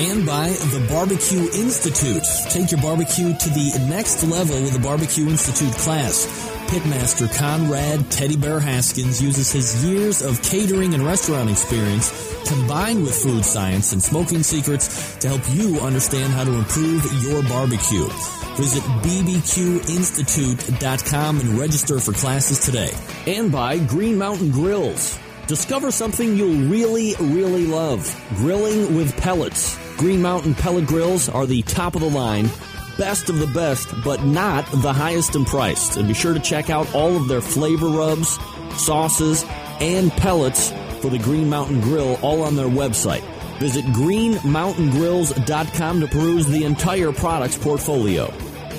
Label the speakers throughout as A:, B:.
A: and by the Barbecue Institute. Take your barbecue to the next level with the Barbecue Institute class. Pitmaster Conrad Teddy Bear Haskins uses his years of catering and restaurant experience combined with food science and smoking secrets to help you understand how to improve your barbecue. Visit bbqinstitute.com and register for classes today. And by Green Mountain Grills. Discover something you'll really, really love. Grilling with pellets. Green Mountain pellet grills are the top of the line, best of the best, but not the highest in price. And be sure to check out all of their flavor rubs, sauces, and pellets for the Green Mountain Grill all on their website. Visit greenmountaingrills.com to peruse the entire products portfolio.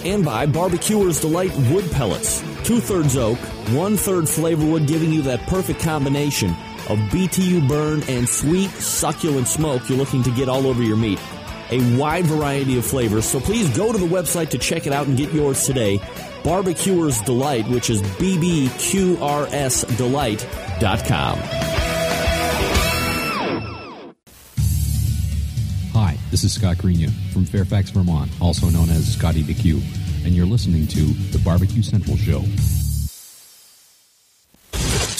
A: And by Barbecuer's Delight Wood Pellets. Two thirds oak, one third flavor wood, giving you that perfect combination of BTU burn and sweet, succulent smoke you're looking to get all over your meat. A wide variety of flavors, so please go to the website to check it out and get yours today. Barbecuer's Delight, which is bbqrsdelight.com.
B: Hi, this is Scott Greenya from Fairfax, Vermont, also known as Scotty DeQ, and you're listening to the Barbecue Central Show.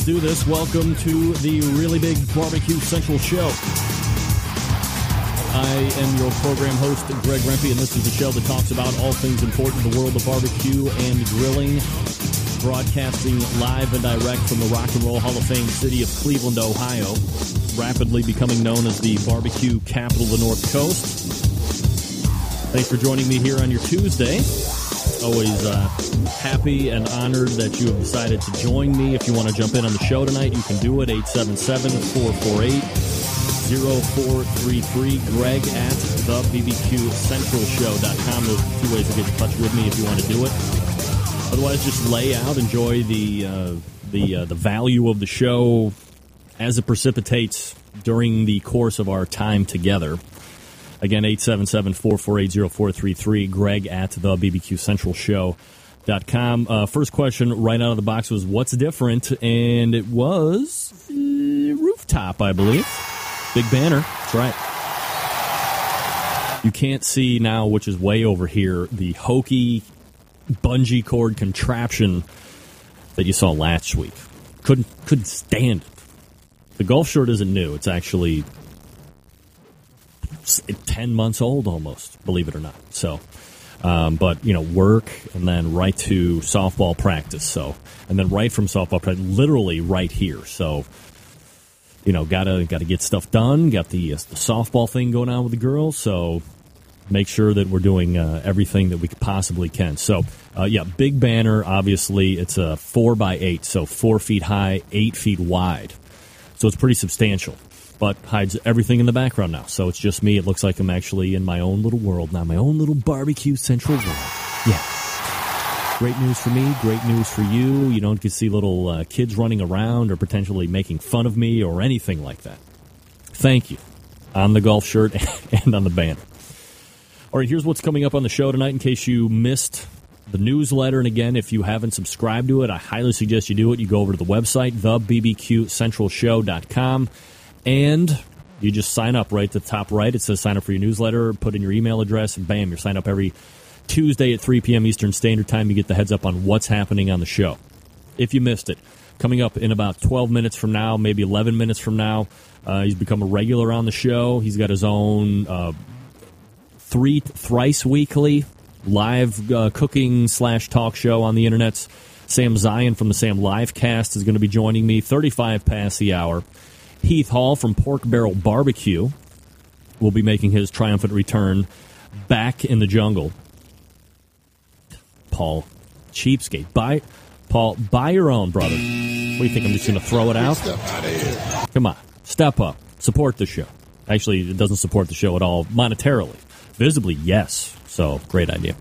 A: Let's do this. Welcome to the Really Big Barbecue Central Show. I am your program host, Greg Rempe, and this is the show that talks about all things important in the world of barbecue and grilling. Broadcasting live and direct from the Rock and Roll Hall of Fame city of Cleveland, Ohio, rapidly becoming known as the barbecue capital of the North Coast. Thanks for joining me here on your Tuesday. Always uh, happy and honored that you have decided to join me. If you want to jump in on the show tonight, you can do it 877 448 0433. Greg at the BBQCentralShow.com. Those are two ways to get in touch with me if you want to do it. Otherwise, just lay out, enjoy the uh, the uh, the value of the show as it precipitates during the course of our time together. Again, 877-448-0433, Greg at the BBQ Central Show.com. Uh, first question right out of the box was, what's different? And it was rooftop, I believe. Big banner. That's right. You can't see now, which is way over here, the hokey bungee cord contraption that you saw last week. Couldn't couldn't stand it. The golf shirt isn't new. It's actually 10 months old almost, believe it or not. So, um, but, you know, work and then right to softball practice. So, and then right from softball practice, literally right here. So, you know, gotta gotta get stuff done. Got the, uh, the softball thing going on with the girls. So, make sure that we're doing uh, everything that we possibly can. So, uh, yeah, big banner. Obviously, it's a four by eight, so four feet high, eight feet wide. So it's pretty substantial, but hides everything in the background now. So it's just me. It looks like I'm actually in my own little world now, my own little barbecue central world. Yeah. Great news for me. Great news for you. You don't get to see little uh, kids running around or potentially making fun of me or anything like that. Thank you on the golf shirt and on the banner. All right, here's what's coming up on the show tonight in case you missed the newsletter. And again, if you haven't subscribed to it, I highly suggest you do it. You go over to the website, thebbqcentralshow.com, and you just sign up right at the top right. It says sign up for your newsletter, put in your email address, and bam, you're signed up every Tuesday at 3 p.m. Eastern Standard Time. You get the heads up on what's happening on the show. If you missed it, coming up in about 12 minutes from now, maybe 11 minutes from now, uh, he's become a regular on the show. He's got his own uh, three thrice weekly live uh, cooking slash talk show on the internet. Sam Zien from the Sam Livecast is going to be joining me 35 past the hour. Heath Hall from Pork Barrel Barbecue will be making his triumphant return back in the jungle. Paul, cheapskate. Buy, Paul, buy your own, brother. What do you think? I'm just going to throw it out? Come on, step up. Support the show. Actually, it doesn't support the show at all monetarily. Visibly, yes. So, great idea.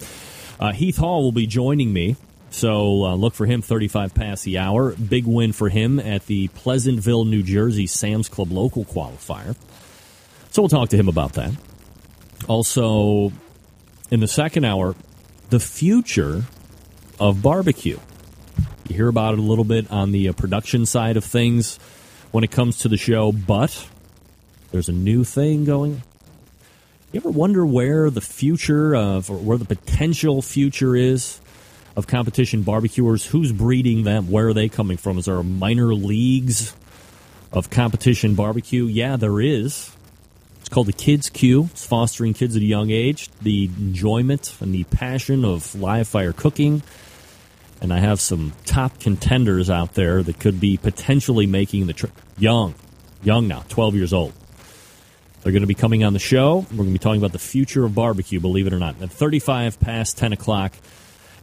A: Uh, Heath Hall will be joining me. So, uh, look for him 35 past the hour. Big win for him at the Pleasantville, New Jersey Sam's Club local qualifier. So, we'll talk to him about that. Also, in the second hour, the future of barbecue. You hear about it a little bit on the uh, production side of things when it comes to the show, but there's a new thing going. You ever wonder where the future of, or where the potential future is of competition barbecuers? Who's breeding them? Where are they coming from? Is there minor leagues of competition barbecue? Yeah, there is. It's called the Kids Q. It's fostering kids at a young age, the enjoyment and the passion of live fire cooking. And I have some top contenders out there that could be potentially making the trip. Young, young now, 12 years old. They're going to be coming on the show. We're going to be talking about the future of barbecue, believe it or not. At 35 past 10 o'clock,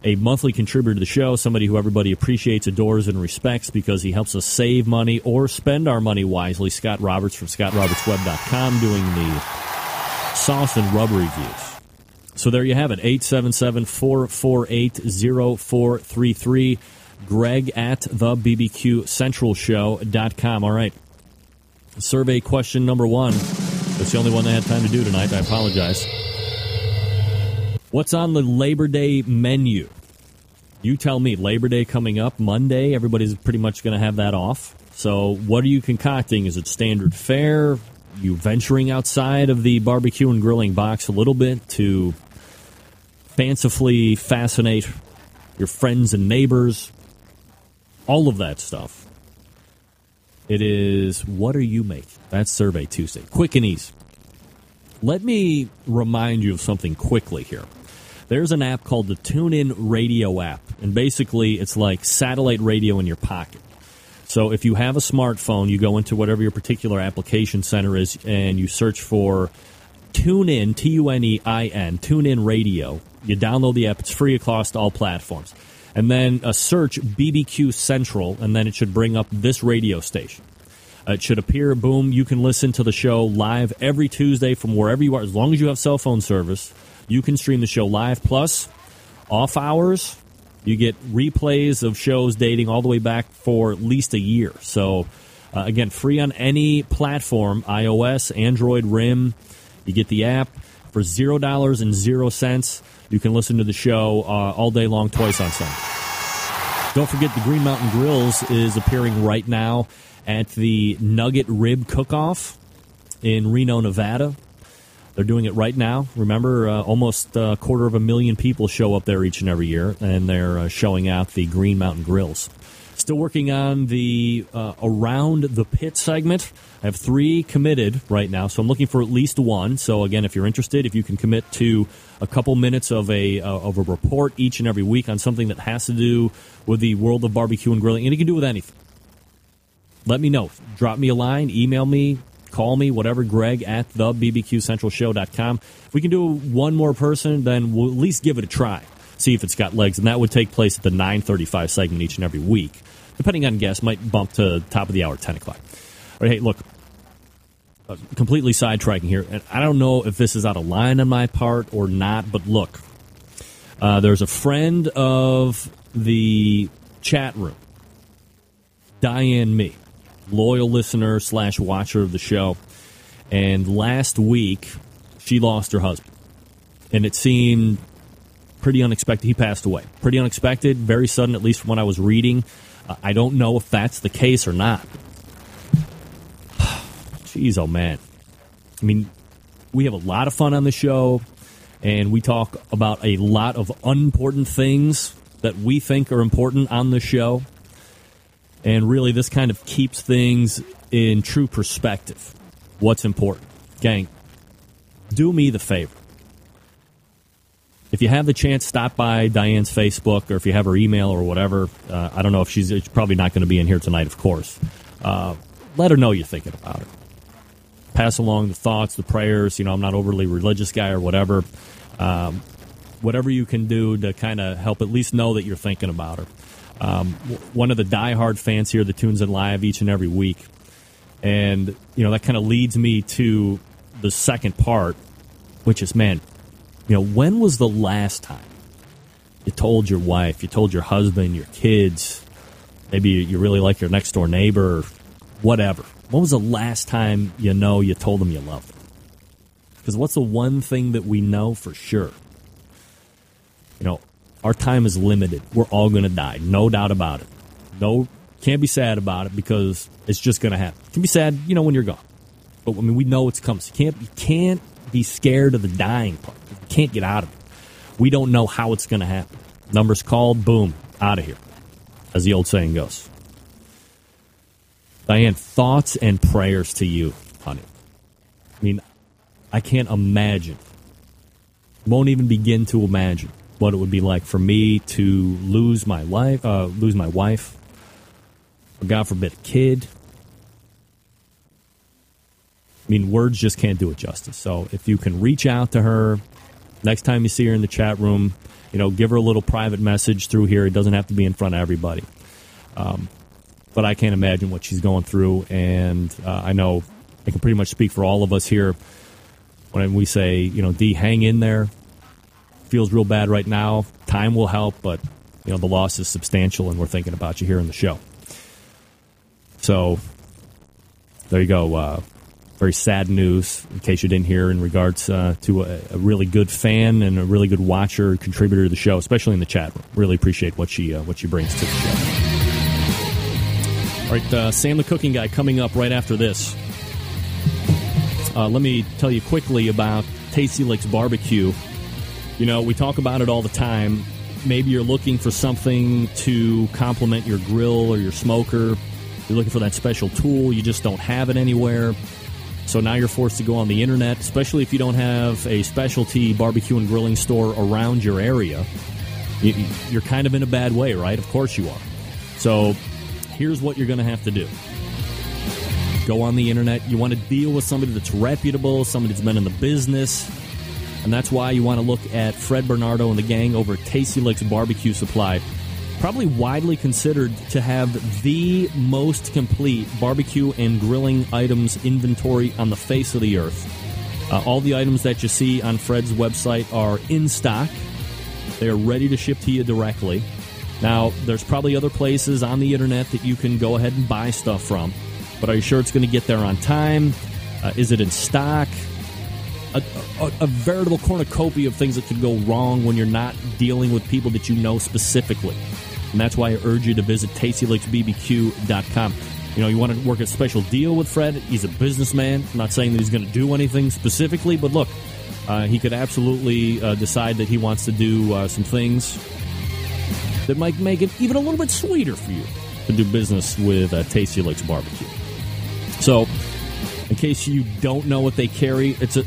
A: a monthly contributor to the show, somebody who everybody appreciates, adores, and respects because he helps us save money or spend our money wisely. Scott Roberts from ScottRobertsWeb.com doing the sauce and rub reviews. So there you have it 877 448 0433. Greg at the BBQCentralShow.com. All right. Survey question number one. That's the only one I had time to do tonight. I apologize. What's on the Labor Day menu? You tell me. Labor Day coming up Monday. Everybody's pretty much going to have that off. So, what are you concocting? Is it standard fare? You venturing outside of the barbecue and grilling box a little bit to fancifully fascinate your friends and neighbors? All of that stuff. It is what are you making? That's Survey Tuesday. Quick and easy. Let me remind you of something quickly here. There's an app called the TuneIn Radio app, and basically it's like satellite radio in your pocket. So if you have a smartphone, you go into whatever your particular application center is, and you search for TuneIn, T U N E I N, TuneIn Radio. You download the app; it's free across all platforms. And then a search BBQ Central, and then it should bring up this radio station. It should appear, boom, you can listen to the show live every Tuesday from wherever you are. As long as you have cell phone service, you can stream the show live. Plus, off hours, you get replays of shows dating all the way back for at least a year. So, uh, again, free on any platform iOS, Android, RIM. You get the app for $0 and 0 cents. You can listen to the show uh, all day long, twice on Sunday. Don't forget the Green Mountain Grills is appearing right now at the Nugget Rib Cook Off in Reno, Nevada. They're doing it right now. Remember, uh, almost a quarter of a million people show up there each and every year, and they're uh, showing out the Green Mountain Grills. Still working on the uh, around the pit segment. I have three committed right now, so I'm looking for at least one. So again, if you're interested, if you can commit to a couple minutes of a uh, of a report each and every week on something that has to do with the world of barbecue and grilling, and you can do with anything. Let me know. Drop me a line, email me, call me, whatever, greg at the bbqcentralshow.com. If we can do one more person, then we'll at least give it a try. See if it's got legs. And that would take place at the 935 segment each and every week. Depending on guests, might bump to top of the hour, 10 o'clock. All right, hey, look, completely sidetracking here. And I don't know if this is out of line on my part or not, but look, uh, there's a friend of the chat room, Diane Me loyal listener slash watcher of the show. And last week, she lost her husband. And it seemed pretty unexpected. He passed away. Pretty unexpected, very sudden, at least from what I was reading. Uh, I don't know if that's the case or not. Jeez, oh man. I mean, we have a lot of fun on the show, and we talk about a lot of unimportant things that we think are important on the show. And really, this kind of keeps things in true perspective. What's important? Gang, do me the favor. If you have the chance, stop by Diane's Facebook or if you have her email or whatever. Uh, I don't know if she's, she's probably not going to be in here tonight, of course. Uh, let her know you're thinking about her. Pass along the thoughts, the prayers. You know, I'm not overly religious guy or whatever. Um, whatever you can do to kind of help at least know that you're thinking about her um, one of the diehard fans here that tunes in live each and every week. And, you know, that kind of leads me to the second part, which is, man, you know, when was the last time you told your wife, you told your husband, your kids, maybe you really like your next door neighbor, whatever. When was the last time you know you told them you loved them? Because what's the one thing that we know for sure? You know, our time is limited. We're all going to die, no doubt about it. No, can't be sad about it because it's just going to happen. Can be sad, you know, when you're gone. But I mean, we know it's coming. So you can't you can't be scared of the dying part. You can't get out of it. We don't know how it's going to happen. Numbers called, boom, out of here, as the old saying goes. Diane, thoughts and prayers to you, honey. I mean, I can't imagine. Won't even begin to imagine what it would be like for me to lose my life, uh, lose my wife, or God forbid, a kid. I mean, words just can't do it justice. So if you can reach out to her next time you see her in the chat room, you know, give her a little private message through here. It doesn't have to be in front of everybody. Um, but I can't imagine what she's going through, and uh, I know I can pretty much speak for all of us here when we say, you know, D, hang in there feels real bad right now. Time will help, but you know the loss is substantial, and we're thinking about you here in the show. So there you go. Uh, very sad news, in case you didn't hear, in regards uh, to a, a, really good fan and a really good watcher, contributor to the show, especially in the chat room. Really appreciate what she uh, what she brings to the show. All right, uh, Sam the Cooking Guy coming up right after this. Uh, let me tell you quickly about Tasty Licks Barbecue. You know, we talk about it all the time. Maybe you're looking for something to complement your grill or your smoker. You're looking for that special tool, you just don't have it anywhere. So now you're forced to go on the internet, especially if you don't have a specialty barbecue and grilling store around your area. You're kind of in a bad way, right? Of course you are. So here's what you're going to have to do go on the internet. You want to deal with somebody that's reputable, somebody that's been in the business and that's why you want to look at Fred Bernardo and the gang over at Tasty Licks Barbecue Supply. Probably widely considered to have the most complete barbecue and grilling items inventory on the face of the earth. Uh, all the items that you see on Fred's website are in stock. They are ready to ship to you directly. Now, there's probably other places on the internet that you can go ahead and buy stuff from, but are you sure it's going to get there on time? Uh, is it in stock? A, a, a, veritable cornucopia of things that could go wrong when you're not dealing with people that you know specifically. And that's why I urge you to visit tastylicksbbq.com. You know, you want to work a special deal with Fred. He's a businessman. I'm not saying that he's going to do anything specifically, but look, uh, he could absolutely uh, decide that he wants to do uh, some things that might make it even a little bit sweeter for you. to do business with uh, Tasty Licks Barbecue. So, in case you don't know what they carry, it's a,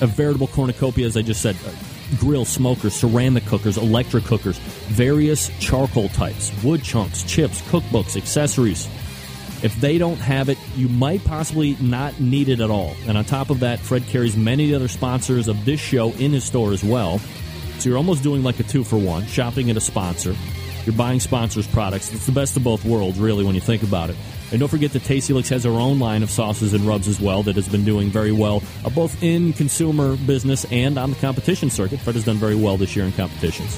A: a veritable cornucopia, as I just said. Uh, grill, smokers, ceramic cookers, electric cookers, various charcoal types, wood chunks, chips, cookbooks, accessories. If they don't have it, you might possibly not need it at all. And on top of that, Fred carries many other sponsors of this show in his store as well. So you're almost doing like a two for one, shopping at a sponsor. You're buying sponsors' products. It's the best of both worlds, really, when you think about it. And don't forget that Tasty Licks has their own line of sauces and rubs as well that has been doing very well, uh, both in consumer business and on the competition circuit. Fred has done very well this year in competitions.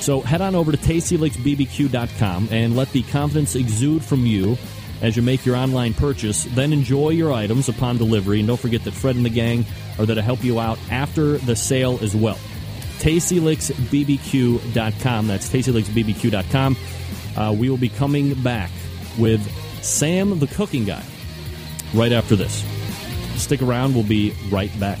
A: So head on over to tastylicksbbq.com and let the confidence exude from you as you make your online purchase. Then enjoy your items upon delivery. And don't forget that Fred and the gang are there to help you out after the sale as well. TastyLicksBBQ.com. That's TastyLicksBBQ.com. Uh, we will be coming back with Sam the Cooking Guy right after this. Stick around, we'll be right back.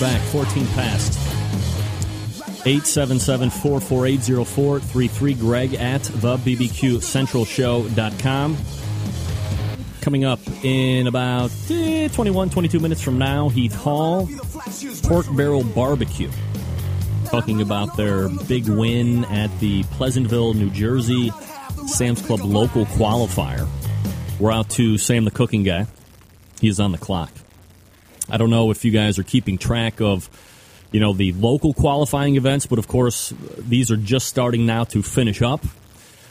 A: Back. 14 past. 877-448-0433. Greg at the BBQCentralShow.com. Coming up in about eh, 21, 22 minutes from now, Heath Hall, Pork Barrel Barbecue. Talking about their big win at the Pleasantville, New Jersey Sam's Club local qualifier. We're out to Sam the Cooking Guy. He is on the clock. I don't know if you guys are keeping track of, you know, the local qualifying events, but of course, these are just starting now to finish up.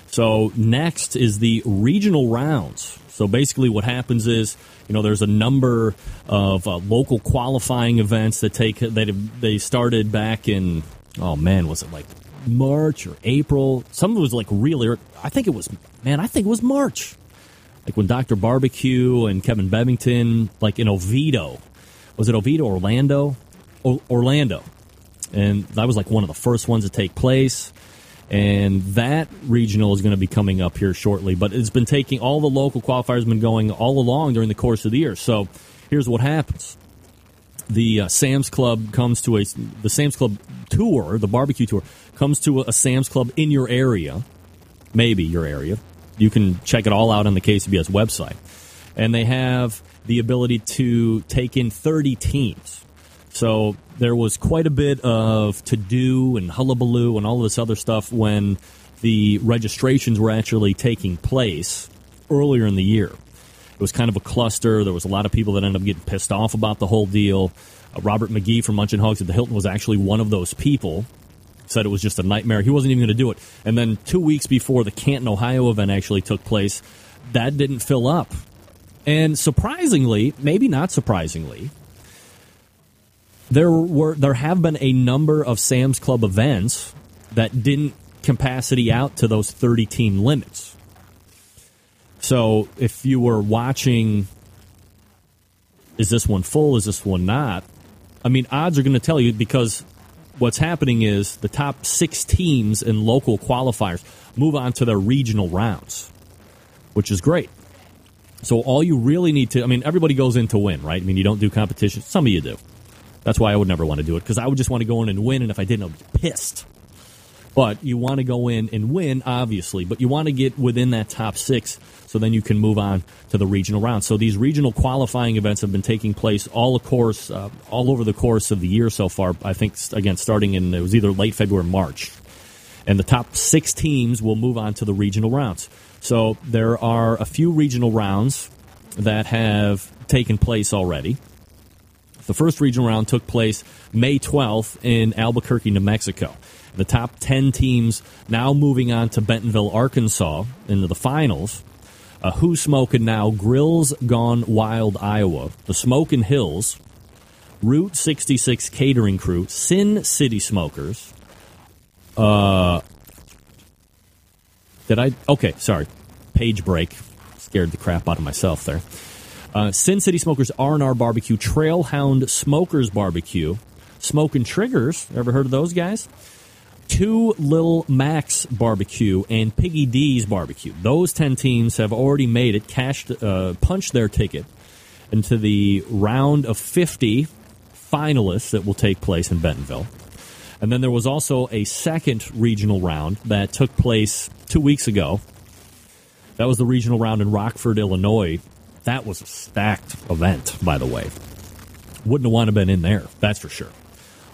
A: So next is the regional rounds. So basically, what happens is, you know, there's a number of uh, local qualifying events that take that they started back in, oh man, was it like March or April? Some of it was like really, I think it was, man, I think it was March like when Dr. Barbecue and Kevin Bevington, like in Oviedo, was it Oviedo, Orlando, o- Orlando, and that was like one of the first ones to take place. And that regional is going to be coming up here shortly, but it's been taking all the local qualifiers have been going all along during the course of the year. So here's what happens: the uh, Sam's Club comes to a the Sam's Club tour, the barbecue tour comes to a, a Sam's Club in your area, maybe your area. You can check it all out on the KCBS website. And they have the ability to take in 30 teams. So there was quite a bit of to do and hullabaloo and all this other stuff when the registrations were actually taking place earlier in the year. It was kind of a cluster. There was a lot of people that ended up getting pissed off about the whole deal. Uh, Robert McGee from Munchin Hogs at the Hilton was actually one of those people said it was just a nightmare. He wasn't even going to do it. And then two weeks before the Canton, Ohio event actually took place, that didn't fill up. And surprisingly, maybe not surprisingly, there were there have been a number of Sam's Club events that didn't capacity out to those 30 team limits. So if you were watching is this one full, is this one not? I mean, odds are going to tell you because what's happening is the top six teams in local qualifiers move on to their regional rounds, which is great. So all you really need to, I mean, everybody goes in to win, right? I mean, you don't do competition. Some of you do. That's why I would never want to do it because I would just want to go in and win, and if I didn't, I'd be pissed. But you want to go in and win, obviously, but you want to get within that top six so then you can move on to the regional round. So these regional qualifying events have been taking place all of course, uh, all over the course of the year so far. I think again starting in it was either late February or March, and the top six teams will move on to the regional rounds. So there are a few regional rounds that have taken place already. The first regional round took place May 12th in Albuquerque, New Mexico. The top 10 teams now moving on to Bentonville, Arkansas into the finals. Uh, Who's Smoking Now, Grills Gone Wild, Iowa, the Smoking Hills, Route 66 Catering Crew, Sin City Smokers. Uh, did I? Okay, sorry. Page break. Scared the crap out of myself there. Uh, Sin City Smokers R&R Barbecue, Trailhound Smokers Barbecue, Smoking Triggers. Ever heard of those guys? Two Lil Max Barbecue and Piggy D's Barbecue. Those ten teams have already made it, cashed, uh, punched their ticket into the round of fifty finalists that will take place in Bentonville. And then there was also a second regional round that took place two weeks ago. That was the regional round in Rockford, Illinois. That was a stacked event, by the way. Wouldn't have wanted to have been in there, that's for sure.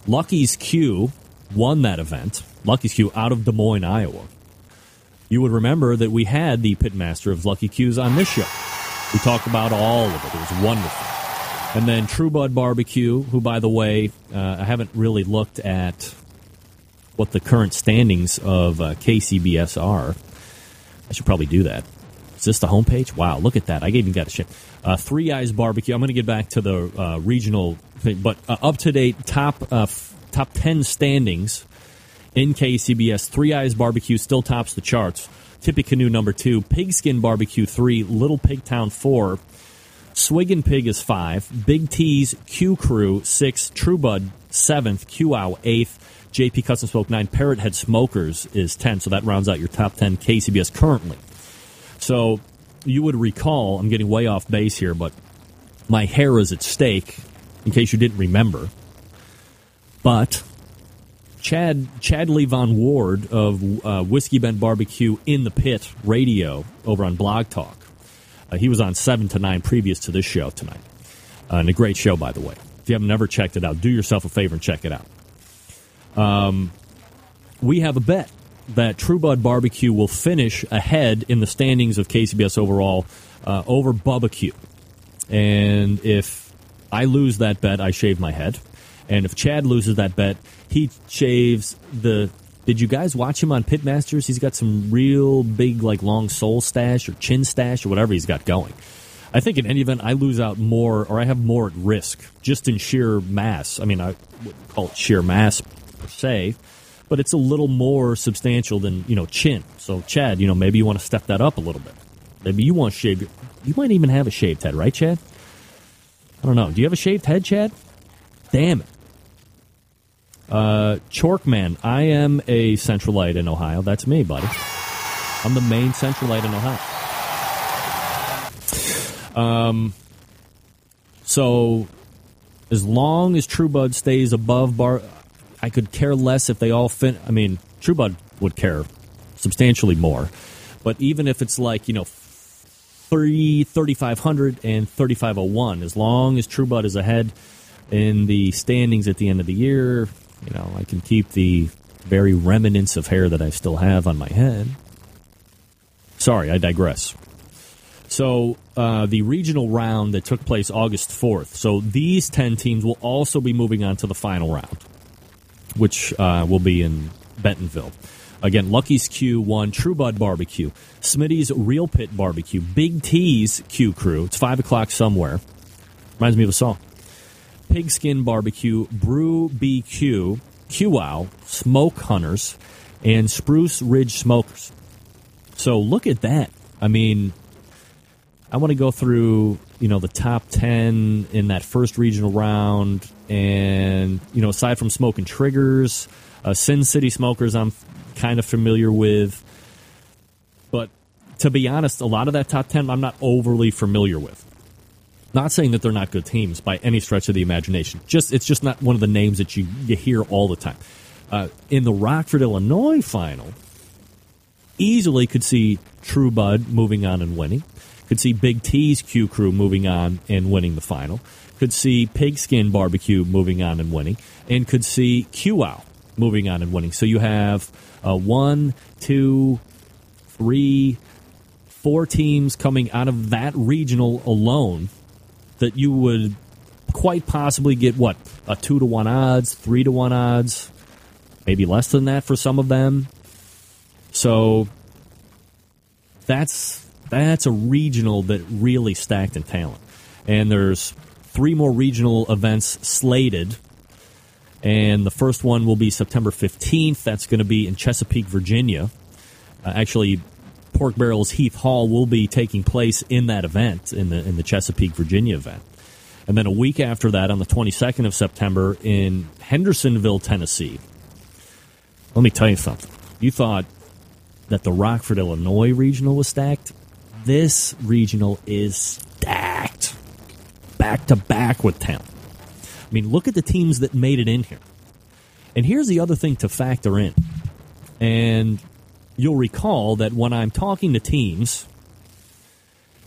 A: Lucky's Q won that event. Lucky's Q out of Des Moines, Iowa. You would remember that we had the pitmaster of Lucky Q's on this show. We talked about all of it. It was wonderful. And then True Bud Barbecue, who, by the way, uh, I haven't really looked at what the current standings of uh, KCBS are. I should probably do that. Is this the homepage? Wow, look at that. I even got a shit. Uh, Three Eyes Barbecue. I'm going to get back to the uh, regional thing, but uh, up to date top uh, f- top 10 standings in KCBS. Three Eyes Barbecue still tops the charts. Tippecanoe number two, Pigskin Barbecue three, Little Pig Town four, Swig and Pig is five, Big T's Q Crew six, True Bud seventh, Quau eighth, JP Custom Smoke nine, Parrot Head Smokers is ten. So that rounds out your top ten KCBS currently. So you would recall, I'm getting way off base here, but my hair is at stake, in case you didn't remember. But Chad Chadley Von Ward of uh, Whiskey Bent Barbecue in the Pit Radio over on Blog Talk. Uh, he was on seven to nine previous to this show tonight, uh, and a great show by the way. If you haven't ever checked it out, do yourself a favor and check it out. Um, we have a bet that True Bud Barbecue will finish ahead in the standings of KCBS overall uh, over Barbecue. And if I lose that bet, I shave my head. And if Chad loses that bet, he shaves the. Did you guys watch him on Pitmasters? He's got some real big, like long soul stash or chin stash or whatever he's got going. I think in any event, I lose out more or I have more at risk just in sheer mass. I mean, I wouldn't call it sheer mass se, but it's a little more substantial than, you know, chin. So, Chad, you know, maybe you want to step that up a little bit. Maybe you want to shave your. You might even have a shaved head, right, Chad? I don't know. Do you have a shaved head, Chad? Damn it. Uh, Chorkman, I am a Centralite in Ohio. That's me, buddy. I'm the main Centralite in Ohio. Um, so as long as True Bud stays above bar, I could care less if they all fin. I mean, True Bud would care substantially more, but even if it's like you know. 30, 3500 and 3501 as long as True Bud is ahead in the standings at the end of the year you know I can keep the very remnants of hair that I still have on my head sorry I digress so uh, the regional round that took place August 4th. So these 10 teams will also be moving on to the final round, which uh, will be in Bentonville. Again, Lucky's Q won True Bud Barbecue, Smitty's Real Pit Barbecue, Big T's Q Crew. It's 5 o'clock somewhere. Reminds me of a song. Pigskin Barbecue, Brew BQ, Quau, Smoke Hunters, and Spruce Ridge Smokers. So look at that. I mean, I want to go through, you know, the top 10 in that first regional round. And, you know, aside from Smoking Triggers, uh, Sin City Smokers, I'm kind of familiar with. But to be honest, a lot of that top 10 I'm not overly familiar with. Not saying that they're not good teams by any stretch of the imagination. Just It's just not one of the names that you, you hear all the time. Uh, in the Rockford, Illinois final, easily could see True Bud moving on and winning. Could see Big T's Q Crew moving on and winning the final. Could see Pigskin Barbecue moving on and winning. And could see Quau moving on and winning. So you have uh, one, two, three, four teams coming out of that regional alone that you would quite possibly get what a two to one odds, three to one odds, maybe less than that for some of them. So that's that's a regional that really stacked in talent. And there's three more regional events slated. And the first one will be September 15th. That's going to be in Chesapeake, Virginia. Uh, actually, Pork Barrel's Heath Hall will be taking place in that event, in the, in the Chesapeake, Virginia event. And then a week after that, on the 22nd of September, in Hendersonville, Tennessee. Let me tell you something. You thought that the Rockford, Illinois regional was stacked? This regional is stacked. Back to back with talent. I mean, look at the teams that made it in here. And here's the other thing to factor in. And you'll recall that when I'm talking to teams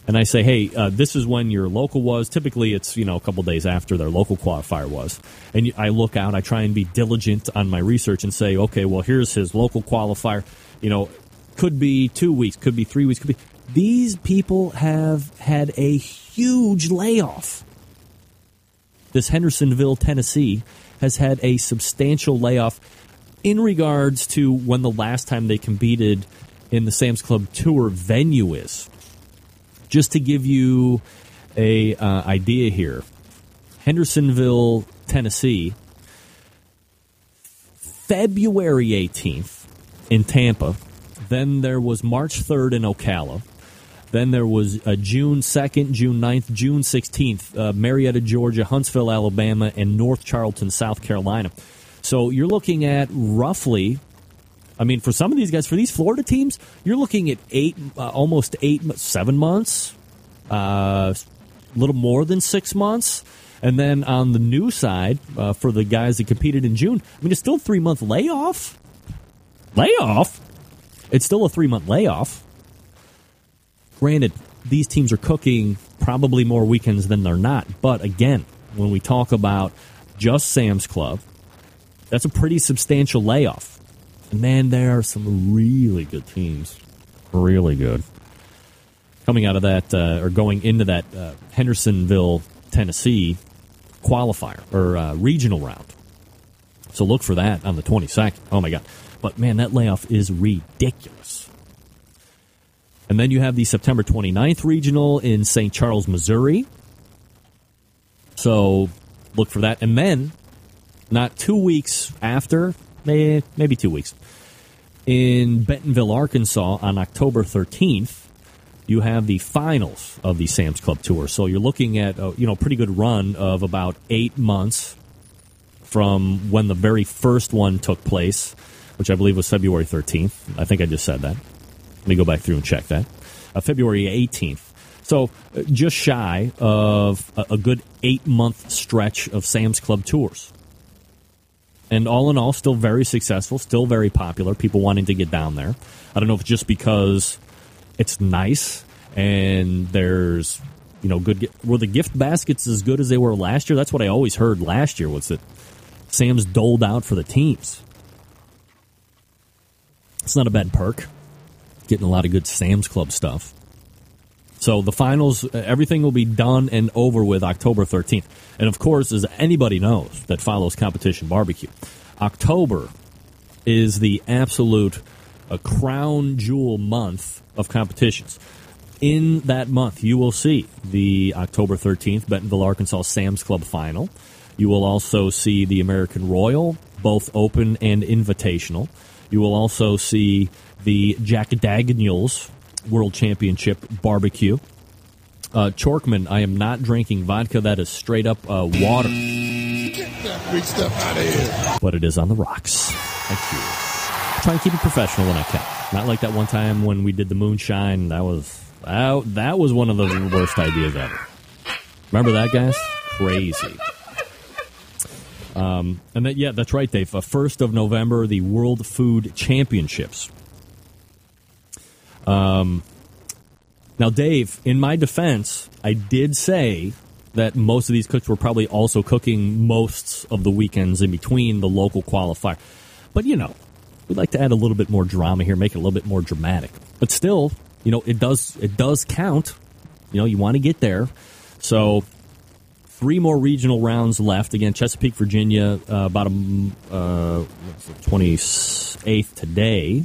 A: and I say, hey, uh, this is when your local was, typically it's, you know, a couple days after their local qualifier was. And I look out, I try and be diligent on my research and say, okay, well, here's his local qualifier. You know, could be two weeks, could be three weeks, could be. These people have had a huge layoff. This Hendersonville, Tennessee, has had a substantial layoff in regards to when the last time they competed in the Sam's Club Tour venue is. Just to give you a uh, idea here, Hendersonville, Tennessee, February 18th in Tampa. Then there was March 3rd in Ocala. Then there was uh, June 2nd, June 9th, June 16th, uh, Marietta, Georgia, Huntsville, Alabama, and North Charleston, South Carolina. So you're looking at roughly, I mean, for some of these guys, for these Florida teams, you're looking at eight, uh, almost eight, seven months, a uh, little more than six months. And then on the new side, uh, for the guys that competed in June, I mean, it's still a three month layoff. Layoff? It's still a three month layoff. Granted, these teams are cooking probably more weekends than they're not. But again, when we talk about just Sam's Club, that's a pretty substantial layoff. And man, there are some really good teams. Really good. Coming out of that, uh, or going into that uh, Hendersonville, Tennessee qualifier, or uh, regional round. So look for that on the 22nd. Oh my God. But man, that layoff is ridiculous. And then you have the September 29th regional in St. Charles, Missouri. So look for that. And then, not two weeks after, maybe, two weeks, in Bentonville, Arkansas on October 13th, you have the finals of the Sam's Club Tour. So you're looking at a you know pretty good run of about eight months from when the very first one took place, which I believe was February 13th. I think I just said that. Let me go back through and check that. Uh, February 18th. So uh, just shy of a, a good eight month stretch of Sam's Club tours. And all in all, still very successful, still very popular. People wanting to get down there. I don't know if it's just because it's nice and there's you know good were the gift baskets as good as they were last year that's what i always heard last year was that sam's doled out for the teams it's not a bad perk getting a lot of good sam's club stuff so the finals uh, everything will be done and over with october 13th and of course as anybody knows that follows competition barbecue october is the absolute a crown jewel month of competitions. In that month, you will see the October 13th Bentonville, Arkansas Sam's Club final. You will also see the American Royal, both open and invitational. You will also see the Jack Daniels World Championship barbecue. Uh, Chorkman, I am not drinking vodka. That is straight up uh, water.
C: Get that big stuff out of here.
A: But it is on the rocks. Thank you try and keep it professional when I can. Not like that one time when we did the moonshine. That was that, that was one of the worst ideas ever. Remember that, guys? Crazy. Um, and that, yeah, that's right, Dave. Uh, First of November, the World Food Championships. Um, now, Dave, in my defense, I did say that most of these cooks were probably also cooking most of the weekends in between the local qualifier. But you know, we'd like to add a little bit more drama here, make it a little bit more dramatic. But still, you know, it does it does count. You know, you want to get there. So three more regional rounds left. Again, Chesapeake, Virginia, uh, about a twenty eighth today,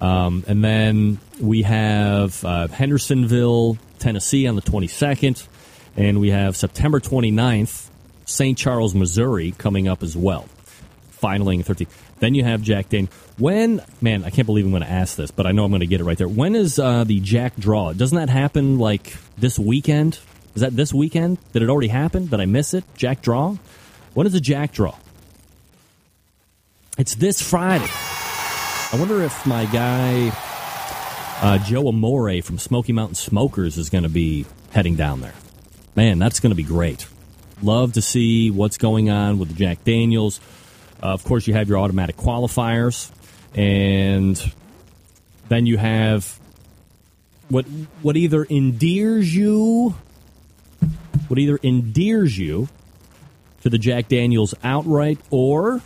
A: um, and then we have uh, Hendersonville, Tennessee, on the twenty second, and we have September 29th, St. Charles, Missouri, coming up as well. Finaling 13. Then you have Jack Dane. When, man, I can't believe I'm going to ask this, but I know I'm going to get it right there. When is uh, the Jack Draw? Doesn't that happen like this weekend? Is that this weekend? Did it already happen? Did I miss it? Jack Draw? When is the Jack Draw? It's this Friday. I wonder if my guy uh, Joe Amore from Smoky Mountain Smokers is going to be heading down there. Man, that's going to be great. Love to see what's going on with the Jack Daniels. Uh, of course, you have your automatic qualifiers, and then you have what what either endears you, what either endears you to the Jack Daniels outright, or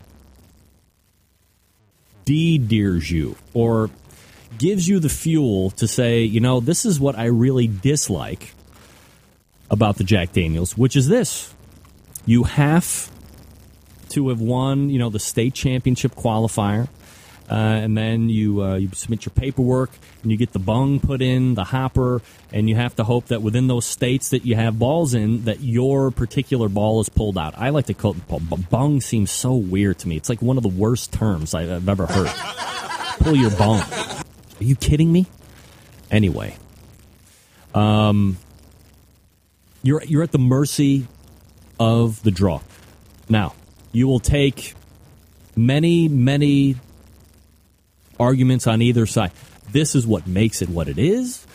A: de-dears you, or gives you the fuel to say, you know, this is what I really dislike about the Jack Daniels, which is this: you have to have won, you know, the state championship qualifier. Uh, and then you uh, you submit your paperwork and you get the bung put in the hopper and you have to hope that within those states that you have balls in that your particular ball is pulled out. I like to call it bung seems so weird to me. It's like one of the worst terms I've ever heard. Pull your bung. Are you kidding me? Anyway, um, you're you're at the mercy of the draw. Now, you will take many, many arguments on either side. This is what makes it what it is.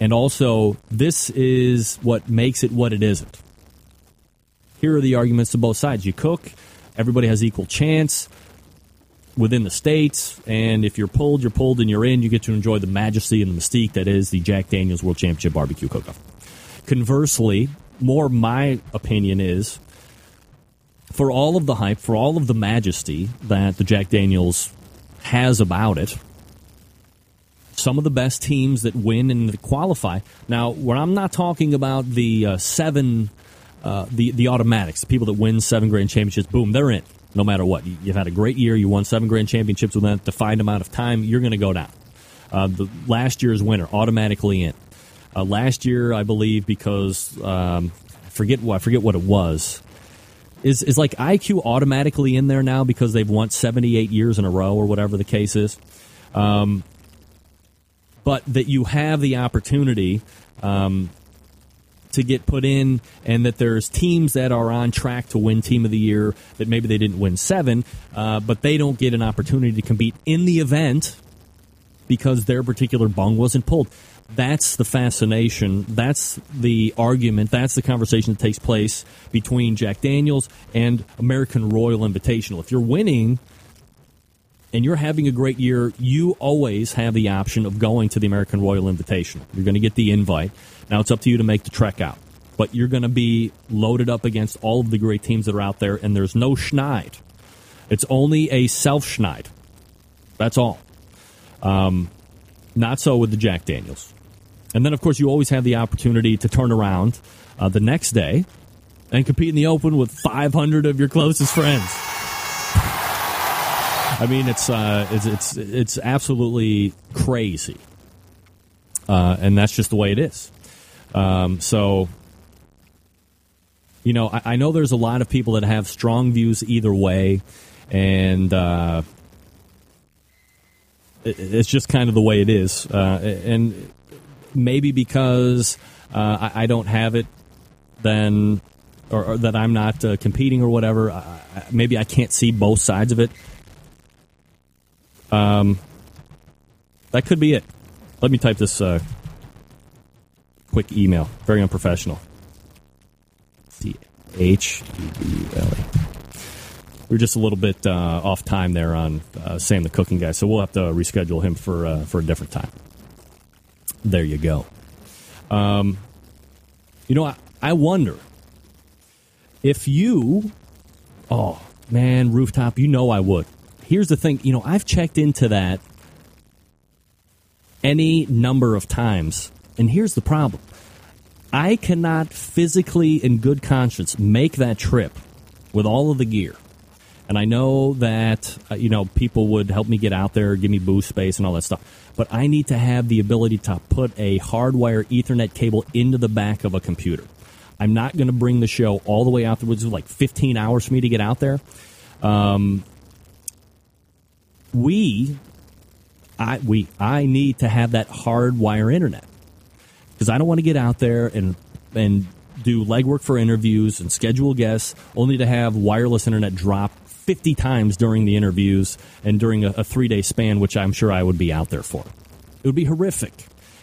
A: And also, this is what makes it what it isn't. Here are the arguments to both sides. You cook, everybody has equal chance within the states, and if you're pulled, you're pulled and you're in, you get to enjoy the majesty and the mystique that is the Jack Daniels World Championship Barbecue Cook-Off. Conversely, more my opinion is for all of the hype, for all of the majesty that the Jack Daniels has about it, some of the best teams that win and qualify. Now, when I'm not talking about the uh, seven, uh, the the automatics, the people that win seven grand championships, boom, they're in. No matter what, you've had a great year. You won seven grand championships within a defined amount of time. You're going to go down. Uh, the last year's winner automatically in. Uh, last year, I believe, because um, forget what I forget what it was. Is is like IQ automatically in there now because they've won 78 years in a row or whatever the case is. Um, but that you have the opportunity um, to get put in, and that there's teams that are on track to win Team of the Year that maybe they didn't win seven, uh, but they don't get an opportunity to compete in the event because their particular bung wasn't pulled. That's the fascination. That's the argument. That's the conversation that takes place between Jack Daniels and American Royal Invitational. If you're winning and you're having a great year, you always have the option of going to the American Royal Invitational. You're going to get the invite. Now it's up to you to make the trek out. But you're going to be loaded up against all of the great teams that are out there, and there's no schneid. It's only a self schneid. That's all. Um, not so with the Jack Daniels. And then, of course, you always have the opportunity to turn around uh, the next day and compete in the Open with 500 of your closest friends. I mean, it's uh, it's, it's it's absolutely crazy, uh, and that's just the way it is. Um, so, you know, I, I, know there's a lot of people that have strong views either way, and uh, it, it's just kind of the way it is. Uh, and maybe because uh, I, I, don't have it, then or, or that I'm not uh, competing or whatever. Maybe I can't see both sides of it. Um, that could be it. Let me type this uh, quick email. Very unprofessional. The H E B L E. We are just a little bit uh, off time there on uh, Sam the cooking guy, so we'll have to reschedule him for uh, for a different time. There you go. Um, you know, I, I wonder if you, oh man, rooftop, you know I would. Here's the thing, you know, I've checked into that any number of times, and here's the problem. I cannot physically, in good conscience, make that trip with all of the gear. And I know that, uh, you know, people would help me get out there, give me booth space and all that stuff. But I need to have the ability to put a hardwire Ethernet cable into the back of a computer. I'm not going to bring the show all the way out there, which is like 15 hours for me to get out there. Um, we, I, we, I need to have that hardwire internet because I don't want to get out there and and do legwork for interviews and schedule guests only to have wireless internet drop 50 times during the interviews and during a, a three day span, which I'm sure I would be out there for. It would be horrific.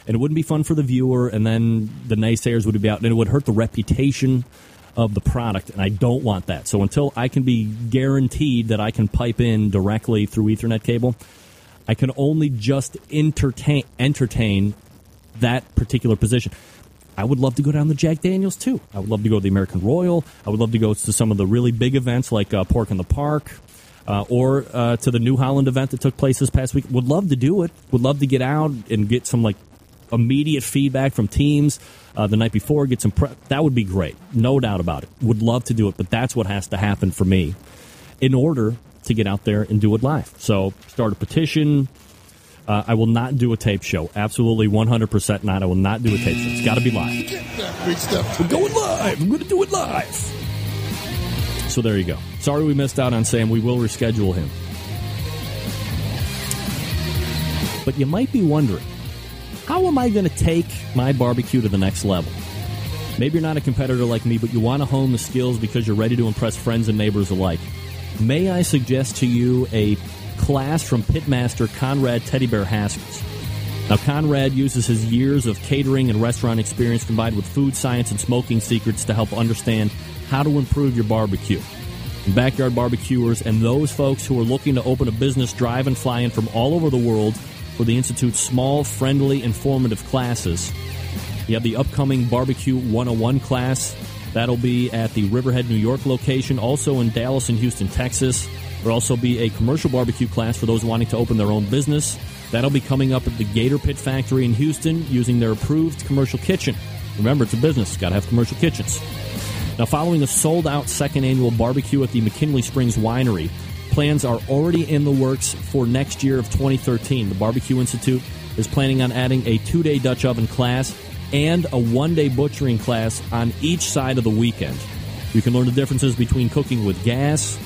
A: And it wouldn't be fun for the viewer, and then the naysayers would be out, and it would hurt the reputation of the product, and I don't want that. So until I can be guaranteed that I can pipe in directly through Ethernet cable, I can only just entertain entertain that particular position. I would love to go down to Jack Daniels too. I would love to go to the American Royal. I would love to go to some of the really big events like uh, Pork in the Park. Uh, or uh, to the New Holland event that took place this past week. Would love to do it. Would love to get out and get some like immediate feedback from teams uh, the night before. Get some prep. That would be great. No doubt about it. Would love to do it, but that's what has to happen for me in order to get out there and do it live. So start a petition. Uh, I will not do a tape show. Absolutely 100% not. I will not do a tape show. It's got to be live. We're going live. I'm going to do it live. So there you go. Sorry we missed out on Sam. We will reschedule him. But you might be wondering how am I going to take my barbecue to the next level? Maybe you're not a competitor like me, but you want to hone the skills because you're ready to impress friends and neighbors alike. May I suggest to you a class from pitmaster Conrad Teddy Bear Haskins. Now, Conrad uses his years of catering and restaurant experience combined with food science and smoking secrets to help understand how to improve your barbecue. And backyard barbecuers and those folks who are looking to open a business drive and fly in from all over the world for the Institute's small, friendly, informative classes. You have the upcoming Barbecue 101 class. That'll be at the Riverhead, New York location, also in Dallas and Houston, Texas. There'll also be a commercial barbecue class for those wanting to open their own business. That'll be coming up at the Gator Pit Factory in Houston using their approved commercial kitchen. Remember, it's a business, got to have commercial kitchens. Now, following a sold out second annual barbecue at the McKinley Springs Winery, plans are already in the works for next year of 2013. The Barbecue Institute is planning on adding a two day Dutch oven class and a one day butchering class on each side of the weekend. You can learn the differences between cooking with gas,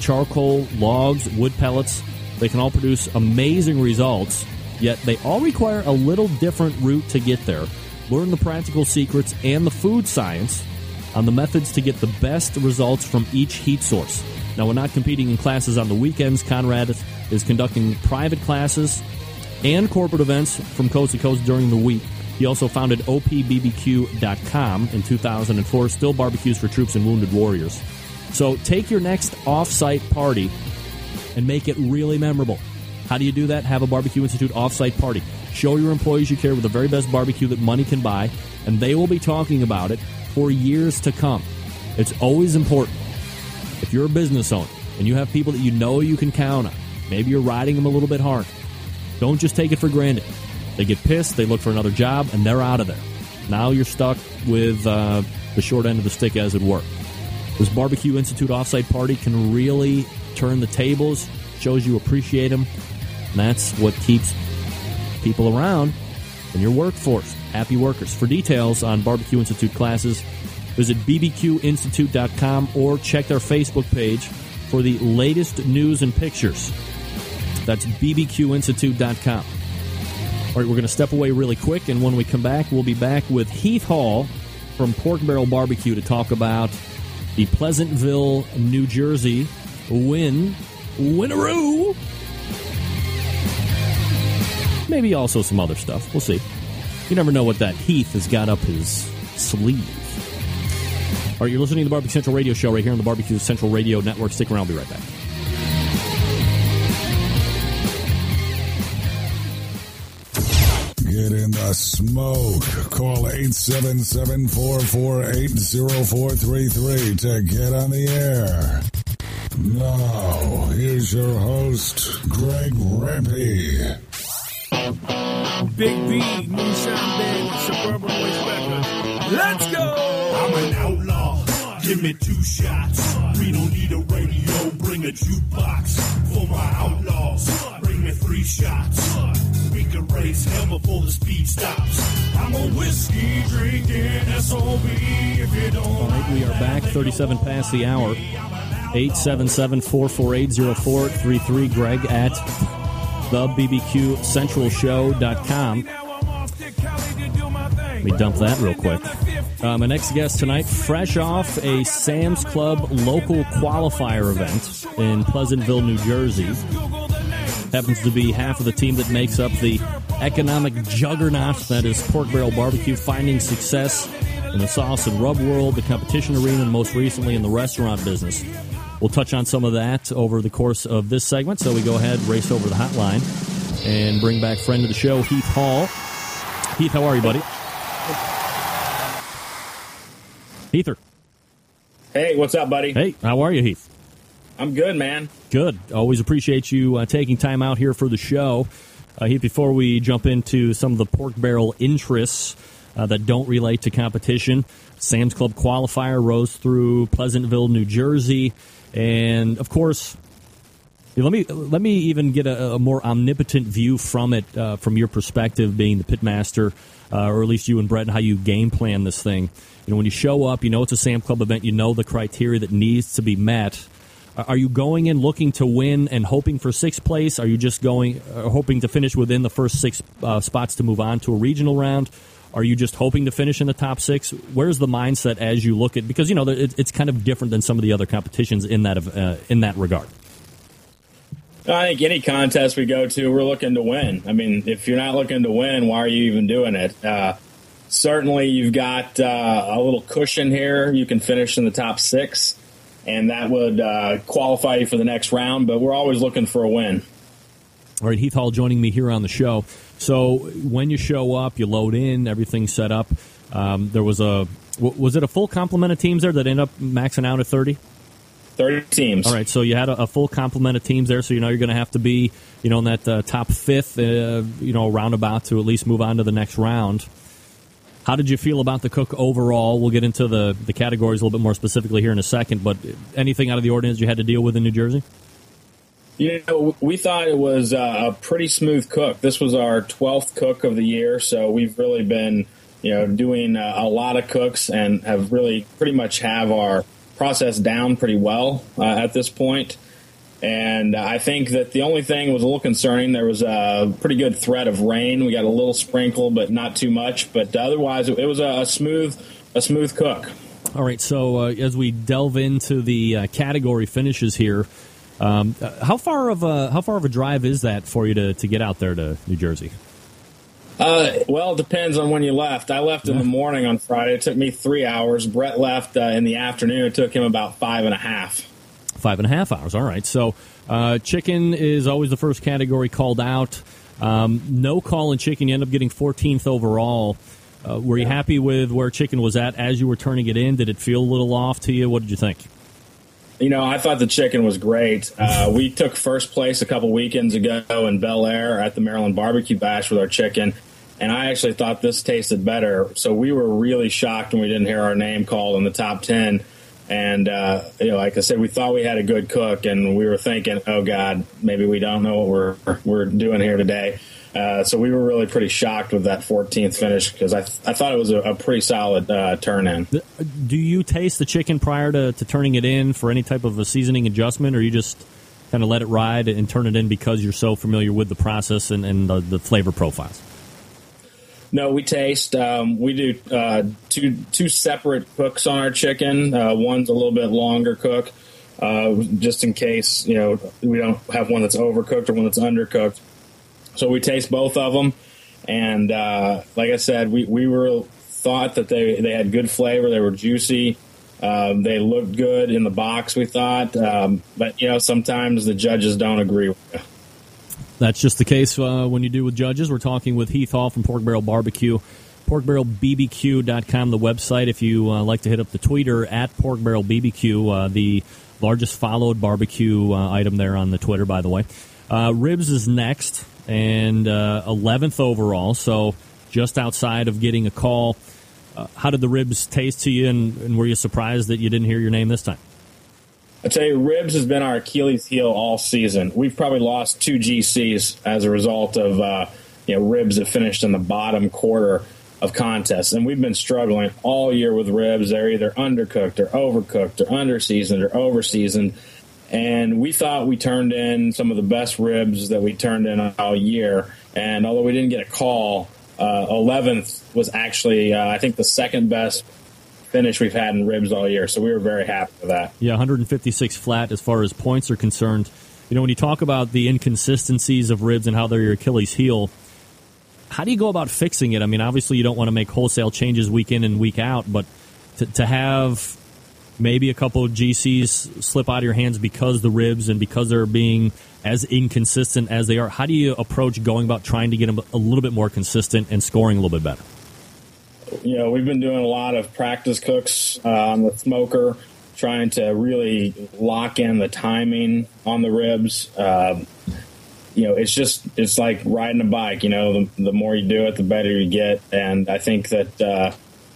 A: charcoal, logs, wood pellets. They can all produce amazing results, yet they all require a little different route to get there. Learn the practical secrets and the food science on the methods to get the best results from each heat source. Now, we're not competing in classes on the weekends. Conrad is conducting private classes and corporate events from coast to coast during the week. He also founded OPBBQ.com in 2004, still barbecues for troops and wounded warriors. So take your next off-site party and make it really memorable. How do you do that? Have a Barbecue Institute off-site party. Show your employees you care with the very best barbecue that money can buy, and they will be talking about it for years to come. It's always important. If you're a business owner and you have people that you know you can count on, maybe you're riding them a little bit hard. Don't just take it for granted. They get pissed, they look for another job, and they're out of there. Now you're stuck with uh, the short end of the stick, as it were. This Barbecue Institute offsite party can really turn the tables, shows you appreciate them. And that's what keeps people around in your workforce. Happy workers. For details on Barbecue Institute classes, visit bbqinstitute.com or check their Facebook page for the latest news and pictures. That's bbqinstitute.com. All right, we're going to step away really quick, and when we come back, we'll be back with Heath Hall from Pork Barrel Barbecue to talk about the Pleasantville, New Jersey win. Winaroo! Maybe also some other stuff. We'll see. You never know what that Heath has got up his sleeve. All right, you're listening to the Barbecue Central Radio Show right here on the Barbecue Central Radio Network. Stick around, I'll be right back.
C: Get in the smoke. Call 877-448-0433 to get on the air. Now, here's your host, Greg Rempe.
D: Big B, Moonshine Band, Suburban Waste Records. Let's go!
E: I'm an outlaw. Give me two shots. We don't need a radio. Bring a jukebox for my outlaws. Three shots. We can race hell before the speed stops. I'm a whiskey drinking SOB. If you don't
A: All right, we are back, 37 past the hour. 877-448-0433. Greg at the BBQCentralShow.com. Let me dump that real quick. Uh, my next guest tonight, fresh off a Sam's Club local qualifier event in Pleasantville, New Jersey. Happens to be half of the team that makes up the economic juggernaut that is Pork Barrel Barbecue, finding success in the sauce and rub world, the competition arena, and most recently in the restaurant business. We'll touch on some of that over the course of this segment, so we go ahead, race over the hotline, and bring back friend of the show, Heath Hall. Heath, how are you, buddy? Heather.
F: Hey, what's up, buddy?
A: Hey, how are you, Heath?
F: I'm good, man.
A: Good. Always appreciate you uh, taking time out here for the show. Uh, before we jump into some of the pork barrel interests uh, that don't relate to competition, Sam's Club qualifier rose through Pleasantville, New Jersey, and of course, let me let me even get a, a more omnipotent view from it, uh, from your perspective, being the pitmaster, uh, or at least you and Brett, and how you game plan this thing. You know, when you show up, you know it's a Sam Club event, you know the criteria that needs to be met. Uh, Are you going in looking to win and hoping for sixth place? Are you just going uh, hoping to finish within the first six uh, spots to move on to a regional round? Are you just hoping to finish in the top six? Where's the mindset as you look at because you know it, it's kind of different than some of the other competitions in that uh, in that regard.
F: I think any contest we go to, we're looking to win. I mean, if you're not looking to win, why are you even doing it? Uh, certainly, you've got uh, a little cushion here. You can finish in the top six, and that would uh, qualify you for the next round. But we're always looking for a win.
A: All right, Heath Hall joining me here on the show. So when you show up, you load in, everything's set up. Um, there was a was it a full complement of teams there that end up maxing out at thirty?
F: 30 teams.
A: All right, so you had a, a full complement of teams there, so you know you're going to have to be, you know, in that uh, top fifth, uh, you know, roundabout to at least move on to the next round. How did you feel about the cook overall? We'll get into the, the categories a little bit more specifically here in a second, but anything out of the ordinance you had to deal with in New Jersey?
F: You know, we thought it was uh, a pretty smooth cook. This was our 12th cook of the year, so we've really been, you know, doing uh, a lot of cooks and have really pretty much have our process down pretty well uh, at this point. And I think that the only thing was a little concerning. There was a pretty good threat of rain. We got a little sprinkle, but not too much. But otherwise, it was a, smooth, a smooth cook.
A: All right. So uh, as we delve into the uh, category finishes here, um, uh, how far of a how far of a drive is that for you to, to get out there to New Jersey?
F: Uh, well, it depends on when you left. I left in the morning on Friday. It took me three hours. Brett left uh, in the afternoon. It took him about five and a half.
A: Five and a half hours. All right. So, uh, chicken is always the first category called out. Um, no call in chicken. You end up getting 14th overall. Uh, were you happy with where chicken was at as you were turning it in? Did it feel a little off to you? What did you think?
F: You know, I thought the chicken was great. Uh, we took first place a couple weekends ago in Bel Air at the Maryland Barbecue Bash with our chicken, and I actually thought this tasted better. So we were really shocked when we didn't hear our name called in the top 10. And, uh, you know, like I said, we thought we had a good cook, and we were thinking, oh, God, maybe we don't know what we're, we're doing here today. Uh, so we were really pretty shocked with that 14th finish because I, th- I thought it was a, a pretty solid uh, turn in.
A: Do you taste the chicken prior to, to turning it in for any type of a seasoning adjustment, or you just kind of let it ride and turn it in because you're so familiar with the process and, and the, the flavor profiles?
F: No, we taste. Um, we do uh, two two separate cooks on our chicken. Uh, one's a little bit longer cook, uh, just in case you know we don't have one that's overcooked or one that's undercooked. So we taste both of them, and uh, like I said, we we were thought that they they had good flavor. They were juicy. Um, they looked good in the box, we thought, um, but you know sometimes the judges don't agree with you.
A: That's just the case uh, when you do with judges. We're talking with Heath Hall from Pork Barrel Barbecue. PorkBarrelBBQ.com, the website. If you uh, like to hit up the Twitter at Pork Barrel BBQ, uh, the largest followed barbecue uh, item there on the Twitter, by the way. Uh, ribs is next and uh, 11th overall, so just outside of getting a call. Uh, how did the ribs taste to you, and, and were you surprised that you didn't hear your name this time?
F: I tell you, ribs has been our Achilles heel all season. We've probably lost two GCs as a result of uh, you know ribs that finished in the bottom quarter of contests, and we've been struggling all year with ribs. They're either undercooked or overcooked or underseasoned or overseasoned. And we thought we turned in some of the best ribs that we turned in all year. And although we didn't get a call, uh, 11th was actually, uh, I think, the second best finish we've had in ribs all year. So we were very happy with that.
A: Yeah, 156 flat as far as points are concerned. You know, when you talk about the inconsistencies of ribs and how they're your Achilles heel, how do you go about fixing it? I mean, obviously, you don't want to make wholesale changes week in and week out, but to, to have maybe a couple of GCs slip out of your hands because the ribs and because they're being as inconsistent as they are. How do you approach going about trying to get them a little bit more consistent and scoring a little bit better?
F: You know, we've been doing a lot of practice cooks uh, on the smoker, trying to really lock in the timing on the ribs. Um, you know, it's just it's like riding a bike. You know, the, the more you do it, the better you get. And I think that uh,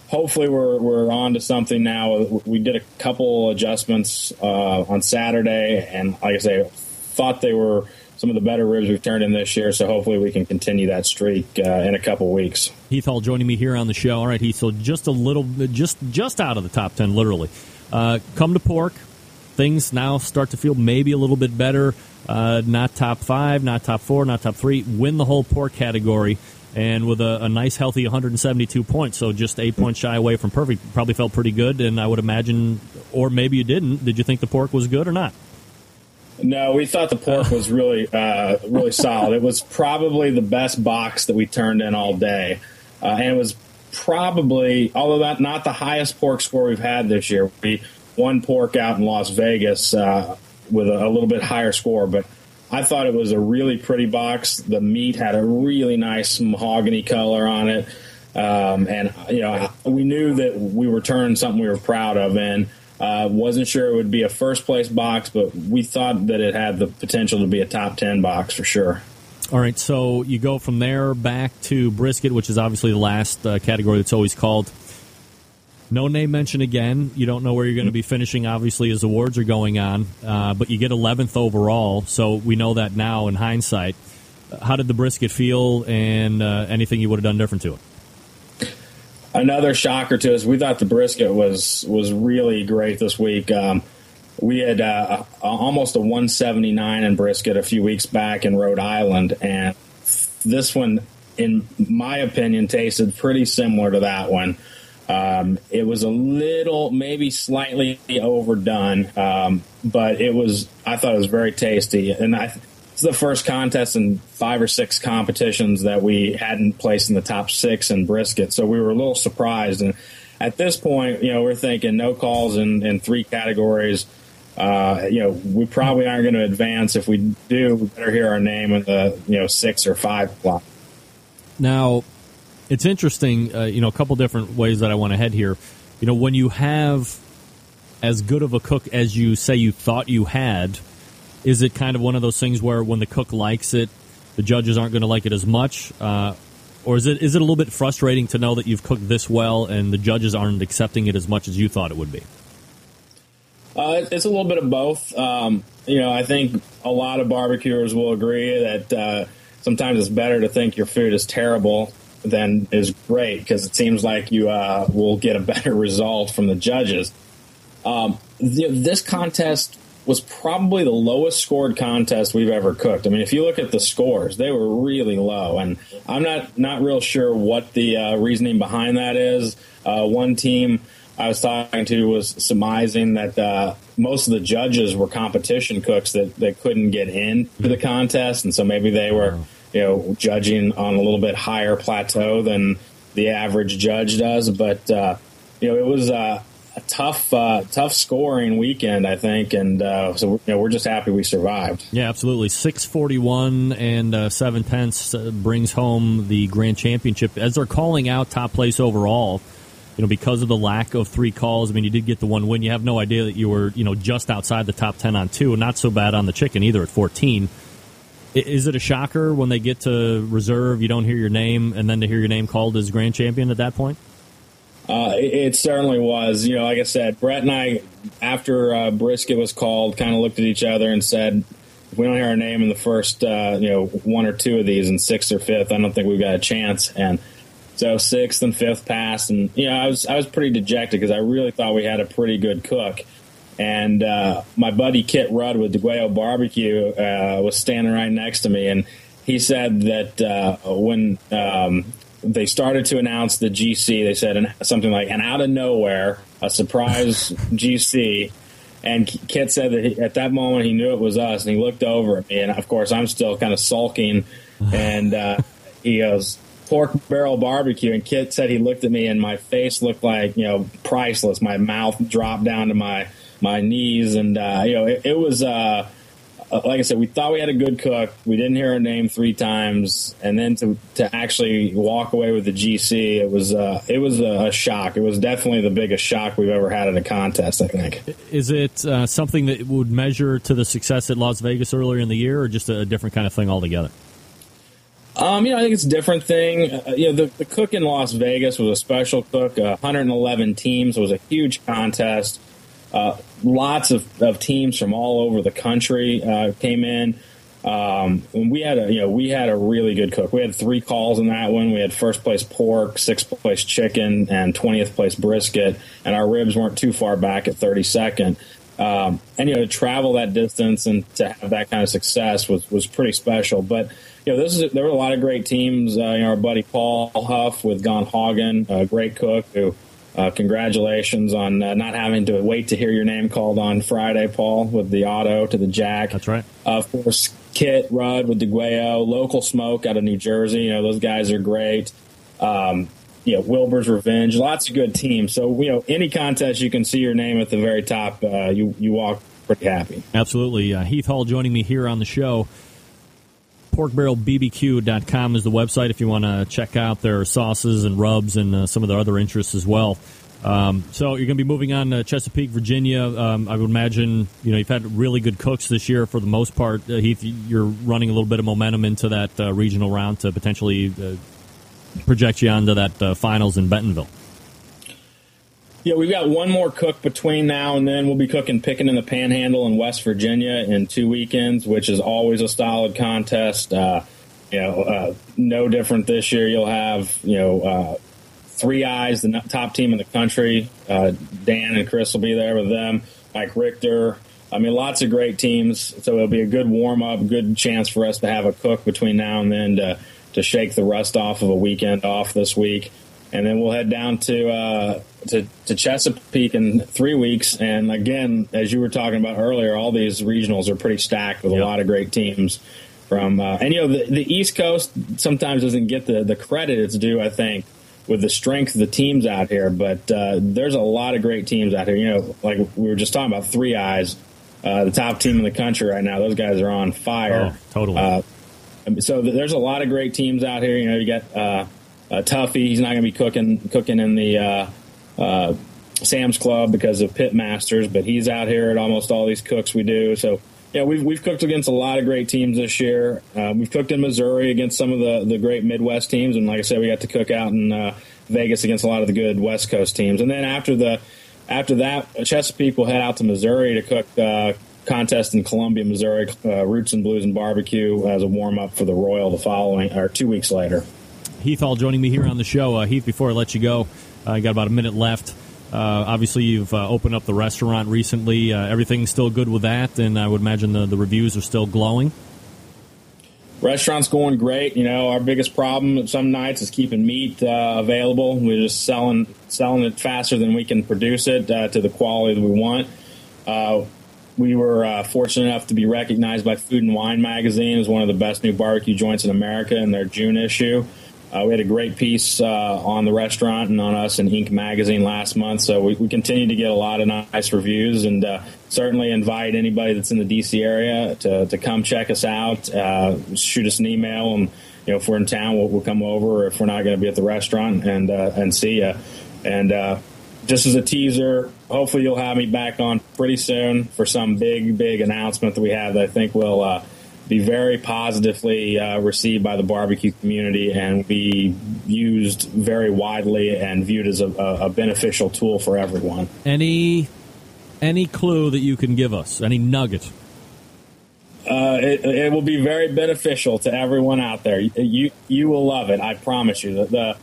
F: hopefully we're we're on to something now. We did a couple adjustments uh, on Saturday, and like I say, thought they were some of the better ribs we've turned in this year. So hopefully we can continue that streak uh, in a couple weeks.
A: Heath Hall joining me here on the show. All right, Heath. So just a little, just just out of the top ten, literally. Uh, come to pork. Things now start to feel maybe a little bit better. Uh, not top five, not top four, not top three. Win the whole pork category and with a, a, nice, healthy 172 points, so just eight points shy away from perfect. Probably felt pretty good, and I would imagine, or maybe you didn't. Did you think the pork was good or not?
F: No, we thought the pork was really, uh, really solid. It was probably the best box that we turned in all day, uh, and it was probably, although that not the highest pork score we've had this year. We won pork out in Las Vegas uh, with a, a little bit higher score, but I thought it was a really pretty box. The meat had a really nice mahogany color on it. Um, and, you know, we knew that we were turning something we were proud of. And uh, wasn't sure it would be a first place box, but we thought that it had the potential to be a top 10 box for sure.
A: All right, so you go from there back to brisket, which is obviously the last uh, category that's always called. No name mentioned again. You don't know where you're going to be finishing, obviously, as awards are going on, uh, but you get 11th overall, so we know that now in hindsight. How did the brisket feel, and uh, anything you would have done different to it?
F: Another shocker to us. We thought the brisket was was really great this week. Um, we had uh, almost a 179 in brisket a few weeks back in Rhode Island, and this one, in my opinion, tasted pretty similar to that one. Um, it was a little, maybe slightly overdone, um, but it was. I thought it was very tasty, and I. It's the first contest in five or six competitions that we hadn't placed in the top six in brisket, so we were a little surprised. And at this point, you know, we're thinking no calls in, in three categories. Uh, you know, we probably aren't going to advance. If we do, we better hear our name in the you know six or five block.
A: Now, it's interesting, uh, you know, a couple different ways that I want to head here. You know, when you have as good of a cook as you say you thought you had, is it kind of one of those things where when the cook likes it, the judges aren't going to like it as much? Uh, or is it is it a little bit frustrating to know that you've cooked this well and the judges aren't accepting it as much as you thought it would be?
F: Uh, it's a little bit of both. Um, you know, I think a lot of barbecuers will agree that uh, sometimes it's better to think your food is terrible than is great because it seems like you uh, will get a better result from the judges. Um, this contest was probably the lowest scored contest we've ever cooked. I mean, if you look at the scores, they were really low, and I'm not not real sure what the uh, reasoning behind that is. Uh, one team I was talking to was surmising that uh, most of the judges were competition cooks that, that couldn't get in to the contest, and so maybe they were you know, judging on a little bit higher plateau than the average judge does. But, uh, you know, it was, uh, a tough, uh, tough scoring weekend, I think, and uh, so you know, we're just happy we survived.
A: Yeah, absolutely. Six forty one and uh, seven tenths uh, brings home the grand championship as they're calling out top place overall. You know, because of the lack of three calls. I mean, you did get the one win. You have no idea that you were, you know, just outside the top ten on two, and not so bad on the chicken either at fourteen. Is it a shocker when they get to reserve, you don't hear your name, and then to hear your name called as grand champion at that point?
F: Uh, it, certainly was. You know, like I said, Brett and I, after uh, brisket was called, kind of looked at each other and said, if we don't hear our name in the first, uh, you know, one or two of these, in sixth or fifth, I don't think we've got a chance. And so sixth and fifth passed, and you know, I was I was pretty dejected because I really thought we had a pretty good cook. And uh, my buddy Kit Rudd with DeGuayo Barbecue uh, was standing right next to me, and he said that uh, when um, they started to announce the GC. They said something like, and out of nowhere, a surprise GC. And Kit said that he, at that moment he knew it was us, and he looked over at me. And of course, I'm still kind of sulking. And uh, he goes, pork barrel barbecue. And Kit said he looked at me, and my face looked like, you know, priceless. My mouth dropped down to my, my knees. And, uh, you know, it, it was. Uh, like I said, we thought we had a good cook. We didn't hear our name three times, and then to to actually walk away with the GC, it was uh, it was a, a, shock. It was definitely the biggest shock we've ever had at a contest. I think.
A: Is it uh, something that would measure to the success at Las Vegas earlier in the year, or just a different kind of thing altogether?
F: Um, you know, I think it's a different thing. Uh, you know, the, the cook in Las Vegas was a special cook. 111 teams. It was a huge contest. Uh, lots of, of, teams from all over the country uh, came in. Um, and we had a you know we had a really good cook. We had three calls in that one. We had first place pork, sixth place chicken, and twentieth place brisket. And our ribs weren't too far back at thirty second. Um, and you know to travel that distance and to have that kind of success was was pretty special. But you know this is there were a lot of great teams. Uh, you know, our buddy Paul Huff with Gone Hagen, a great cook who uh, congratulations on uh, not having to wait to hear your name called on Friday, Paul, with the auto to the jack.
A: That's right.
F: Uh, of course, Kit Rudd with DeGuayo, Local Smoke out of New Jersey. You know, those guys are great. Um, you know, Wilbur's Revenge, lots of good teams. So, you know, any contest you can see your name at the very top, uh, you, you walk pretty happy.
A: Absolutely. Uh, Heath Hall joining me here on the show porkbarrelbbq.com is the website if you want to check out their sauces and rubs and uh, some of their other interests as well. Um, so you're going to be moving on to Chesapeake, Virginia. Um, I would imagine you know you've had really good cooks this year for the most part. Uh, Heath, you're running a little bit of momentum into that uh, regional round to potentially uh, project you onto that uh, finals in Bentonville.
F: Yeah, we've got one more cook between now and then. We'll be cooking Picking in the Panhandle in West Virginia in two weekends, which is always a solid contest. Uh, you know, uh, no different this year. You'll have you know uh, 3 Eyz, the top team in the country. Uh, Dan and Chris will be there with them. Mike Richter. I mean, lots of great teams. So it'll be a good warm up, good chance for us to have a cook between now and then to to shake the rust off of a weekend off this week and then we'll head down to, uh, to to Chesapeake in three weeks. And again, as you were talking about earlier, all these regionals are pretty stacked with yep. a lot of great teams. From uh, and you know the, the East Coast sometimes doesn't get the the credit it's due. I think with the strength of the teams out here, but uh, there's a lot of great teams out here. You know, like we were just talking about, 3 Eyz, uh, the top team in the country right now. Those guys are on fire.
A: Oh, totally. Uh,
F: so there's a lot of great teams out here. You know, you got uh, Tuffy. He's not going to be cooking cooking in the uh, uh, Sam's Club because of pit masters, but he's out here at almost all these cooks we do. So yeah, we've we've cooked against a lot of great teams this year. Uh, we've cooked in Missouri against some of the the great Midwest teams, and like I said, we got to cook out in uh, Vegas against a lot of the good West Coast teams. And then after the after that, Chesapeake will head out to Missouri to cook contest in Columbia, Missouri, uh, Roots and Blues and Barbecue as a warm up for the Royal the following or two weeks later.
A: Heath Hall joining me here on the show. Uh, Heath, before I let you go, I uh, got about a minute left. Uh, obviously, you've uh, opened up the restaurant recently. Uh, everything's still good with that, and I would imagine the, the reviews are still glowing.
F: Restaurant's going great. You know, our biggest problem some nights is keeping meat uh, available. We're just selling selling it faster than we can produce it to the quality that we want. we were fortunate enough to be recognized by Food and Wine magazine as one of the best new barbecue joints in America in their June issue. Uh, we had a great piece uh, on the restaurant and on us in Inc. magazine last month, so we, we continue to get a lot of nice reviews, and uh, certainly invite anybody that's in the DC area to, to come check us out. Uh, shoot us an email, and you know if we're in town, we'll, we'll come over. Or if we're not going to be at the restaurant, and uh, and see you. And uh, just as a teaser, hopefully you'll have me back on pretty soon for some big, big announcement that we have that I think will be very positively uh, received by the barbecue community and be used very widely and viewed as a, a, beneficial tool for everyone.
A: Any any clue that you can give us? Any nugget?
F: Uh, it, it will be very beneficial to everyone out there. You you will love it. I promise you. The the,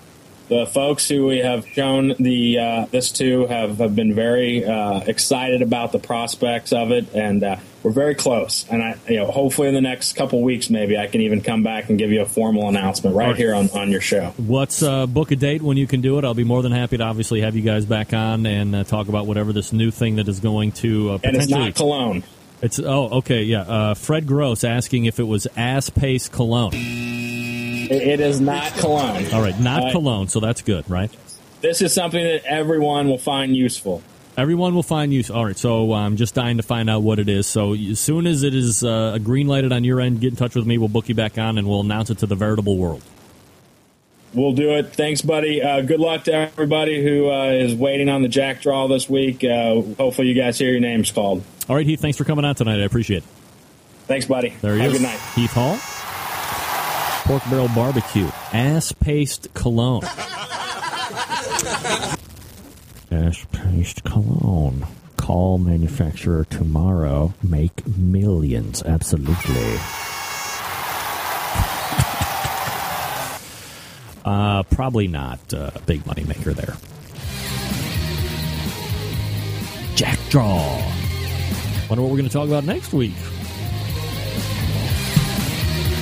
F: the folks who we have shown the uh, this to have, have been very uh, excited about the prospects of it, and uh, we're very close. And I, you know, hopefully in the next couple weeks, maybe I can even come back and give you a formal announcement right here on, on your show.
A: What's uh, book a date when you can do it? I'll be more than happy to obviously have you guys back on and uh, talk about whatever this new thing that is going to uh,
F: And it's not cologne.
A: It's oh okay yeah. Uh, Fred Gross asking if it was ass paste cologne.
F: It, it is not cologne.
A: All right, not
F: Uh,
A: cologne, so that's good, right?
F: This is something that everyone will find useful.
A: Everyone will find use. All right, so I'm just dying to find out what it is. So as soon as it is uh, green lighted on your end, get in touch with me. We'll book you back on, and we'll announce it to the veritable world.
F: We'll do it. Thanks, buddy. Uh, good luck to everybody who uh, is waiting on the jack draw this week. Uh, hopefully, you guys hear your names called.
A: All right, Heath. Thanks for coming on tonight. I appreciate it.
F: Thanks, buddy.
A: There you
F: go. good night.
A: Heath Hall. Pork barrel barbecue. Ass paste cologne. Ass paste cologne. Call manufacturer tomorrow. Make millions. Absolutely. Uh, probably not uh, a big money maker there. Jack Draw. Wonder what we're going to talk about next week.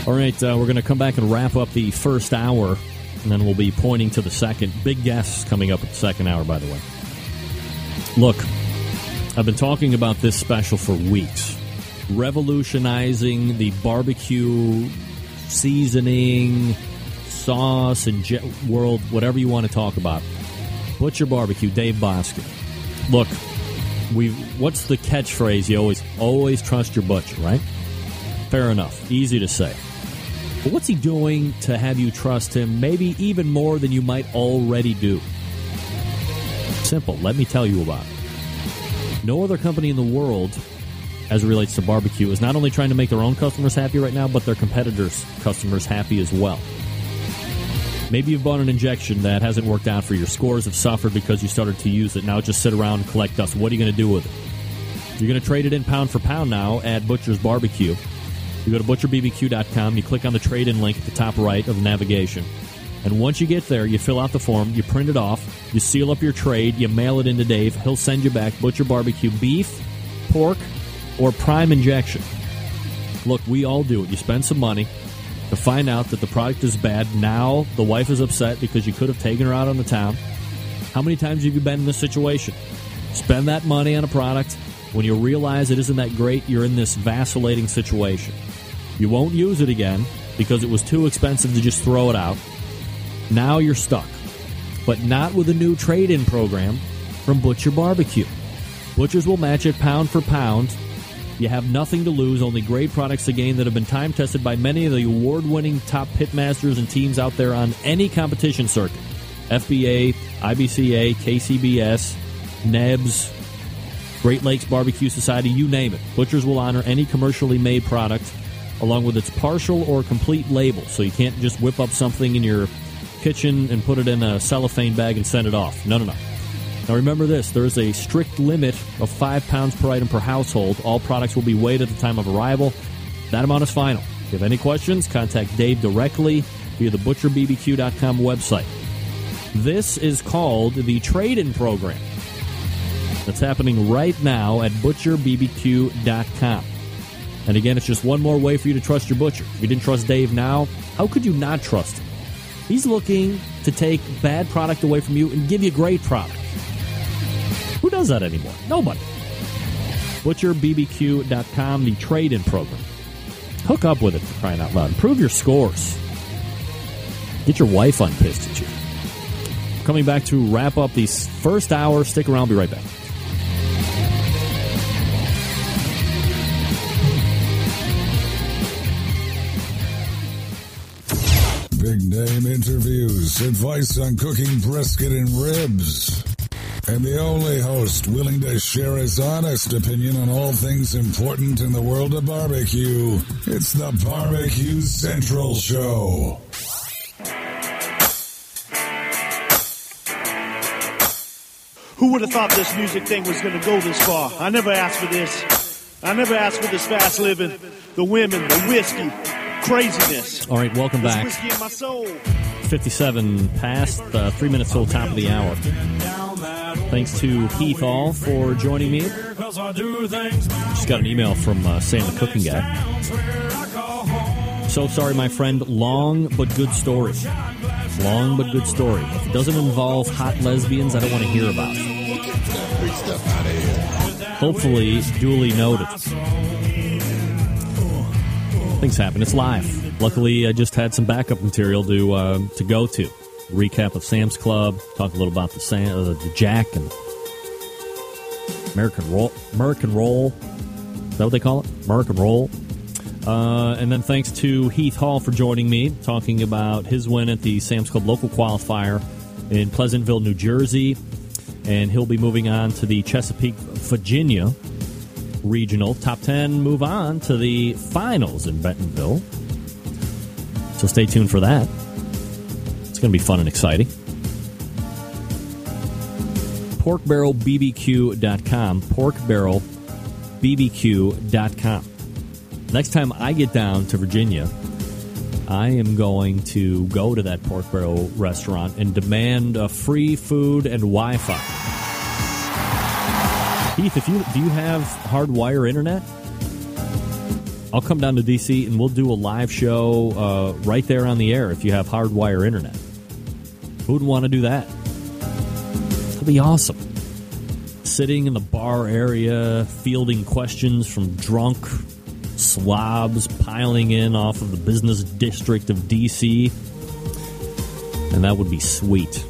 A: All right, uh, we're going to come back and wrap up the first hour, and then we'll be pointing to the second. Big guests coming up at the second hour, by the way. Look, I've been talking about this special for weeks. Revolutionizing the barbecue seasoning, sauce, and jet world, whatever you want to talk about. Butcher Barbecue, Dave Bouska. Look, we what's the catchphrase you always always trust your butcher, right? Fair enough. Easy to say. But what's he doing to have you trust him maybe even more than you might already do? Simple. Let me tell you about it. No other company in the world, as it relates to barbecue, is not only trying to make their own customers happy right now, but their competitors' customers happy as well. Maybe you've bought an injection that hasn't worked out for you. Your scores have suffered because you started to use it. Now just sit around and collect dust. What are you going to do with it? You're going to trade it in pound for pound now at Butcher's Barbecue. You go to butcherbbq.com, you click on the trade in link at the top right of the navigation. And once you get there, you fill out the form, you print it off, you seal up your trade, you mail it in to Dave. He'll send you back Butcher Barbecue beef, pork, or prime injection. Look, we all do it. You spend some money to find out that the product is bad. Now the wife is upset because you could have taken her out on the town. How many times have you been in this situation? Spend that money on a product. When you realize it isn't that great, you're in this vacillating situation. You won't use it again because it was too expensive to just throw it out. Now you're stuck. But not with a new trade in program from Butcher Barbecue. Butchers will match it pound for pound. You have nothing to lose, only great products to gain that have been time tested by many of the award winning top pitmasters and teams out there on any competition circuit FBA, IBCA, KCBS, NEBS, Great Lakes Barbecue Society, you name it. Butchers will honor any commercially made product along with its partial or complete label, so you can't just whip up something in your kitchen and put it in a cellophane bag and send it off. No, no, no. Now remember this there is a strict limit of five pounds per item per household. All products will be weighed at the time of arrival. That amount is final. If you have any questions, contact Dave directly via the butcherbbq.com website. This is called the trade in program. That's happening right now at butcherbbq.com. And again, it's just one more way for you to trust your butcher. If you didn't trust Dave now, how could you not trust him? He's looking to take bad product away from you and give you great product. Who does that anymore? Nobody. ButcherBBQ.com, the trade in program. Hook up with it for crying out loud. Improve your scores. Get your wife unpissed at you. Coming back to wrap up the first hour. Stick around. Be right back.
C: Big name interviews, advice on cooking brisket and ribs. And the only host willing to share his honest opinion on all things important in the world of barbecue. It's the Barbecue Central Show.
D: Who would have thought this music thing was going to go this far? I never asked for this. I never asked for this fast living, the women, the whiskey, craziness.
A: All right, welcome
D: This
A: back.
D: whiskey in my soul.
A: 57 past, uh, three minutes till top of the hour. Thanks to Heath Hall for joining me. Just got an email from uh, Sam the cooking guy. So sorry, my friend. Long but good story. Long but good story. If it doesn't involve hot lesbians, I don't want to hear about it. Hopefully, duly noted. Things happen. It's live. Luckily, I just had some backup material to uh, to go to. Recap of Sam's Club. Talk a little about the Sam, uh, the Jack and American Royal. American Royal. Is that what they call it? American Royal. Uh, and then thanks to Heath Hall for joining me, talking about his win at the Sam's Club local qualifier in Pleasantville, New Jersey. And he'll be moving on to the Chesapeake, Virginia regional. Top 10 move on to the finals in Bentonville. So stay tuned for that. It's going to be fun and exciting. PorkBarrelBBQ.com. PorkBarrelBBQ.com. Next time I get down to Virginia, I am going to go to that pork barrel restaurant and demand uh, free food and Wi-Fi. Heath, if you do you have hardwire internet? I'll come down to DC and we'll do a live show uh, right there on the air if you have hardwire internet. Who would want to do that? That'd be awesome. Sitting in the bar area, fielding questions from drunk slobs piling in off of the business district of DC. And that would be sweet.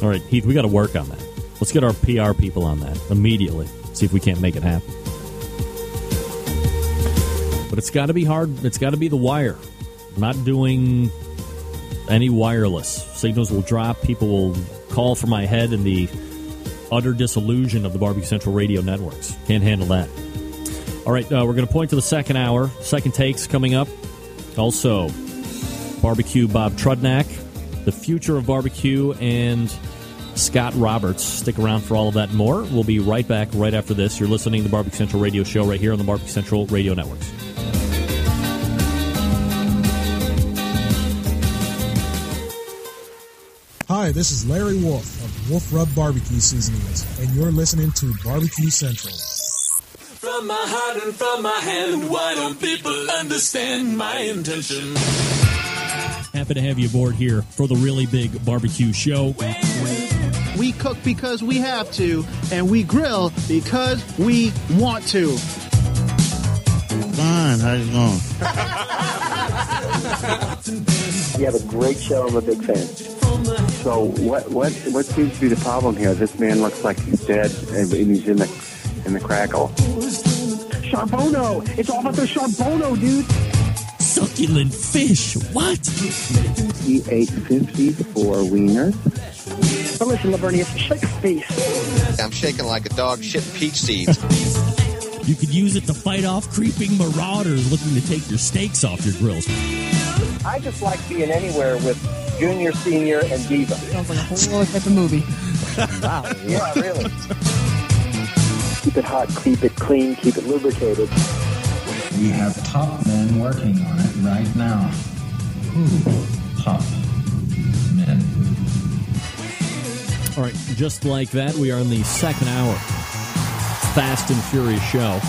A: All right, Heath, we got to work on that. Let's get our PR people on that immediately. See if we can't make it happen. But it's got to be hard. It's got to be the wire. Not doing any wireless. Signals will drop. People will call for my head in the utter disillusion of the Barbecue Central radio networks. Can't handle that. All right, uh, we're going to point to the second hour. Second takes coming up. Also, barbecue Bob Trudnak, the future of barbecue, and Scott Roberts. Stick around for all of that and more. We'll be right back right after this. You're listening to the Barbecue Central Radio Show right here on the Barbecue Central Radio Networks.
G: Hi, this is Larry Wolf of Wolf Rub Barbecue Seasonings, and you're listening to Barbecue Central.
E: From my heart and from my hand, why don't people understand my intention?
A: Happy to have you aboard here for the really big barbecue show.
H: We cook because we have to, and we grill because we want to.
I: Fine, how's it going?
J: You have a great show. I'm a big fan. So what what what seems to be the problem here? This man looks like he's dead and he's in the in the crackle.
H: Charbono! It's all about the Charbono, dude!
A: Succulent fish. What?
J: He ate 54 wieners.
H: But listen, Lavernius, shake a face.
K: I'm shaking like a dog shitting peach seeds.
A: You could use it to fight off creeping marauders looking to take your steaks off your grills.
J: I just like being anywhere with Junior, Senior, and Diva.
L: Sounds like a whole other type of movie.
J: wow. Yeah, really. keep it hot, keep it clean, keep it lubricated.
M: We have top men working on it right now. Who? Top
A: All right, just like that, we are in the second hour. Fast and Furious show.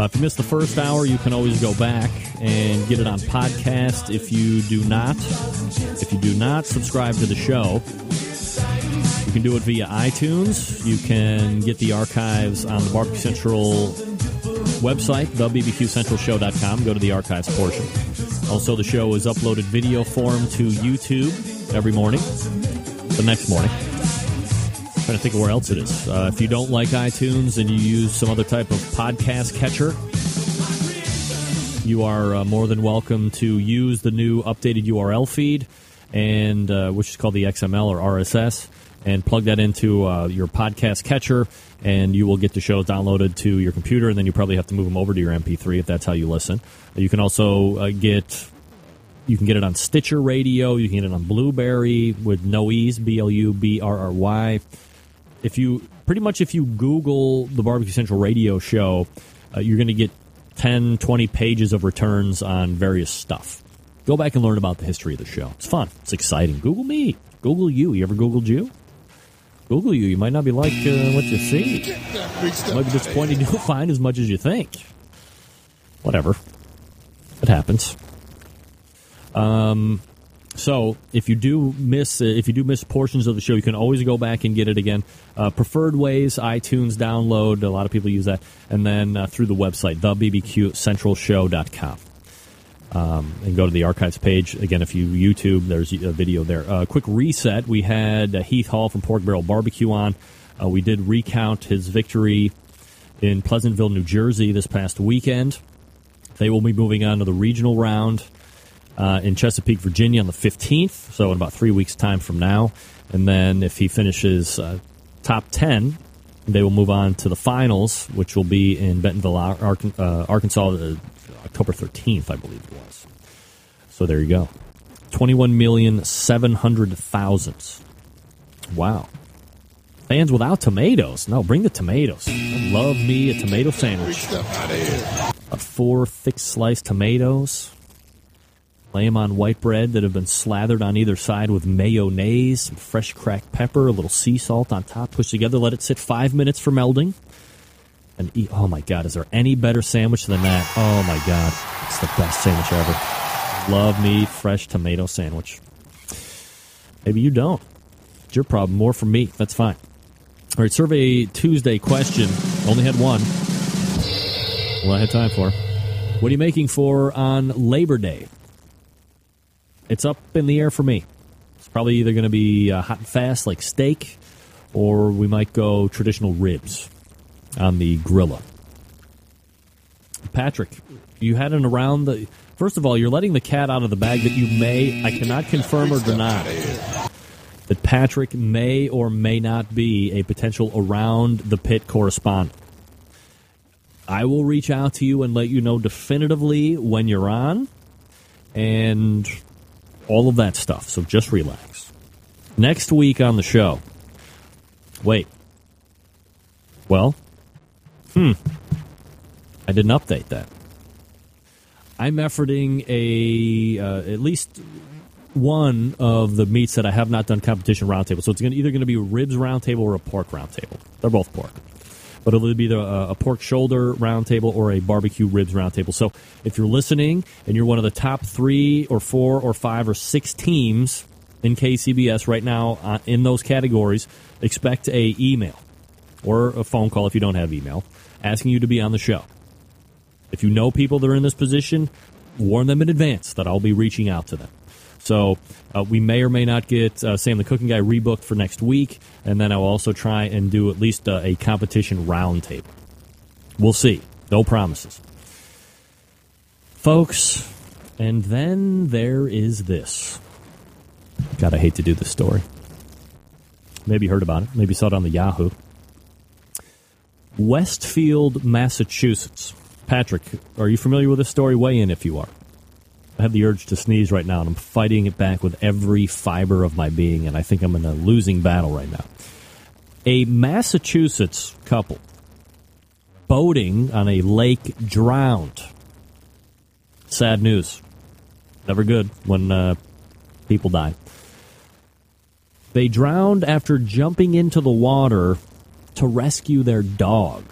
A: Uh, if you missed the first hour, you can always go back and get it on podcast. If you do not, if you do not subscribe to the show, you can do it via iTunes. You can get the archives on the Barbecue Central website, thebbqcentralshow.com. Go to the archives portion. Also, the show is uploaded video form to YouTube every morning. The next morning. trying to think of where else it is. Uh, if you don't like iTunes and you use some other type of podcast catcher, you are uh, more than welcome to use the new updated URL feed, and uh, which is called the XML or RSS, and plug that into uh, your podcast catcher, and you will get the shows downloaded to your computer, and then you probably have to move them over to your MP3 if that's how you listen. You can also uh, get you can get it on Stitcher Radio, you can get it on Blubrry with no e's, B L U B R R Y. If you pretty much if you Google the Barbecue Central Radio show, uh, you're going to get 10, 20 pages of returns on various stuff. Go back and learn about the history of the show. It's fun. It's exciting. Google me. Google you. You ever Googled you? Google you. You might not be like uh, what you see. Might be disappointed you don't find as much as you think. Whatever. It happens. Um, so if you do miss uh, if you do miss portions of the show, you can always go back and get it again. Uh, preferred ways: iTunes download. A lot of people use that, and then uh, through the website, thebbqcentralshow.com. Um, and go to the archives page again. If you YouTube, there's a video there. Uh, quick reset: We had uh, Heath Hall from Pork Barrel Barbecue on. Uh, we did recount his victory in Pleasantville, New Jersey, this past weekend. They will be moving on to the regional round uh, in Chesapeake, Virginia on the 15th, so in about three weeks' time from now. And then if he finishes uh, top 10, they will move on to the finals, which will be in Bentonville, Ar- uh, Arkansas, uh, October 13th, I believe it was. So there you go. 21,700,000. Wow. Fans without tomatoes. No, bring the tomatoes. I love me a tomato sandwich. A four thick sliced tomatoes. Lay them on white bread that have been slathered on either side with mayonnaise, some fresh cracked pepper, a little sea salt on top. Push together, let it sit five minutes for melding, and eat. Oh my God, is there any better sandwich than that? Oh my God, it's the best sandwich ever. Love me fresh tomato sandwich. Maybe you don't. It's your problem. More for me. That's fine. All right, survey Tuesday question. Only had one. Well, I had time for. What are you making for on Labor Day? It's up in the air for me. It's probably either going to be uh, hot and fast like steak, or we might go traditional ribs on the grilla. Patrick, you had an around the. First of all, you're letting the cat out of the bag that you may. I cannot confirm or deny that Patrick may or may not be a potential around the pit correspondent. I will reach out to you and let you know definitively when you're on, and all of that stuff. So just relax. Next week on the show. Wait. Well, hmm. I didn't update that. I'm efforting a uh, at least one of the meats that I have not done competition roundtable. So it's gonna, either going to be ribs roundtable or a pork roundtable. They're both pork but it'll be a, a pork shoulder roundtable or a barbecue ribs roundtable. So if you're listening and you're one of the top three or four or five or six teams in KCBS right now uh, in those categories, expect a email or a phone call if you don't have email asking you to be on the show. If you know people that are in this position, warn them in advance that I'll be reaching out to them. So uh, we may or may not get uh, Sam the Cooking Guy rebooked for next week, and then I'll also try and do at least uh, a competition roundtable. We'll see. No promises. Folks, and then there is this. God, I hate to do this story. Maybe heard about it. Maybe saw it on the Yahoo. Westfield, Massachusetts. Patrick, are you familiar with this story? Weigh in if you are. I have the urge to sneeze right now, and I'm fighting it back with every fiber of my being, and I think I'm in a losing battle right now. A Massachusetts couple boating on a lake drowned. Sad news. Never good when uh, people die. They drowned after jumping into the water to rescue their dog.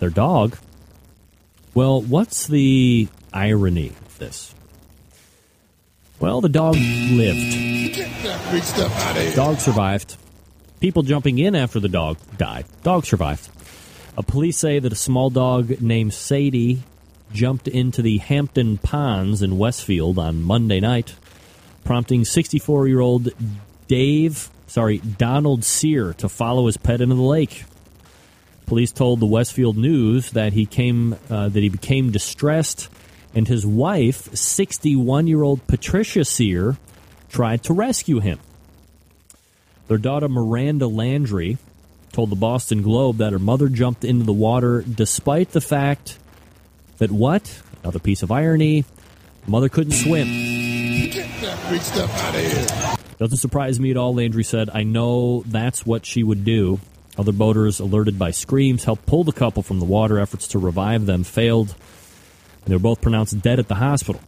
A: Their dog? Well, what's the irony of this? Well, the dog lived. Dog survived. People jumping in after the dog died. Dog survived. A police say that a small dog named Sadie jumped into the Hampton Ponds in Westfield on Monday night, prompting 64 year old Dave, sorry, Donald Sear to follow his pet into the lake. Police told the Westfield News that he came uh, that he became distressed, and his wife, 61 year old Patricia Sear, tried to rescue him. Their daughter Miranda Landry told the Boston Globe that her mother jumped into the water despite the fact that what? Another piece of irony. Mother couldn't swim.
C: Get that big stuff out of here.
A: Doesn't surprise me at all, Landry said. I know that's what she would do. Other boaters, alerted by screams, helped pull the couple from the water. Efforts to revive them failed, they were both pronounced dead at the hospital.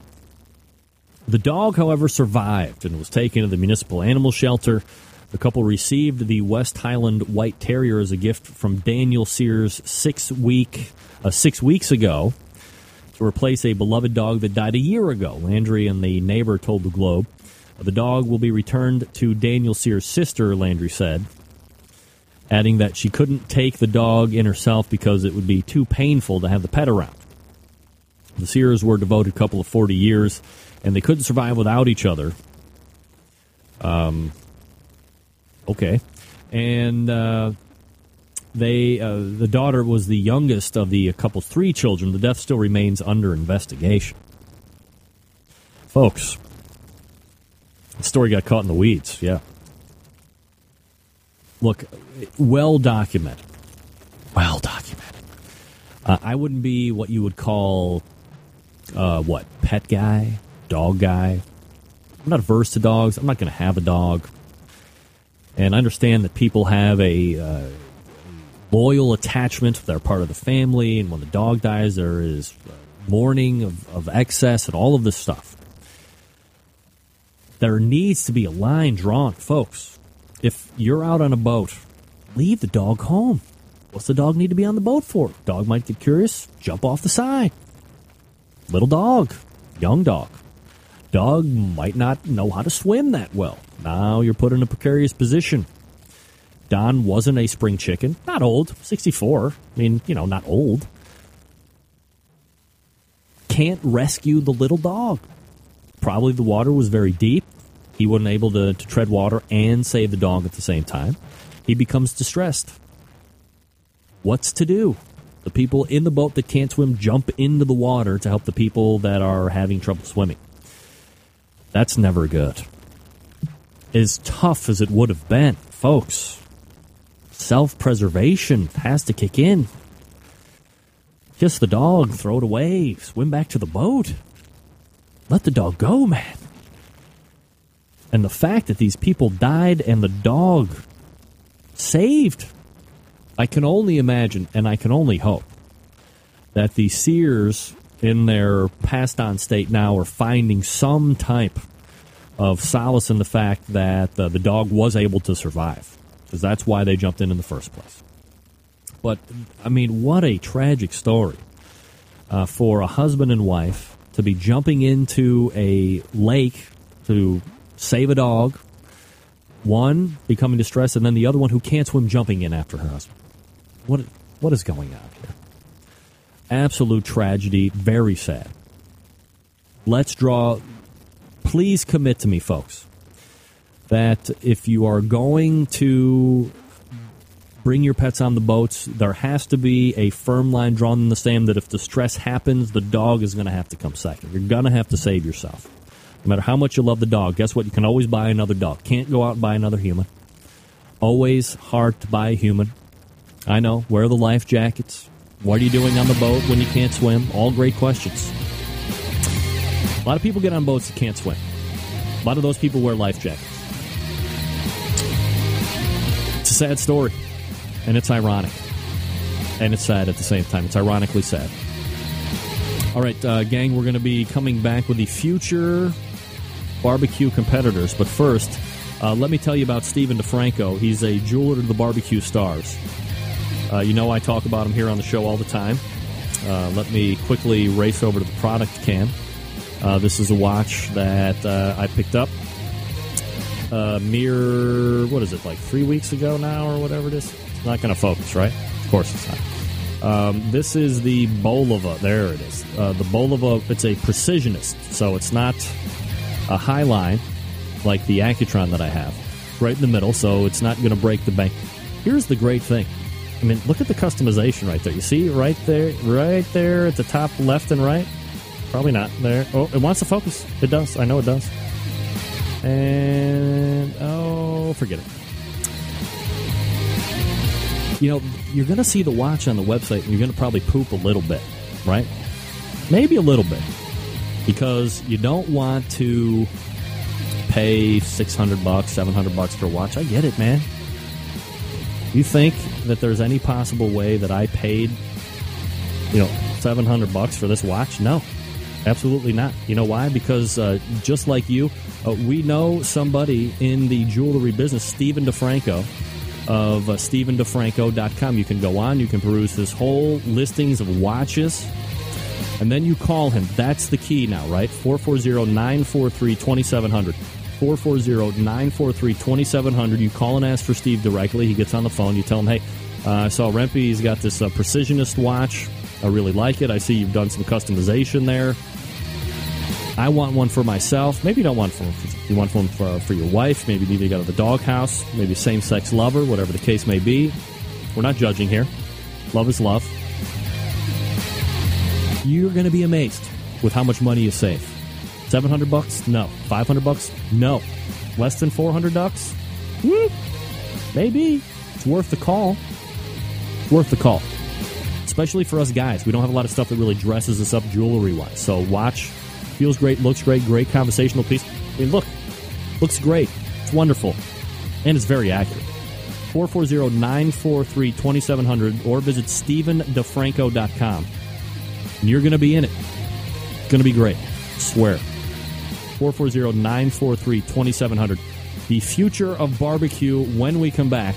A: The dog, however, survived and was taken to the municipal animal shelter. The couple received the West Highland White Terrier as a gift from Daniel Sears six week uh, six weeks ago to replace a beloved dog that died a year ago. Landry and the neighbor told the Globe. The dog will be returned to Daniel Sears' sister, Landry said, adding that she couldn't take the dog in herself because it would be too painful to have the pet around. The Sears were devoted a couple of 40 years, and they couldn't survive without each other. Um, okay. And uh, they, uh, the daughter was the youngest of the couple's three children. The death still remains under investigation. Folks, the story got caught in the weeds, yeah. Look, well documented. Well documented. Uh, I wouldn't be what you would call, uh, what, pet guy, dog guy. I'm not averse to dogs. I'm not going to have a dog. And I understand that people have a uh, loyal attachment. They're part of the family. And when the dog dies, there is mourning of, of excess and all of this stuff there needs to be a line drawn, folks. If you're out on a boat, leave the dog home. What's the dog need to be on the boat for? Dog might get curious, jump off the side. Little dog, young dog. Dog might not know how to swim that well. Now you're put in a precarious position. Don wasn't a spring chicken. Not old, 64. I mean, you know, not old. Can't rescue the little dog. Probably the water was very deep. He wasn't able to, to tread water and save the dog at the same time. He becomes distressed. What's to do? The people in the boat that can't swim jump into the water to help the people that are having trouble swimming. That's never good. As tough as it would have been, folks, self preservation has to kick in. Kiss the dog, throw it away, swim back to the boat. Let the dog go, man. And the fact that these people died and the dog saved, I can only imagine and I can only hope that the Sears in their passed on state now are finding some type of solace in the fact that uh, the dog was able to survive because that's why they jumped in in the first place. But I mean, what a tragic story uh, for a husband and wife to be jumping into a lake to save a dog, one becoming distressed, and then the other one who can't swim jumping in after her husband. What what is going on here? Absolute tragedy, very sad. Let's draw please commit to me, folks, that if you are going to bring your pets on the boats, there has to be a firm line drawn in the sand that if distress happens, the dog is going to have to come second. You're going to have to save yourself. No matter how much you love the dog, guess what? You can always buy another dog. Can't go out and buy another human. Always hard to buy a human. I know. Wear the life jackets. What are you doing on the boat when you can't swim? All great questions. A lot of people get on boats that can't swim. A lot of those people wear life jackets. It's a sad story, and it's ironic. And it's sad at the same time. It's ironically sad. All right, uh, gang, we're going to be coming back with the future barbecue competitors. But first, uh, let me tell you about Stephen DeFranco. He's a jeweler to the barbecue stars. Uh, you know I talk about them here on the show all the time. Uh, let me quickly race over to the product cam. Uh, this is a watch that uh, I picked up uh, mere, what is it, like three weeks ago now or whatever it is? It's not going to focus, right? Of course it's not. Um, this is the Bulova. There it is. Uh, the Bulova. It's a precisionist, so it's not a high line like the Accutron that I have, right in the middle. So it's not going to break the bank. Here's the great thing. I mean, look at the customization right there. You see right there, right there at the top left and right. Probably not there. Oh, it wants to focus. It does. I know it does. And oh, forget it. You know, you're going to see the watch on the website, and you're going to probably poop a little bit, right? Maybe a little bit, because you don't want to pay six hundred bucks, seven hundred bucks for a watch. I get it, man. You think that there's any possible way that I paid, you know, seven hundred bucks for this watch? No, absolutely not. You know why? Because uh, just like you, uh, we know somebody in the jewelry business, Stephen DeFranco of uh, StephenDeFranco.com. You can go on, you can peruse his whole listings of watches, and then you call him. That's the key now, right? 440 943 2700. 440 943 2700. You call and ask for Steve directly. He gets on the phone. You tell him, hey, uh, I saw Rempe. He's got this uh, Precisionist watch. I really like it. I see you've done some customization there. I want one for myself. Maybe you don't want one for you want one for, for your wife. Maybe you got at the doghouse. Maybe same sex lover, whatever the case may be. We're not judging here. Love is love. You're going to be amazed with how much money you save. 700 bucks? No. 500 bucks? No. Less than 400 bucks? Hmm. Maybe. It's worth the call. Worth the call. Especially for us guys. We don't have a lot of stuff that really dresses us up jewelry wise. So watch feels great, looks great, great conversational piece. I mean, look, looks great. It's wonderful. And it's very accurate. 440 943 2700 or visit StephenDeFranco.com. And you're going to be in it. It's going to be great. I swear. 440 943 2700. The future of barbecue when we come back.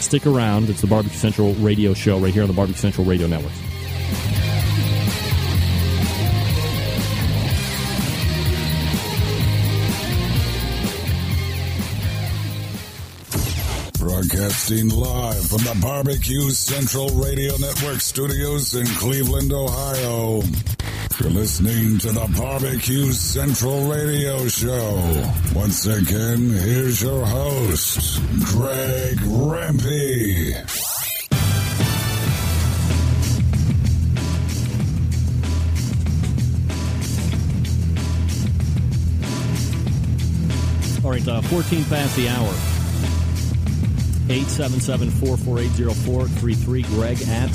A: Stick around. It's the Barbecue Central radio show right here on the Barbecue Central Radio Network.
C: Broadcasting live from the Barbecue Central Radio Network studios in Cleveland, Ohio. You're listening to the Barbecue Central Radio Show. Once again, here's your host, Greg Rempe.
A: All right, uh, 14 past the hour. 877-448-0433. Greg at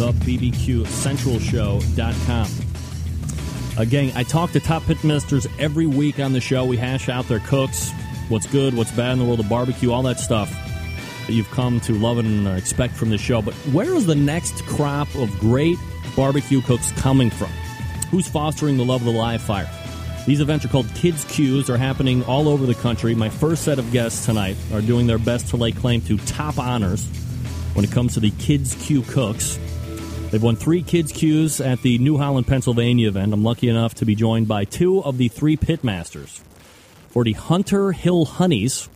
A: the BBQCentralShow.com. Again, I talk to top pitmasters every week on the show. We hash out their cooks, what's good, what's bad in the world of barbecue, all that stuff that you've come to love and uh, expect from the show. But where is the next crop of great barbecue cooks coming from? Who's fostering the love of the live fire? These events are called Kids Q's. They're happening all over the country. My first set of guests tonight are doing their best to lay claim to top honors when it comes to the Kids Q Cooks. They've won three Kids Q's at the New Holland, Pennsylvania event. I'm lucky enough to be joined by two of the three pitmasters for the Hunter Hill Honeys.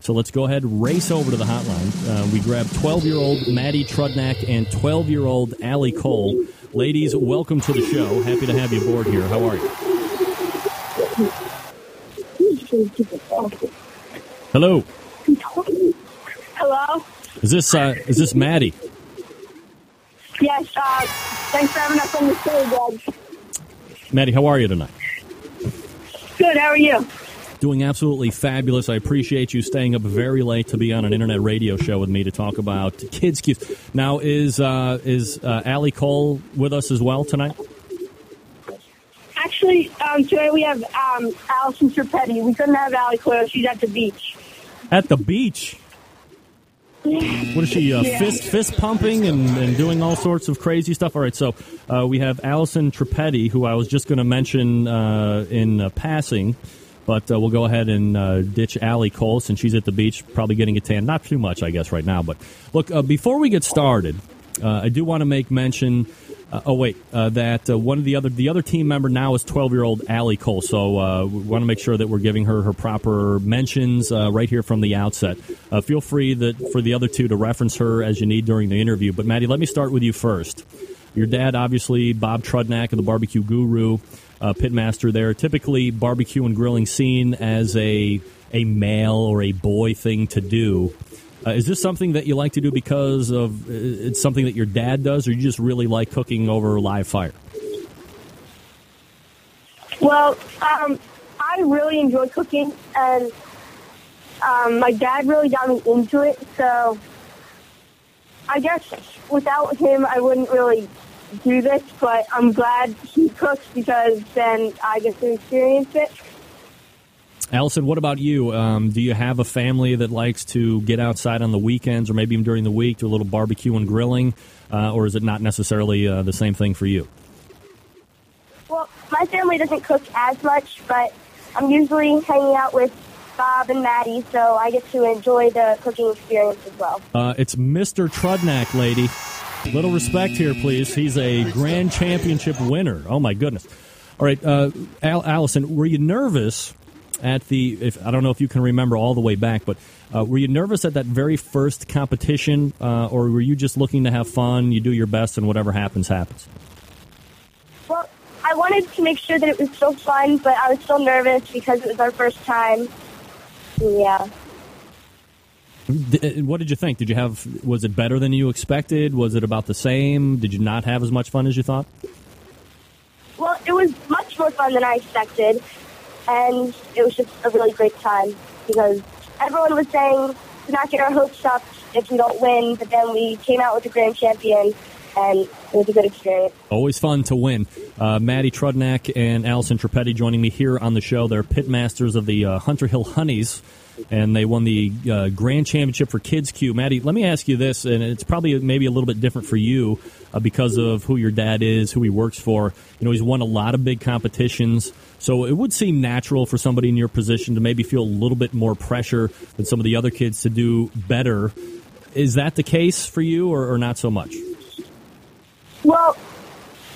A: So let's go ahead and race over to the hotline. Uh, we grab 12 year old Maddie Trudnak and 12 year old Allie Cole. Ladies, welcome to the show. Happy to have you aboard here. How are you? Hello.
I: Hello.
A: Is this uh, is this Maddie?
I: Yes. Uh, thanks for having us on the show, Greg.
A: Maddie, how are you tonight?
I: Good. How are you?
A: Doing absolutely fabulous. I appreciate you staying up very late to be on an internet radio show with me to talk about kids' cues. Now, is uh, is uh, Allie Cole with us as well tonight?
I: Actually, um, today we have um, Allison Serpetti. We couldn't have Allie Cole. She's at the beach.
A: At the beach. What is she uh,
I: Yeah.
A: fist fist pumping and, and doing all sorts of crazy stuff? All right, so uh, we have Allison Trippetti, who I was just going to mention uh, in uh, passing, but uh, we'll go ahead and uh, ditch Allie Cole since she's at the beach, probably getting a tan. Not too much, I guess, right now. But look, uh, before we get started, uh, I do want to make mention Uh, oh wait, uh, that uh, one of the other the other team member now is twelve year old Allie Cole. So uh, we want to make sure that we're giving her her proper mentions uh, right here from the outset. Uh, feel free that for the other two to reference her as you need during the interview. But Maddie, let me start with you first. Your dad, obviously, Bob Trudnak of the Barbecue Guru, pitmaster there. Typically, barbecue and grilling seen as a a male or a boy thing to do. Uh, is this something that you like to do because of it's something that your dad does, or you just really like cooking over live fire?
I: Well, um, I really enjoy cooking, and um, my dad really got me into it. So I guess without him, I wouldn't really do this. But I'm glad he cooks because then I get to experience it.
A: Allison, what about you? Um, do you have a family that likes to get outside on the weekends or maybe even during the week, do a little barbecue and grilling, uh, or is it not necessarily uh, the same thing for you?
I: Well, my family doesn't cook as much, but I'm usually hanging out with Bob and Maddie, so I get to enjoy the cooking experience as well.
A: Uh, it's Mr. Trudnak, lady. Little respect here, please. He's a grand championship winner. Oh, my goodness. All right, uh, Al- Allison, were you nervous at the? If I don't know if you can remember all the way back, but uh, were you nervous at that very first competition, uh, or were you just looking to have fun? You do your best, and whatever happens, happens.
I: Well, I wanted to make sure that it was still fun, but I was still nervous because it was our first time. Yeah.
A: Uh, what did you think? Did you have? Was it better than you expected? Was it about the same? Did you not have as much fun as you thought?
I: Well, it was much more fun than I expected, and it was just a really great time because everyone was saying to not get our hopes up if we don't win, but then we came out with the grand champion, and it was a good experience.
A: Always fun to win. Uh, Maddie Trudnak and Allison Trippetti joining me here on the show. They're pitmasters of the uh, Hunter Hill Honeys, and they won the uh, Grand Championship for Kids Q. Maddie, let me ask you this, and it's probably maybe a little bit different for you uh, because of who your dad is, who he works for. You know, he's won a lot of big competitions, so it would seem natural for somebody in your position to maybe feel a little bit more pressure than some of the other kids to do better. Is that the case for you, or, or not so much?
I: Well,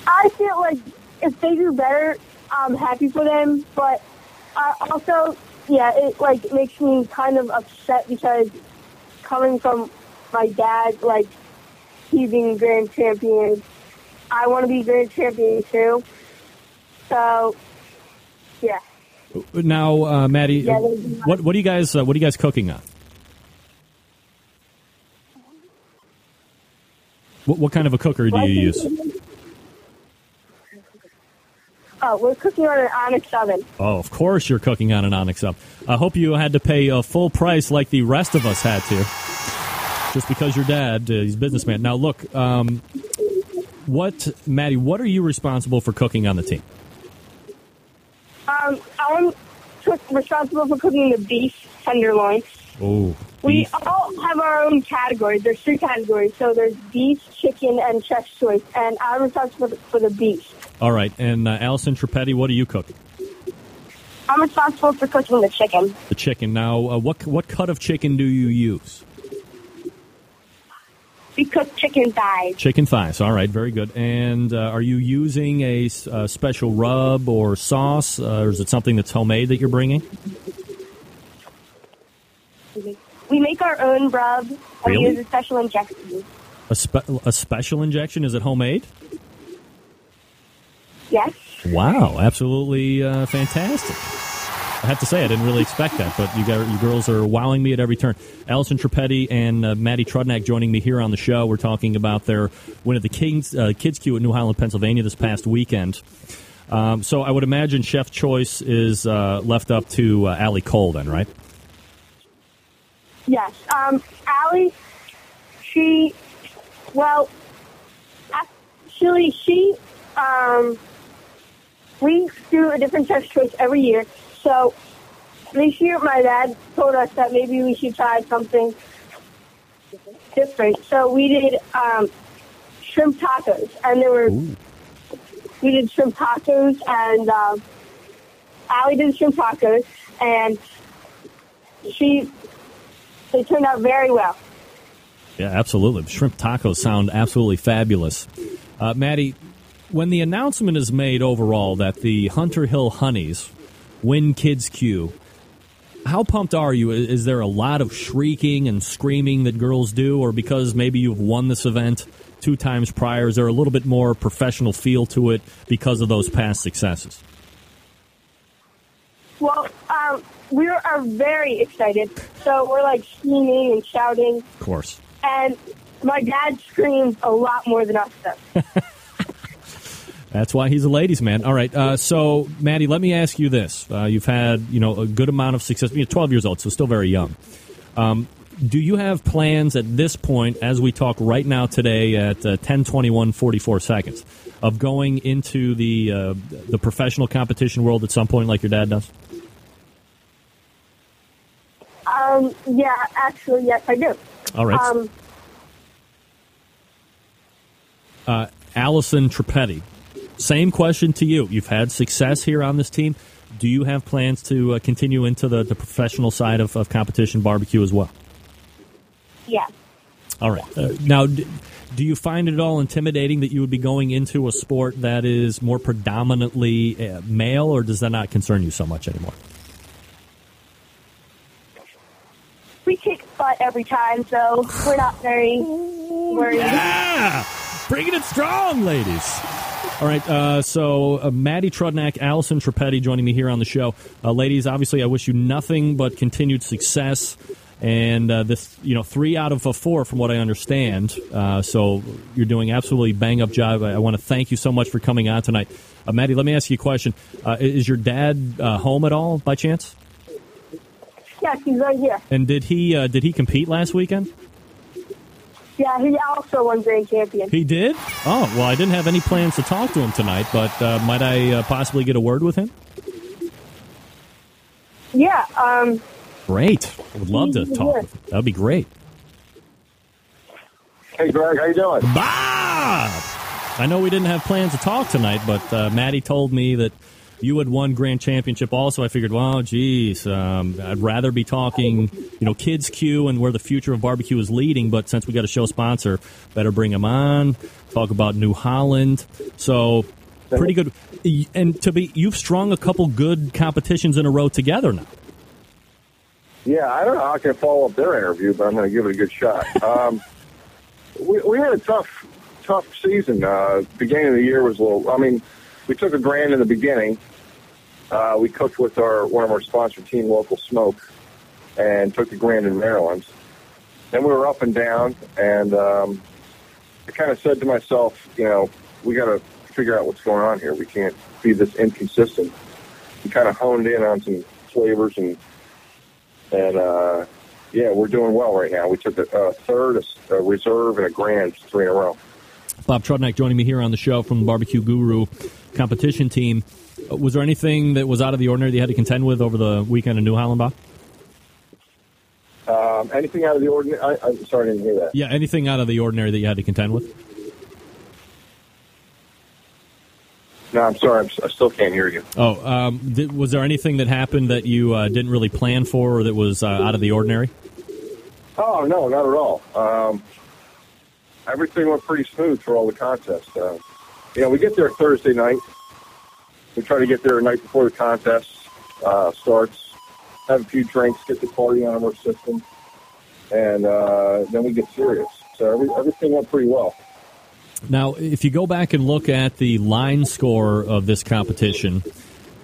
I: I feel like if they do better, I'm happy for them. But uh, also, yeah, it like makes me kind of upset because coming from my dad, like he being grand champion, I want to be grand champion too. So, yeah.
A: Now, uh, Maddie,
I: Yeah,
A: what what are you guys uh, what are you guys cooking on? What, what kind of a cooker do you use?
I: Oh, we're cooking on an onyx oven.
A: Oh, of course you're cooking on an Onyx oven. I hope you had to pay a full price like the rest of us had to, just because your dad, uh, he's a businessman. Now, look, um, what, Maddie, what are you responsible for cooking on the team?
I: Um, I'm responsible for cooking the beef tenderloin.
A: Oh,
I: We all have our own categories. There's three categories. So there's beef, chicken, and chef's choice. And I'm responsible for the, beef.
A: all right. And uh, Allison Trippetti, what do you cook?
I: I'm responsible for cooking the chicken.
A: The chicken. Now, uh, what what cut of chicken do you use?
I: We cook chicken thighs.
A: Chicken thighs. All right, very good. And uh, are you using a special rub or sauce, uh, or is it something that's homemade that you're bringing?
I: We make our own rub and
A: Really?
I: we use a special injection.
A: A, spe- a special injection? Is it homemade?
I: Yes.
A: Wow, absolutely uh, fantastic. I have to say, I didn't really expect that, but you, got, you girls are wowing me at every turn. Allison Trippetti and uh, Maddie Trudnak joining me here on the show. We're talking about their win at the Kings, uh, Kids Q at New Highland, Pennsylvania this past weekend. Um, so I would imagine Chef Choice is uh, left up to uh, Allie Cole then, right?
I: Yes. Um, Allie, she, well, actually, she, um, we do a different chef's choice every year. So this year, my dad told us that maybe we should try something different. So we did um, shrimp tacos, and there were we did shrimp tacos, and um, Allie did shrimp tacos, and she they turned out very well.
A: Yeah, absolutely. Shrimp tacos sound absolutely fabulous. Uh, Maddie, when the announcement is made overall that the Hunter Hill Honeys win Kids Q, how pumped are you? Is is there a lot of shrieking and screaming that girls do, or because maybe you've won this event two times prior, is there a little bit more professional feel to it because of those past successes?
I: Well, um, we are very excited. So we're like screaming and shouting,
A: Of course.
I: and my dad screams a lot more than us does.
A: That's why he's a ladies' man. All right. Uh, so, Maddie, let me ask you this: uh, You've had, you know, a good amount of success. You're 12 years old, so still very young. Um, do you have plans at this point, as we talk right now today at uh, 10:21, 44 seconds, of going into the uh, the professional competition world at some point, like your dad does?
I: Um, yeah, actually, yes, I do.
A: All right.
I: Um,
A: Uh, Allison Tripetti, same question to you. You've had success here on this team. Do you have plans to uh, continue into the, the professional side of, of competition barbecue as well?
I: yeah.
A: All right. Uh, now, d- do you find it at all intimidating that you would be going into a sport that is more predominantly uh, male, or does that not concern you so much anymore?
I: We kick butt every time, so we're not very worried.
A: Yeah! Bringing it strong, ladies. All right, uh, so uh, Maddie Trudnak, Allison Tripetti joining me here on the show. Uh, ladies, obviously, I wish you nothing but continued success. And uh, this, you know, three out of four, from what I understand. Uh, so you're doing absolutely bang up job. I, I want to thank you so much for coming on tonight, uh, Maddie. Let me ask you a question: uh, Is your dad uh, home at all, by chance?
I: Yeah, he's right here.
A: And did he uh, did he compete last weekend?
I: Yeah, he also won grand champion.
A: He did? Oh, well, I didn't have any plans to talk to him tonight, but uh, might I uh, possibly get a word with him?
I: Yeah, um,
A: Great. I would love to talk with him. That would be great.
N: Hey, Greg, how you doing?
A: Bob! I know we didn't have plans to talk tonight, but uh, Maddie told me that you had won grand championship also. I figured, well, geez, um, I'd rather be talking, you know, Kids Q and where the future of barbecue is leading, but since we got a show sponsor, better bring him on, talk about New Holland. So, pretty good. And to be, you've strung a couple good competitions in a row together now.
N: Yeah, I don't know how I can follow up their interview, but I'm going to give it a good shot. Um, we, we had a tough, tough season. Uh, beginning of the year was a little. I mean, we took a grand in the beginning. Uh, we cooked with our one of our sponsor team, Local Smoke, and took the grand in Maryland. Then we were up and down, and um, I kind of said to myself, you know, we got to figure out what's going on here. We can't be this inconsistent. We kind of honed in on some flavors and and uh, yeah, we're doing well right now. We took a, a third, a, a reserve, and a grand three in a row.
A: Bob Trudnak joining me here on the show from the Barbecue Guru competition team. Was there anything that was out of the ordinary that you had to contend with over the weekend in New Bob?
N: Um, anything out of the ordinary? I, I'm sorry, I didn't hear that.
A: Yeah, anything out of the ordinary that you had to contend with?
N: No, I'm sorry. I'm, I still can't hear you.
A: Oh, um, did, was there anything that happened that you uh, didn't really plan for or that was uh, out of the ordinary?
N: Oh no, not at all. Um, everything went pretty smooth for all the contests. Uh, you know, we get there Thursday night. We try to get there a night before the contest uh, starts, have a few drinks, get the party on our system, and uh, then we get serious. So every, everything went pretty well.
A: Now, if you go back and look at the line score of this competition,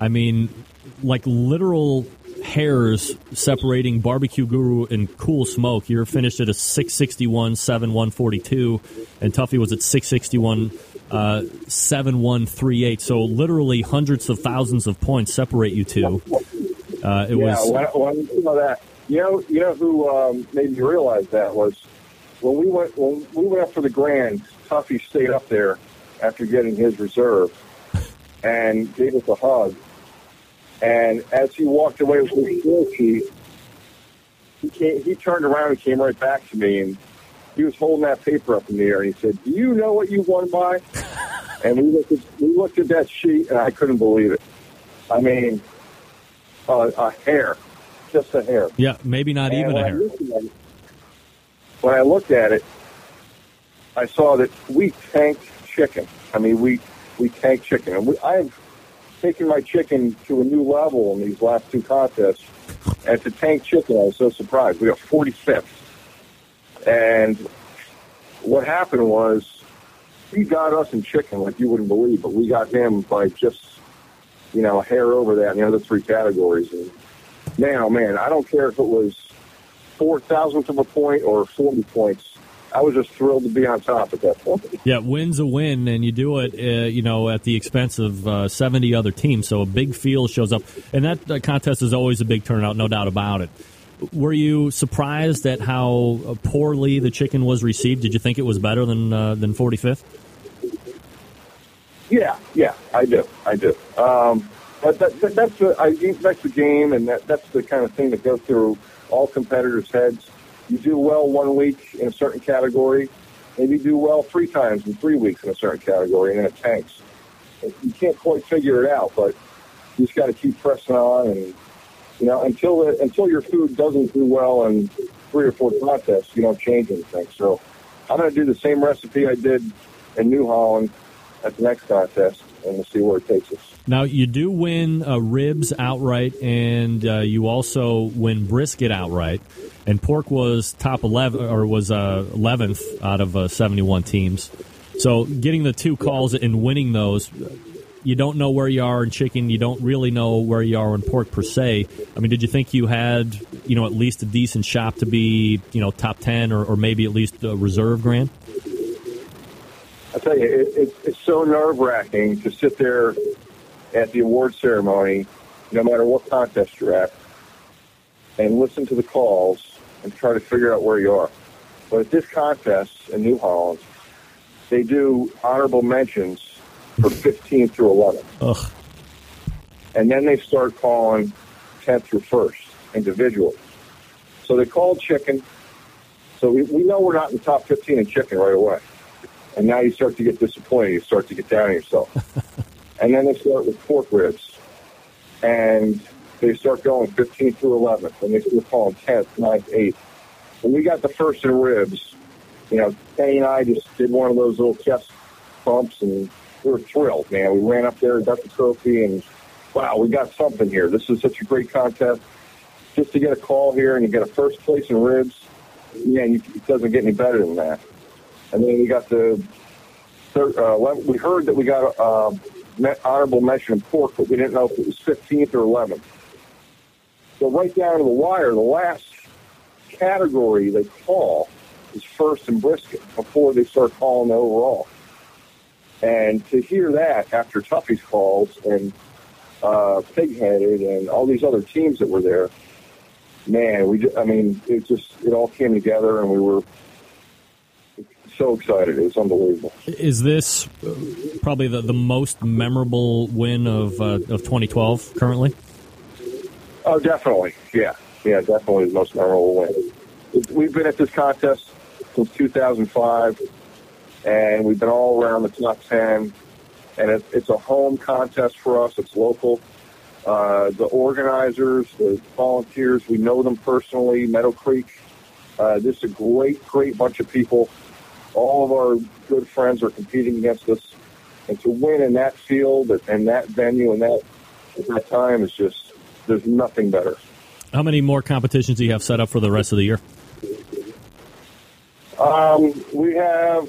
A: I mean, like literal hairs separating Barbecue Guru and Cool Smoke. You're finished at a 661, 7142, and Tuffy was at 661, uh, 7138. So literally hundreds of thousands of points separate you two. Uh, it
N: yeah,
A: was.
N: when, when you know that, you know, you know who um, made me realize that was when we went when we went up for the grand. Tuffy stayed up there after getting his reserve and gave us a hug. And as he walked away with his score sheet, he came, he turned around and came right back to me, and he was holding that paper up in the air, and he said, "Do you know what you won by?" And we looked at we looked at that sheet, and I couldn't believe it. I mean, a, a hair, just a hair.
A: Yeah, maybe not
N: And
A: even a
N: when I
A: hair.
N: looked at it- When I looked at it, I saw that we tanked chicken. I mean, we we tank chicken, and we, I've taken my chicken to a new level in these last two contests. And to tank chicken, I was so surprised. We got 45th, and what happened was he got us in chicken like you wouldn't believe, but we got him by just you know a hair over that in the other three categories. And oh man, I don't care if it was four thousandths of a point or 40 points. I was just thrilled to be on top at that point.
A: Yeah, win's a win, and you do it, uh, you know, at the expense of uh, 70 other teams. So a big field shows up, and that uh, contest is always a big turnout, no doubt about it. Were you surprised at how poorly the chicken was received? Did you think it was better than uh, than 45th?
N: Yeah, yeah, I do, I do. Um, but that, that, that's the I that's the game, and that, that's the kind of thing that goes through all competitors' heads. You do well one week in a certain category, maybe do well three times in three weeks in a certain category, and then it tanks. You can't quite figure it out, but you just got to keep pressing on, and you know until it, until your food doesn't do well in three or four contests, you don't change anything. So I'm going to do the same recipe I did in New Holland at the next contest, and we'll see where it takes us.
A: Now you do win uh, ribs outright, and uh, you also win brisket outright. And pork was top eleven, or was uh, eleventh out of uh, seventy-one teams. So getting the two calls and winning those, you don't know where you are in chicken. You don't really know where you are in pork per se. I mean, did you think you had, you know, at least a decent shot to be, you know, top ten or, or maybe at least a reserve grand?
N: I tell you, it, it, it's so nerve wracking to sit there at the award ceremony, no matter what contest you're at, and listen to the calls and try to figure out where you are. But at this contest in New Holland, they do honorable mentions for 15 through 11.
A: Ugh.
N: And then they start calling 10th through 1st individually. So they called chicken. So we, we know we're not in the top 15 in chicken right away. And now you start to get disappointed. You start to get down on yourself. and then they start with pork ribs. And they start going 15 through 11. And they start calling 10th, 9th, 8th. When we got the first in ribs, you know, Kenny and I just did one of those little chest bumps and we were thrilled, man. We ran up there got the trophy and wow, we got something here. This is such a great contest. Just to get a call here and you get a first place in ribs, yeah, you, it doesn't get any better than that. And then we got the third, uh, we heard that we got uh, honorable mention in pork, but we didn't know if it was 15th or 11th. So right down to the wire, the last category they call is first and brisket before they start calling the overall. And to hear that after Tuffy's calls and uh, Pigheaded and all these other teams that were there, man, we just, I mean, it just it all came together and we were so excited. It was unbelievable.
A: Is this uh, probably the, the most memorable win of uh, of 2012 currently?
N: Oh, definitely. Yeah, yeah, definitely the most memorable win. We've been at this contest since 2005, and we've been all around the top 10. And it, it's a home contest for us. It's local. Uh, the organizers, the volunteers, we know them personally. Meadow Creek. Uh, this is a great, great bunch of people. All of our good friends are competing against us, and to win in that field and that venue and that at that time is just there's nothing better.
A: How many more competitions do you have set up for the rest of the year?
N: Um, we have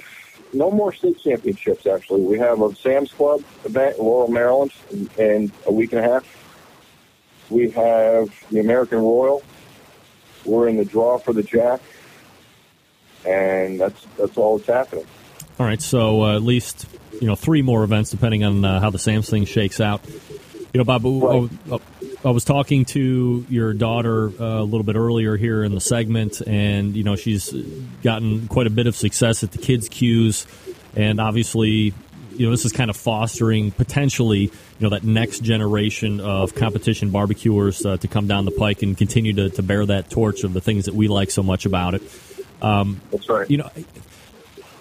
N: no more state championships. Actually, we have a Sam's Club event in Laurel, Maryland, in, in a week and a half. We have the American Royal. We're in the draw for the Jack, and that's that's all that's happening.
A: All right, so uh, at least you know three more events, depending on uh, how the Sam's thing shakes out. You know, Bob, right. I, I was talking to your daughter uh, a little bit earlier here in the segment, and you know she's gotten quite a bit of success at the kids' cues, and obviously, you know this is kind of fostering potentially you know that next generation of competition barbecuers uh, to come down the pike and continue to, to bear that torch of the things that we like so much about it.
N: Um, That's right.
A: You know,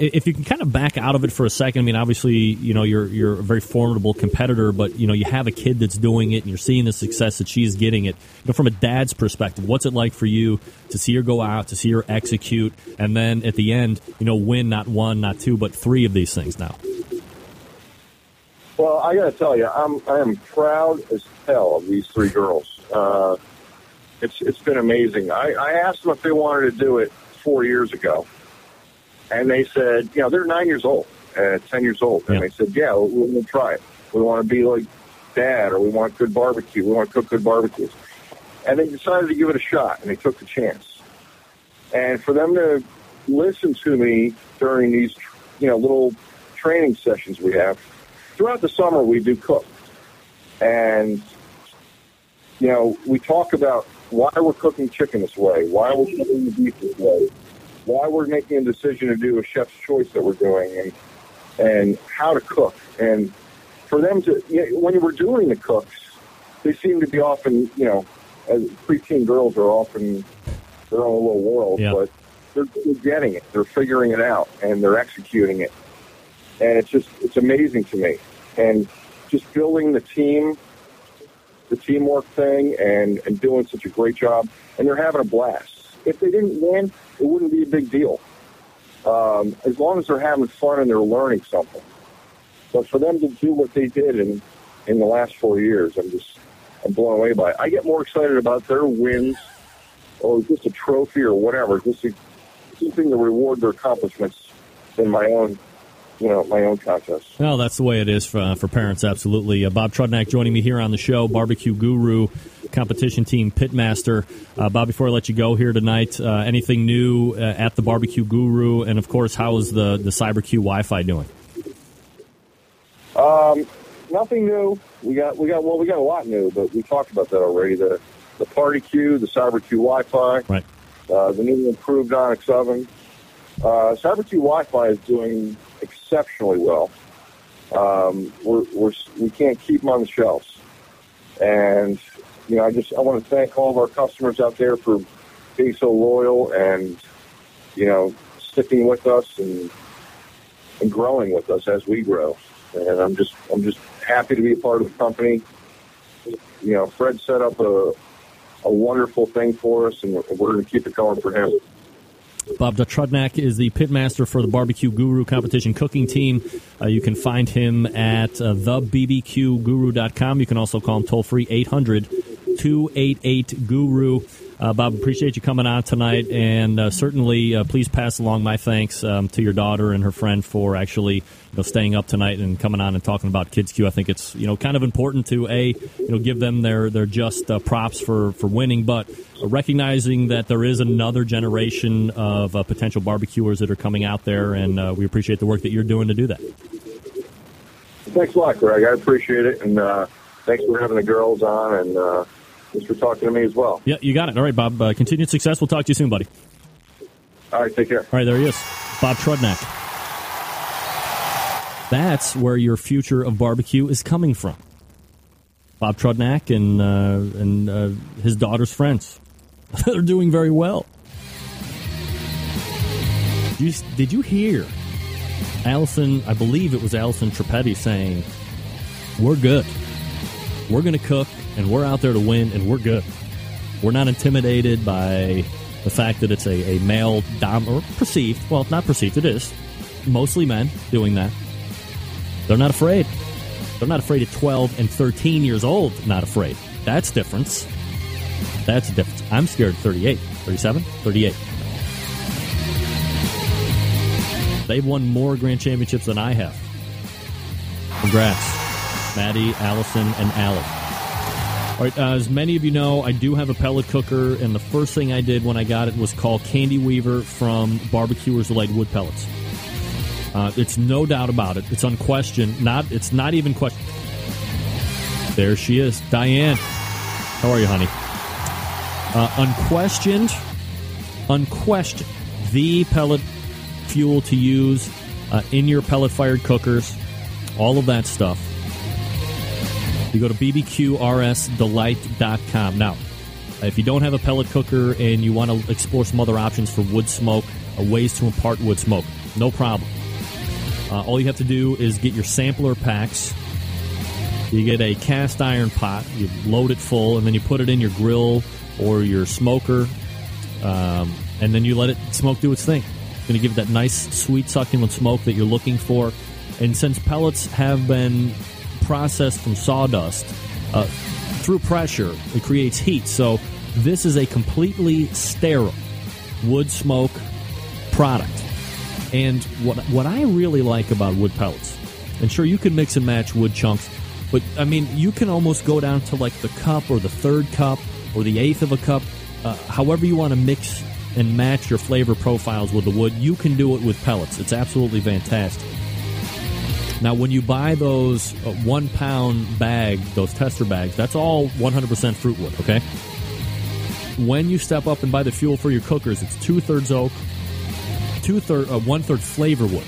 A: if you can kind of back out of it for a second, I mean, obviously, you know, you're you're a very formidable competitor, but you know, you have a kid that's doing it, and you're seeing the success that she's getting it. You know, from a dad's perspective, what's it like for you to see her go out, to see her execute, and then at the end, you know, win not one, not two, but three of these things now?
N: Well, I got to tell you, I'm I am proud as hell of these three girls. Uh, it's it's been amazing. I, I asked them if they wanted to do it four years ago, and they said, you know, they're nine years old, uh, ten years old, and
A: Yeah.
N: they said, yeah, we'll, to try it. We want to be like dad, or we want good barbecue. We want to cook good barbecues, and they decided to give it a shot, and they took the chance. And for them to listen to me during these, you know, little training sessions we have throughout the summer, we do cook, and you know, we talk about why we're cooking chicken this way, why we're cooking the beef this way, why we're making a decision to do a chef's choice that we're doing, and and how to cook. And for them to, you know, when we're doing the cooks, they seem to be often, you know, as preteen girls are often their own little world,
A: Yeah.
N: but they're, they're getting it, they're figuring it out, and they're executing it. And it's just, it's amazing to me. And just building the team the teamwork thing and, and doing such a great job. And they're having a blast. If they didn't win, it wouldn't be a big deal. Um, as long as they're having fun and they're learning something. But for them to do what they did in, in the last four years, I'm just I'm blown away by it. I get more excited about their wins or just a trophy or whatever, just a, something to reward their accomplishments than my own, you know, my own contest.
A: Well, that's the way it is for, for parents, absolutely. Uh, Bob Trudnak joining me here on the show, barbecue guru, competition team pitmaster. Uh, Bob, before I let you go here tonight, uh, anything new uh, at the barbecue guru? And of course, how is the, the CyberQ Wi Fi doing?
N: Um, nothing new. We got we got well we got a lot new, but we talked about that already. The the Party Q, the CyberQ Wi-Fi,
A: right?
N: Uh, the new improved Onyx oven. Uh, Cyber Q Wi-Fi is doing exceptionally well. Um, we're, we're we can't keep them on the shelves, and you know I just I want to thank all of our customers out there for being so loyal and you know sticking with us and and growing with us as we grow. And I'm just I'm just happy to be a part of the company. You know, Fred set up a a wonderful thing for us, and we're, going to keep it going for him.
A: Bob Trudnak is the pitmaster for the Barbecue Guru competition cooking team. Uh, you can find him at uh, thebbqguru.com. You can also call him toll free 800 288 Guru. Uh, Bob, appreciate you coming on tonight, and uh, certainly uh, please pass along my thanks um, to your daughter and her friend for actually you know, staying up tonight and coming on and talking about Kids Q. I think it's you know kind of important to a you know give them their their just uh, props for for winning, but recognizing that there is another generation of uh, potential barbecuers that are coming out there, and uh, we appreciate the work that you're doing to do that.
N: Thanks a lot, Greg. I appreciate it, and uh, thanks for having the girls on, and thanks for talking to me as well.
A: Yeah, you got it. All right, Bob. Uh, continued success. We'll talk to you soon, buddy.
N: All right, take care.
A: All right, there he is, Bob Trudnak. That's where your future of barbecue is coming from. Bob Trudnak and uh, and uh, his daughter's friends. They're doing very well. Did you, did you hear Allison? I believe it was Allison Trapetti saying, "We're good. We're going to cook, and we're out there to win, and we're good. We're not intimidated by the fact that it's a, a male dom or perceived. Well, not perceived. It is mostly men doing that. They're not afraid. They're not afraid at 12 and 13 years old. Not afraid. That's difference. That's a difference. I'm scared at 38, 37, 38. They've won more grand championships than I have. Congrats, Maddie, Allison, and Alec. All right, uh, as many of you know, I do have a pellet cooker, and the first thing I did when I got it was call Candy Weaver from Barbecuers Delight Wood Pellets. Uh, it's no doubt about it. It's unquestioned. Not. It's not even question. There she is, Diane. How are you, honey? Uh, unquestioned, unquestioned, the pellet fuel to use uh, in your pellet fired cookers, all of that stuff. You go to bbqrsdelight.com. Now, if you don't have a pellet cooker and you want to explore some other options for wood smoke, uh, ways to impart wood smoke, no problem. Uh, all you have to do is get your sampler packs. You get a cast iron pot, you load it full, and then you put it in your grill or your smoker, um, and then you let it smoke do its thing. It's going to give it that nice, sweet, succulent smoke that you're looking for. And since pellets have been processed from sawdust uh, through pressure. It creates heat. So this is a completely sterile wood smoke product. And what what I really like about wood pellets, and sure you can mix and match wood chunks, but I mean you can almost go down to like the cup or the third cup or the eighth of a cup, uh, however you want to mix and match your flavor profiles with the wood. You can do it with pellets. It's absolutely fantastic. Now, when you buy those uh, one pound bag, those tester bags, that's all 100% fruit wood, okay? When you step up and buy the fuel for your cookers, it's two thirds oak, two third, uh, one third flavor wood.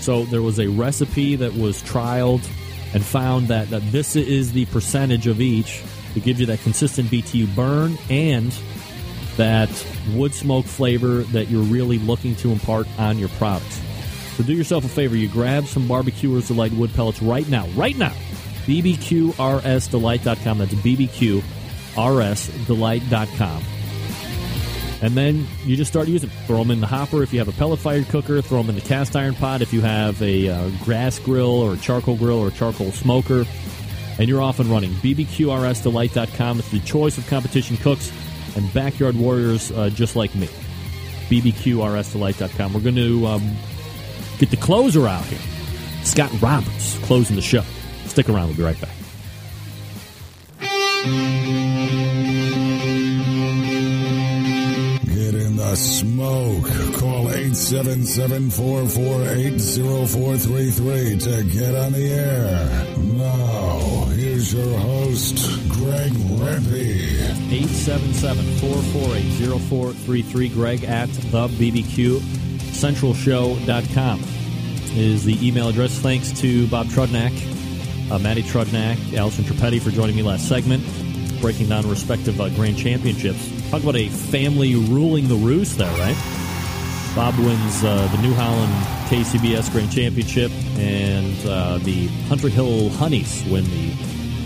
A: So there was a recipe that was trialed and found that, that this is the percentage of each to give you that consistent BTU burn and that wood smoke flavor that you're really looking to impart on your products. So do yourself a favor. You grab some Barbecuers Delight wood pellets right now. Right now. BBQRSDelight.com. That's BBQRSDelight.com. And then you just start using them. Throw them in the hopper if you have a pellet fired cooker. Throw them in the cast iron pot if you have a uh, gas grill or a charcoal grill or a charcoal smoker. And you're off and running. BBQRSDelight.com. It's the choice of competition cooks and backyard warriors uh, just like me. BBQRSDelight.com. We're going to um, get the closer out here. Scott Roberts closing the show. Stick around. We'll be right back.
C: Get in the smoke. Call 877-448-0433 to get on the air. Now, here's your host, Greg Rempe.
A: 877-448-0433. Greg at the BBQ centralshow.com is the email address. Thanks to Bob Trudnak, uh, Trudnak, Allison Trapetti for joining me last segment, breaking down respective uh, grand championships. Talk about a family ruling the roost there, right? Bob wins uh, the New Holland KCBS Grand Championship, and uh, the Hunter Hill Honeys win the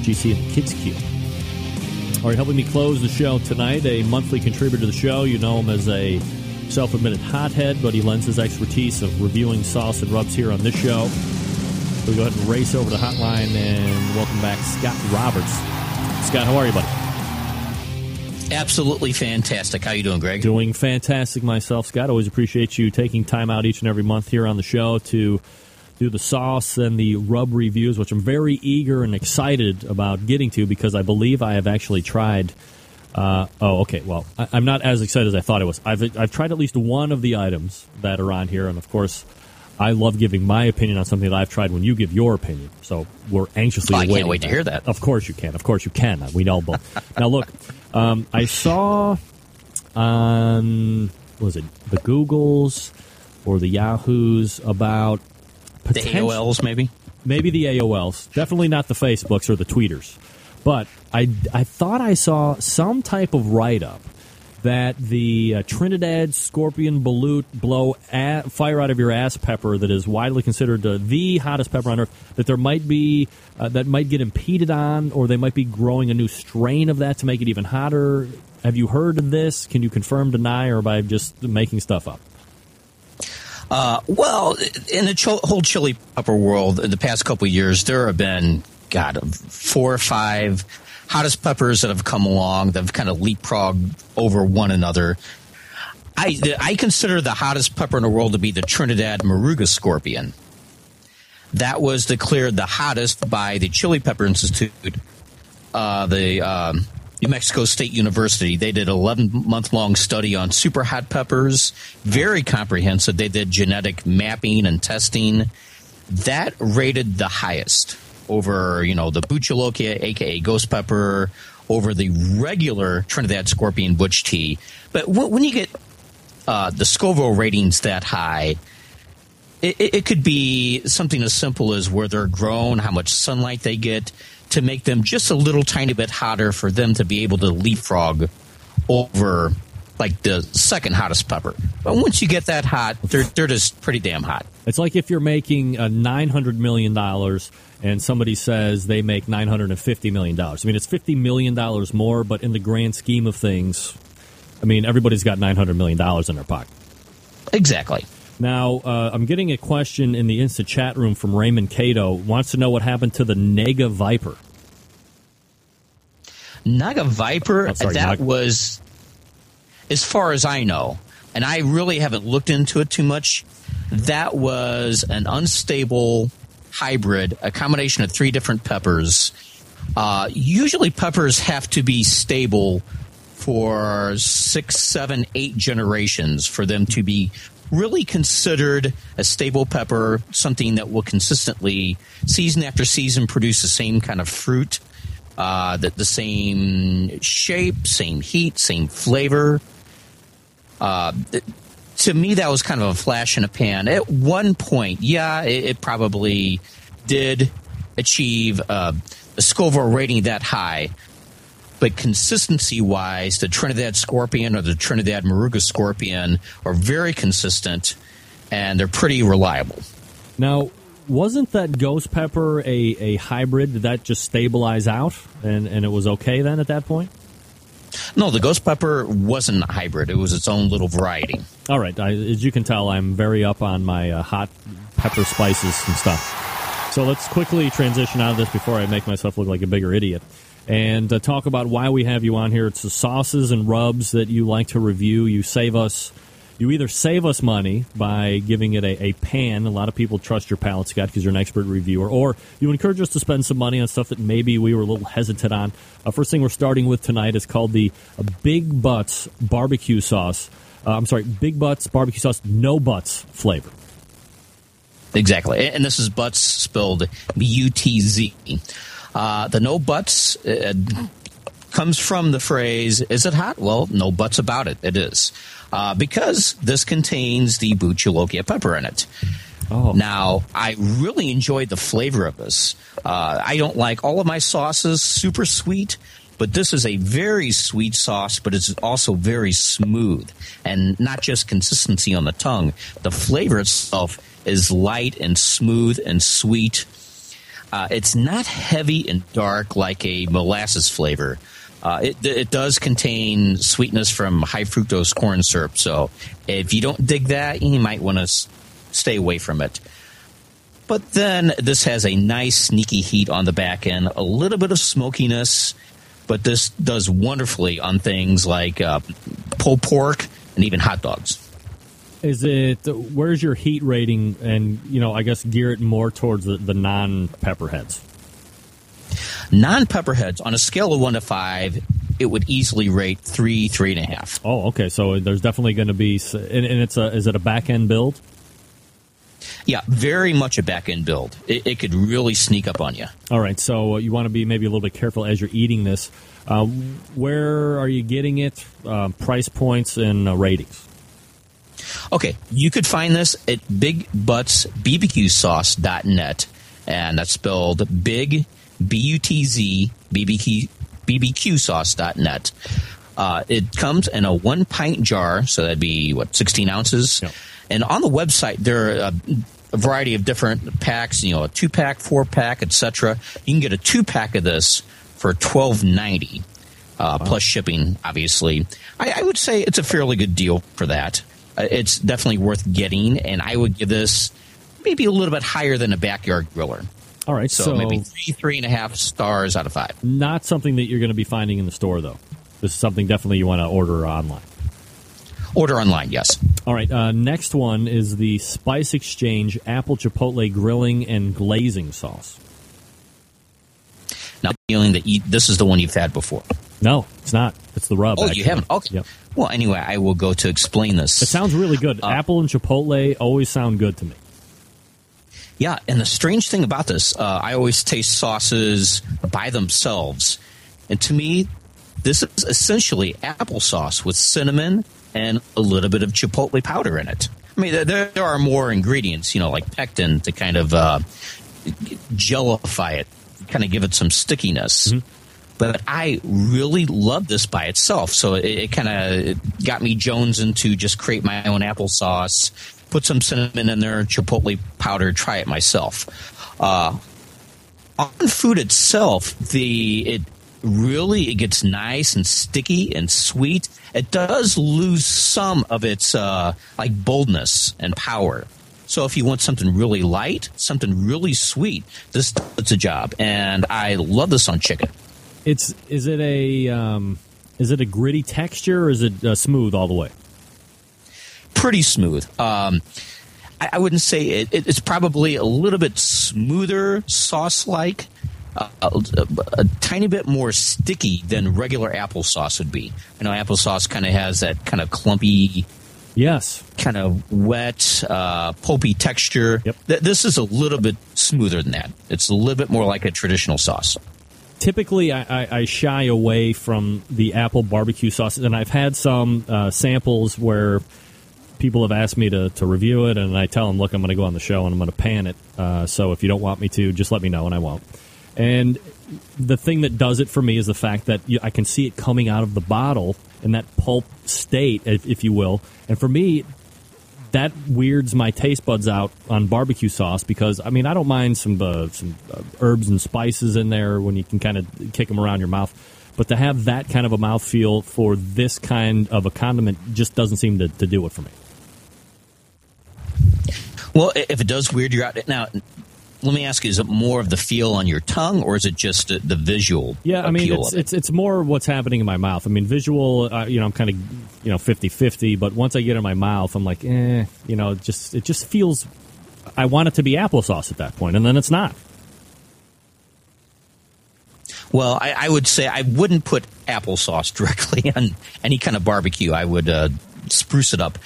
A: GC and Kids Q. All right, helping me close the show tonight, a monthly contributor to the show. You know him as a self admitted hothead, but he lends his expertise of reviewing sauce and rubs here on this show. So we go ahead and race over to Hotline and welcome back Scott Roberts. Scott, how are you, buddy?
O: Absolutely fantastic. How are you doing, Greg?
A: Doing fantastic myself, Scott. Always appreciate you taking time out each and every month here on the show to do the sauce and the rub reviews, which I'm very eager and excited about getting to because I believe I have actually tried. Uh, oh, okay. Well, I, I'm not as excited as I thought I was. I've I've tried at least one of the items that are on here, and of course, I love giving my opinion on something that I've tried when you give your opinion. So we're anxiously
O: Oh, I can't
A: waiting
O: wait to hear that.
A: Of course you can. Of course you can. We know both. now look, um, I saw on what was it the Googles or the Yahoos about
O: The AOLs, maybe?
A: maybe the AOLs, definitely not the Facebooks or the tweeters. But I, I thought I saw some type of write up that the uh, Trinidad Scorpion Balut blow a- fire out of your ass pepper that is widely considered uh, the hottest pepper on earth that there might be uh, that might get impeded on or they might be growing a new strain of that to make it even hotter. Have you heard of this? Can you confirm, deny, or by just making stuff up?
O: Uh, well, in the whole chili pepper world, in the past couple years, there have been, God, four or five hottest peppers that have come along that have kind of leapfrogged over one another. I, I consider the hottest pepper in the world to be the Trinidad Moruga scorpion. That was declared the hottest by the Chili Pepper Institute, uh, the um, New Mexico State University. They did an 11 month long study on super hot peppers, very comprehensive. They did genetic mapping and testing. That rated the highest over, you know, the Bhut Jolokia, aka ghost pepper, over the regular Trinidad Scorpion Butch T. But when you get uh, the Scoville ratings that high, it, it could be something as simple as where they're grown, how much sunlight they get, to make them just a little tiny bit hotter for them to be able to leapfrog over like the second hottest pepper. But once you get that hot, they're they're just pretty damn hot.
A: It's like if you're making uh, nine hundred million dollars and somebody says they make nine hundred and fifty million dollars. I mean, it's fifty million dollars more, but in the grand scheme of things, I mean, everybody's got nine hundred million dollars in their pocket.
O: Exactly.
A: Now, uh, I'm getting a question in the Insta chat room from Raymond Cato. Wants to know what happened to the Naga Viper.
O: Naga Viper,
A: Oh, sorry,
O: that
A: Naga-
O: was, as far as I know, and I really haven't looked into it too much, that was an unstable hybrid, a combination of three different peppers. Uh, usually, peppers have to be stable for six, seven, eight generations for them to be really considered a stable pepper, something that will consistently, season after season, produce the same kind of fruit, uh, the, the same shape, same heat, same flavor. Uh, to me, that was kind of a flash in a pan. At one point, yeah, it, it probably did achieve uh, a Scoville rating that high, but consistency wise, the Trinidad Scorpion or the Trinidad Moruga Scorpion are very consistent and they're pretty reliable.
A: Now, wasn't that ghost pepper a, a hybrid? Did that just stabilize out and, and it was okay then at that point?
O: No, the ghost pepper wasn't a hybrid. It was its own little variety.
A: All right. I, as you can tell, I'm very up on my uh, hot pepper spices and stuff. So let's quickly transition out of this before I make myself look like a bigger idiot and uh, talk about why we have you on here. It's the sauces and rubs that you like to review. You save us. You either save us money by giving it a, a pan. A lot of people trust your palate, Scott, because you're an expert reviewer. Or you encourage us to spend some money on stuff that maybe we were a little hesitant on. Uh, first thing we're starting with tonight is called the uh, Big Butts Barbecue Sauce. Uh, I'm sorry, Big Butts Barbecue Sauce, no butts flavor.
O: Exactly. And this is Butts spelled B U T Z. Uh, the no butts uh, comes from the phrase, is it hot? Well, no buts about it. It is. Uh, because this contains the Bhut Jolokia pepper in it.
A: Oh.
O: Now, I really enjoyed the flavor of this. Uh, I don't like all of my sauces super sweet, but this is a very sweet sauce, but it's also very smooth and not just consistency on the tongue. The flavor itself is light and smooth and sweet. Uh, it's not heavy and dark like a molasses flavor. Uh, it, it does contain sweetness from high fructose corn syrup. So if you don't dig that, you might want to s- stay away from it. But then this has a nice sneaky heat on the back end, a little bit of smokiness, but this does wonderfully on things like uh, pulled pork and even hot dogs.
A: Is it where's your heat rating? And you know, I guess gear it more towards the, the non pepperheads.
O: Non pepperheads on a scale of one to five, it would easily rate three, three and a half.
A: Oh, okay. So there's definitely going to be, and, and it's a is it a back end build?
O: Yeah, very much a back end build. It, it could really sneak up on you.
A: All right. So you want to be maybe a little bit careful as you're eating this. Uh, where are you getting it? Uh, price points and uh, ratings.
O: Okay, you could find this at bigbuttsbbqsauce.net, and that's spelled big, B U T Z, BBQ, bbqsauce.net. Uh, it comes in a one pint jar, so that'd be, what, 16 ounces? And on the website, there are a, a variety of different packs, you know, a two pack, four pack, etc. You can get a two pack of this for twelve ninety, uh, plus shipping. Obviously, I, I would say it's a fairly good deal for that. Uh, it's definitely worth getting, and I would give this maybe a little bit higher than a backyard griller.
A: All right.
O: So,
A: So,
O: maybe three, three and a half stars out of five.
A: not something that you're going to be finding in the store, though. This is something definitely you want to order online.
O: Order online, yes.
A: All right. Uh, next one is the Spice Exchange Apple Chipotle Grilling and Glazing Sauce.
O: Now, feeling that you, this is the one you've had before.
A: No, it's not. It's the rub.
O: Oh,
A: actually.
O: you haven't? Okay. Well, anyway, I will go to explain this.
A: It sounds really good.
O: Uh,
A: Apple and Chipotle always sound good to me.
O: Yeah, and the strange thing about this, uh, I always taste sauces by themselves. And to me, this is essentially applesauce with cinnamon and a little bit of chipotle powder in it. I mean, there, there are more ingredients, you know, like pectin to kind of uh, jellify it, kind of give it some stickiness. But I really love this by itself. So it, it kind of got me Jones into just create my own applesauce, put some cinnamon in there, chipotle powder, try it myself. Uh, on food itself, the it really it gets nice and sticky and sweet. It does lose some of its uh, like boldness and power. So if you want something really light, something really sweet, this does a job. And I love this on chicken.
A: It's is it a um, is it a gritty texture or is it uh, smooth all the way?
O: Pretty smooth. Um, I, I wouldn't say it, it, it's probably a little bit smoother sauce like. Uh, a, a, tiny bit more sticky than regular applesauce would be. I know applesauce kind of has that kind of clumpy,
A: yes,
O: kind of wet, uh, pulpy texture.
A: Yep.
O: Th- this is a little bit smoother than that. It's a little bit more like a traditional sauce.
A: Typically, I, I, I shy away from the apple barbecue sauces, and I've had some uh, samples where people have asked me to, to review it, and I tell them, look, I'm going to go on the show and I'm going to pan it. Uh, so if you don't want me to, just let me know and I won't. And the thing that does it for me is the fact that I can see it coming out of the bottle in that pulp state, if, if you will. And for me, that weirds my taste buds out on barbecue sauce because I mean I don't mind some uh, some uh, herbs and spices in there when you can kind of kick them around your mouth, but to have that kind of a mouthfeel for this kind of a condiment just doesn't seem to, to do it for me.
O: Well, if it does weird you out now, let me ask you: Is it more of the feel on your tongue, or is it just the, visual?
A: Yeah, I mean, it's,
O: it?
A: it's it's more what's happening in my mouth. I mean, visual, uh, you know, I'm kind of you know 50-50, but once I get in my mouth, I'm like, eh, you know, just it just feels. I want it to be applesauce at that point, and then it's not.
O: Well, I, I would say I wouldn't put applesauce directly on any kind of barbecue. I would uh, spruce it up,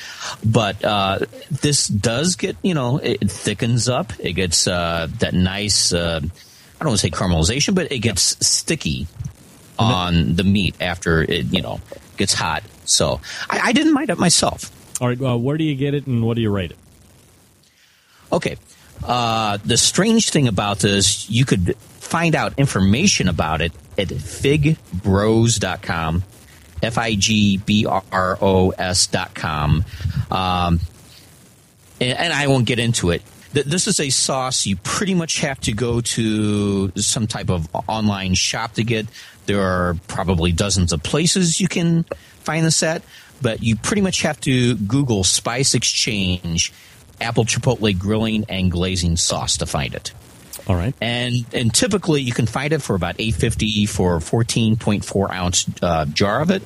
O: but uh, this does get you know it thickens up. It gets uh, that nice. Uh, I don't want to say caramelization, but it gets sticky on the meat after it you know gets hot. So I, I didn't mind it myself.
A: All right, uh, where do you get it, and what do you rate it?
O: Okay. Uh, the strange thing about this, you could find out information about it at figbros.com, F I G B R O S.com. Um, and, and I won't get into it. Th- This is a sauce you pretty much have to go to some type of online shop to get. There are probably dozens of places you can find this at, but you pretty much have to Google Spice Exchange apple chipotle grilling and glazing sauce to find it.
A: All right.
O: And and typically you can find it for about eight fifty for a fourteen point four ounce uh, jar of it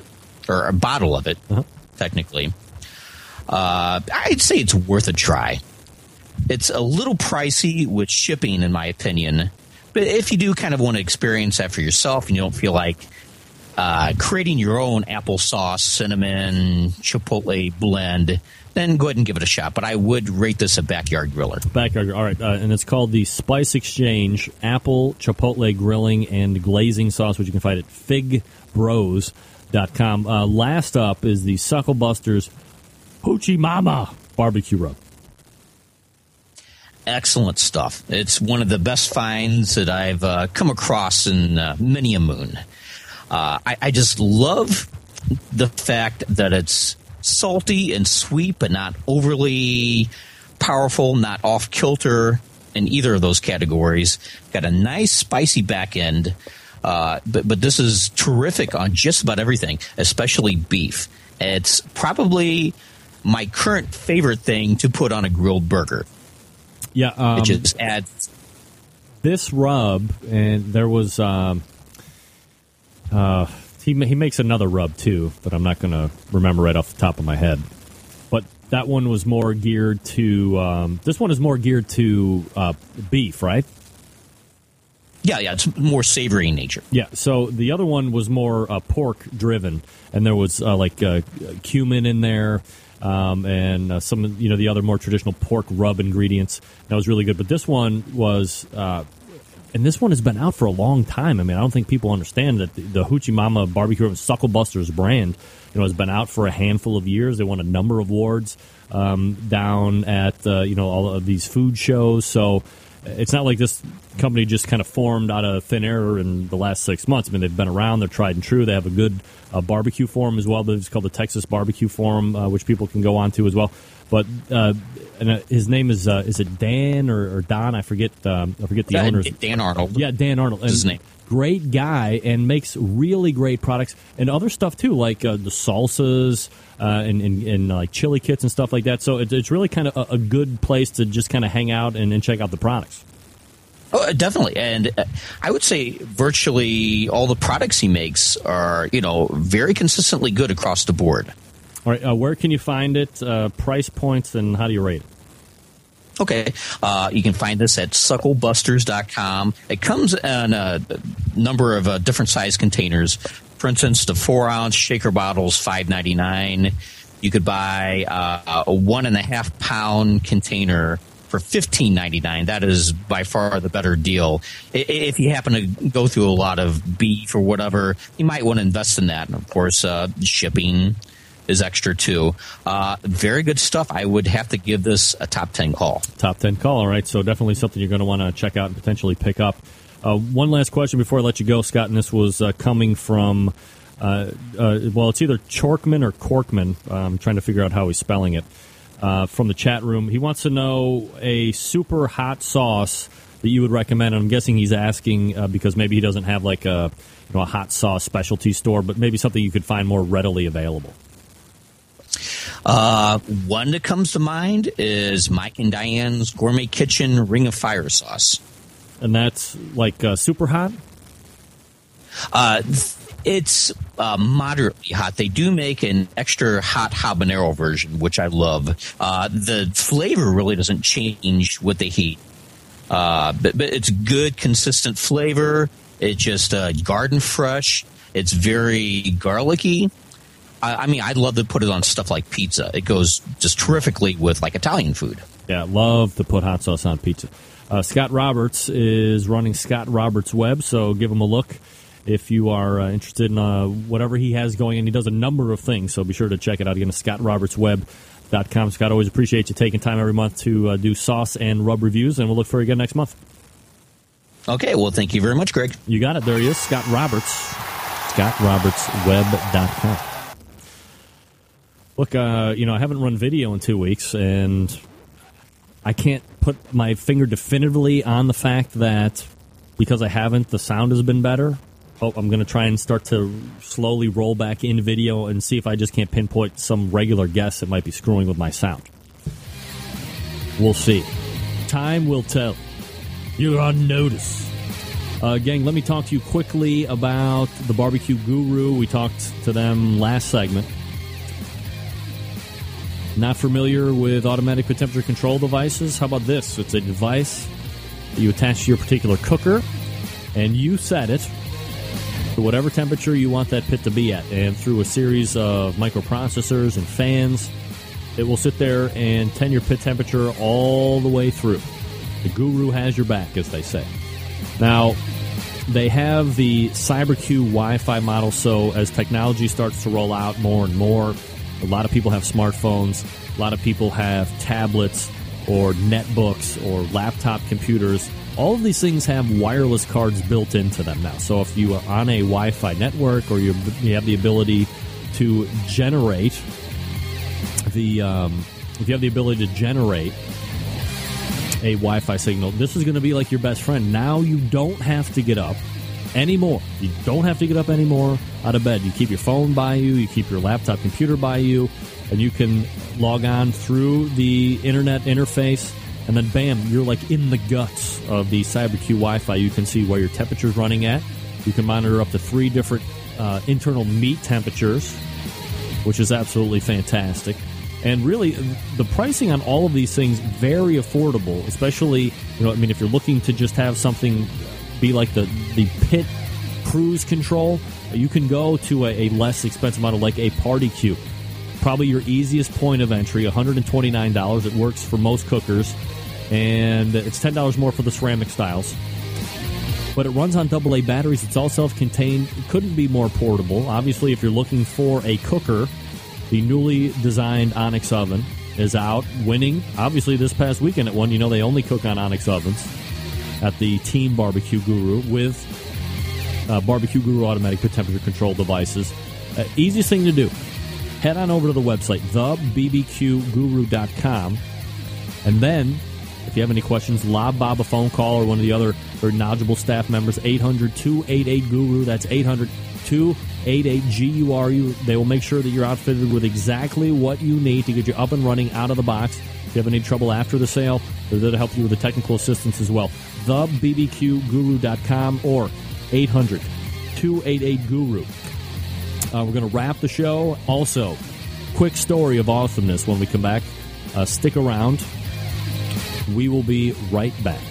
O: or a bottle of it, technically. Uh, I'd say it's worth a try. It's a little pricey with shipping, in my opinion. But if you do kind of want to experience that for yourself and you don't feel like uh, creating your own applesauce, cinnamon, chipotle blend, then go ahead and give it a shot. But I would rate this a backyard griller.
A: Backyard. All right, uh, and it's called the Spice Exchange Apple Chipotle Grilling and Glazing Sauce, which you can find at figbros.com. Uh, last up is the Suckle Busters Hoochie Mama Barbecue Rub.
O: Excellent stuff. It's one of the best finds that I've uh, come across in uh, many a moon. Uh, I, I just love the fact that it's salty and sweet, but not overly powerful, not off kilter in either of those categories. Got a nice spicy back end, uh, but but this is terrific on just about everything, especially beef. It's probably my current favorite thing to put on a grilled burger.
A: Yeah, um,
O: it just adds.
A: this rub, and there was. Um, uh, he, he makes another rub too, but I'm not going to remember right off the top of my head. But that one was more geared to. Um, this one is more geared to uh, beef, right?
O: Yeah, yeah, it's more savory in nature.
A: Yeah. So the other one was more uh, pork driven, and there was uh, like uh, cumin in there, um, and uh, some you know the other more traditional pork rub ingredients. That was really good. But this one was. Uh, and this one has been out for a long time. I mean, I don't think people understand that the, the Hoochie Mama Barbecue and Suckle Busters brand, you know, has been out for a handful of years. They won a number of awards um, down at uh, you know all of these food shows. So it's not like this company just kind of formed out of thin air in the last six months. I mean, they've been around, they're tried and true. They have a good uh, barbecue forum as well. It's called the Texas Barbecue Forum, uh, which people can go on to as well. But uh, and uh, his name is uh, is it Dan or, or Don? I forget. Um, I forget the
O: Uh,
A: owner's
O: Dan Arnold.
A: Yeah, Dan Arnold. And
O: His name.
A: great guy and makes really great products and other stuff too, like uh, the salsas uh, and, and, and like chili kits and stuff like that. So it's, it's really kind of a, a good place to just kind of hang out and, and check out the products.
O: Oh, definitely, and uh, I would say virtually all the products he makes are, you know, very consistently good across the board.
A: All right, uh, where can you find it? Uh, price points and how do you rate it?
O: Okay. Uh, you can find this at sucklebusters.com. It comes in a number of uh, different size containers. For instance, the four ounce shaker bottles, five ninety nine. You could buy uh, a one and a half pound container for fifteen ninety nine. That is by far the better deal. If you happen to go through a lot of beef or whatever, you might want to invest in that. And of course, uh, shipping is extra too. Uh, very good stuff. I would have to give this a top 10 call.
A: Top 10 call. All right. So definitely something you're going to want to check out and potentially pick up. Uh, one last question before I let you go, Scott, and this was uh, coming from, uh, uh, well, it's either Chorkman or Corkman. I'm trying to figure out how he's spelling it. Uh, from the chat room, he wants to know a super hot sauce that you would recommend. I'm guessing he's asking because maybe he doesn't have like a, you know, a hot sauce specialty store, but maybe something you could find more readily available.
O: Uh, one that comes to mind is Mike and Diane's Gourmet Kitchen Ring of Fire sauce.
A: And that's like uh, super hot?
O: Uh, it's uh, moderately hot. They do make an extra hot habanero version, which I love. Uh, the flavor really doesn't change with the heat, uh, but, but it's good, consistent flavor. It's just uh, garden fresh. It's very garlicky. I, I mean, I'd love to put it on stuff like pizza. It goes just terrifically with like Italian food.
A: Yeah, love to put hot sauce on pizza. Uh, Scott Roberts is running Scott Roberts Web, so give him a look if you are uh, interested in uh, whatever he has going. And he does a number of things, so be sure to check it out again. ScottRobertsWeb.com. Scott, always appreciate you taking time every month to uh, do sauce and rub reviews, and we'll look for you again next month.
O: Okay, well, thank you very much, Greg.
A: You got it. There he is, Scott Roberts. ScottRobertsWeb.com. Look, uh, you know, I haven't run video in two weeks, and I can't put my finger definitively on the fact that because I haven't, the sound has been better. Oh, I'm going to try and start to slowly roll back in video and see if I just can't pinpoint some regular guess that might be screwing with my sound. We'll see. Time will tell. You're on notice. Uh, gang, let me talk to you quickly about the Barbecue Guru. We talked to them last segment. Not familiar with automatic pit temperature control devices? How about this? It's a device that you attach to your particular cooker, and you set it to whatever temperature you want that pit to be at. And through a series of microprocessors and fans, it will sit there and tend your pit temperature all the way through. The guru has your back, as they say. Now, they have the CyberQ Wi Fi model, so as technology starts to roll out more and more, a lot of people have smartphones. A lot of people have tablets or netbooks or laptop computers. All of these things have wireless cards built into them now. So if you are on a Wi Fi network or you, have the ability to generate the, um, if you have the ability to generate a Wi Fi signal, this is going to be like your best friend. Now you don't have to get up anymore. You don't have to get up anymore out of bed. You keep your phone by you, you keep your laptop computer by you, and you can log on through the internet interface. And then, bam, you're like in the guts of the CyberQ Wi Fi. You can see where your temperature is running at. You can monitor up to three different uh, internal meat temperatures, which is absolutely fantastic. And really, the pricing on all of these things very affordable. Especially, you know, I mean, if you're looking to just have something be like the the pit cruise control, you can go to a, a less expensive model like a Party Q. Probably your easiest point of entry, $129. It works for most cookers, and it's $10 more for the ceramic styles. But it runs on AA batteries. It's all self contained. Couldn't be more portable. Obviously, if you're looking for a cooker, the newly designed Onyx oven is out, winning. Obviously, this past weekend at one, you know they only cook on Onyx ovens at the Team Barbecue Guru with uh, Barbecue Guru automatic temperature control devices. Uh, easiest thing to do head on over to the website, thebbqguru.com, and then If you have any questions, lob Bob a phone call or one of the other very knowledgeable staff members, 800 288 Guru. That's 800 288 GURU. They will make sure that you're outfitted with exactly what you need to get you up and running out of the box. If you have any trouble after the sale, they're there to help you with the technical assistance as well. TheBBQGuru.com or 800 288 Guru. Uh, we're going to wrap the show. Also, quick story of awesomeness when we come back. Uh, stick around. We will be right back.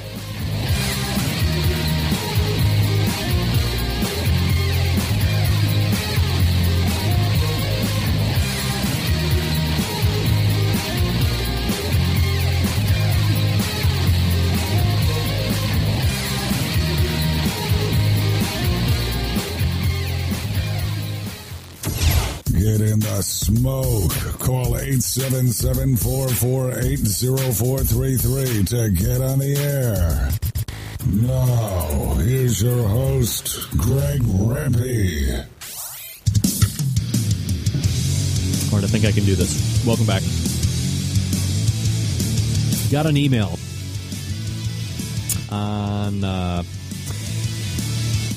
C: Get in the smoke. Call 877-448-0433 to get on the air. Now, here's your host, Greg Rempe.
A: Right, I think I can do this. Welcome back. Got an email on. Uh,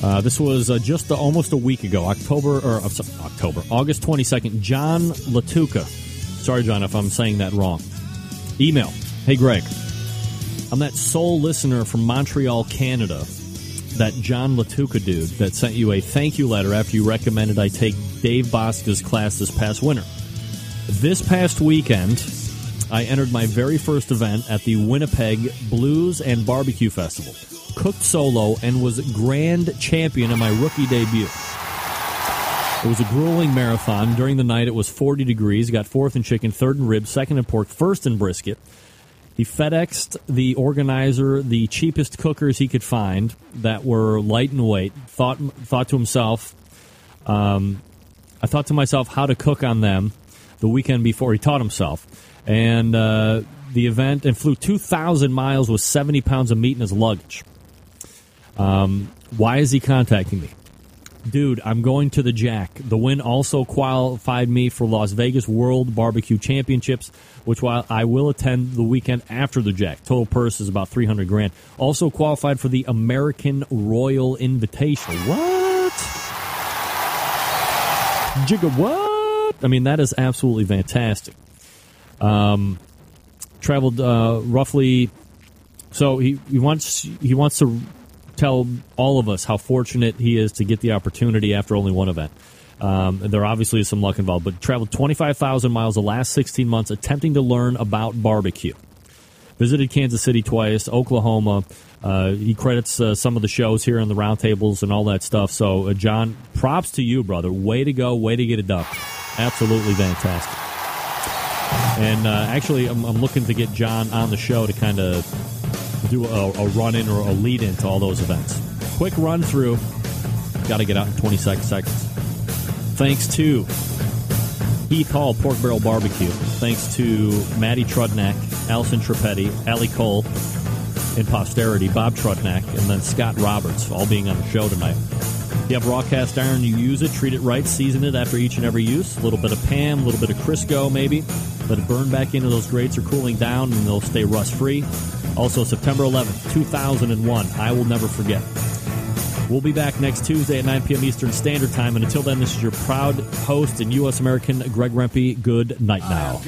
A: uh, this was uh, just almost a week ago, October or uh, October, August twenty second. John Latuka. Sorry, John, if I'm saying that wrong. Email. Hey, Greg. I'm that sole listener from Montreal, Canada. That John Latuka dude that sent you a thank you letter after you recommended I take Dave Bouska's class this past winter. This past weekend, I entered my very first event at the Winnipeg Blues and Barbecue Festival. Cooked solo and was grand champion in my rookie debut. It was a grueling marathon. During the night, it was 40 degrees. Got fourth in chicken, third in ribs, second in pork, first in brisket. He FedExed the organizer the cheapest cookers he could find that were light in weight. Thought thought to himself, um, I thought to myself how to cook on them the weekend before he taught himself, and uh, the event and flew 2,000 miles with 70 pounds of meat in his luggage. Um, why is he contacting me? Dude, I'm going to the Jack. The win also qualified me for Las Vegas World Barbecue Championships, which I will attend the weekend after the Jack. Total purse is about 300 grand. Also qualified for the American Royal Invitational. What? Jigga what? I mean, that is absolutely fantastic. Um, traveled uh, roughly. So he, he wants he wants to tell all of us how fortunate he is to get the opportunity after only one event. Um, there obviously is some luck involved, but traveled 25,000 miles the last 16 months attempting to learn about barbecue. Visited Kansas City twice, Oklahoma. Uh, he credits uh, some of the shows here on the roundtables and all that stuff. So, uh, John, props to you, brother. Way to go. Way to get it done. Absolutely fantastic. And uh, actually, I'm, I'm looking to get John on the show to kind of do a, a run in or a lead in to all those events. Quick run through. Got to get out in 20 seconds. Thanks to Heath Hall Pork Barrel Barbecue. Thanks to Maddie Trudnak, Allison Trapetti, Allie Cole, and Posterity, Bob Trudnak, and then Scott Roberts, all being on the show tonight. You have raw cast iron, you use it, treat it right, season it after each and every use. A little bit of Pam, a little bit of Crisco maybe. Let it burn back into those grates or cooling down, and they'll stay rust free. Also, September 11th, 2001. I will never forget. We'll be back next Tuesday at 9 p.m. Eastern Standard Time. And until then, this is your proud host and U.S. American, Greg Rempe. Good night now.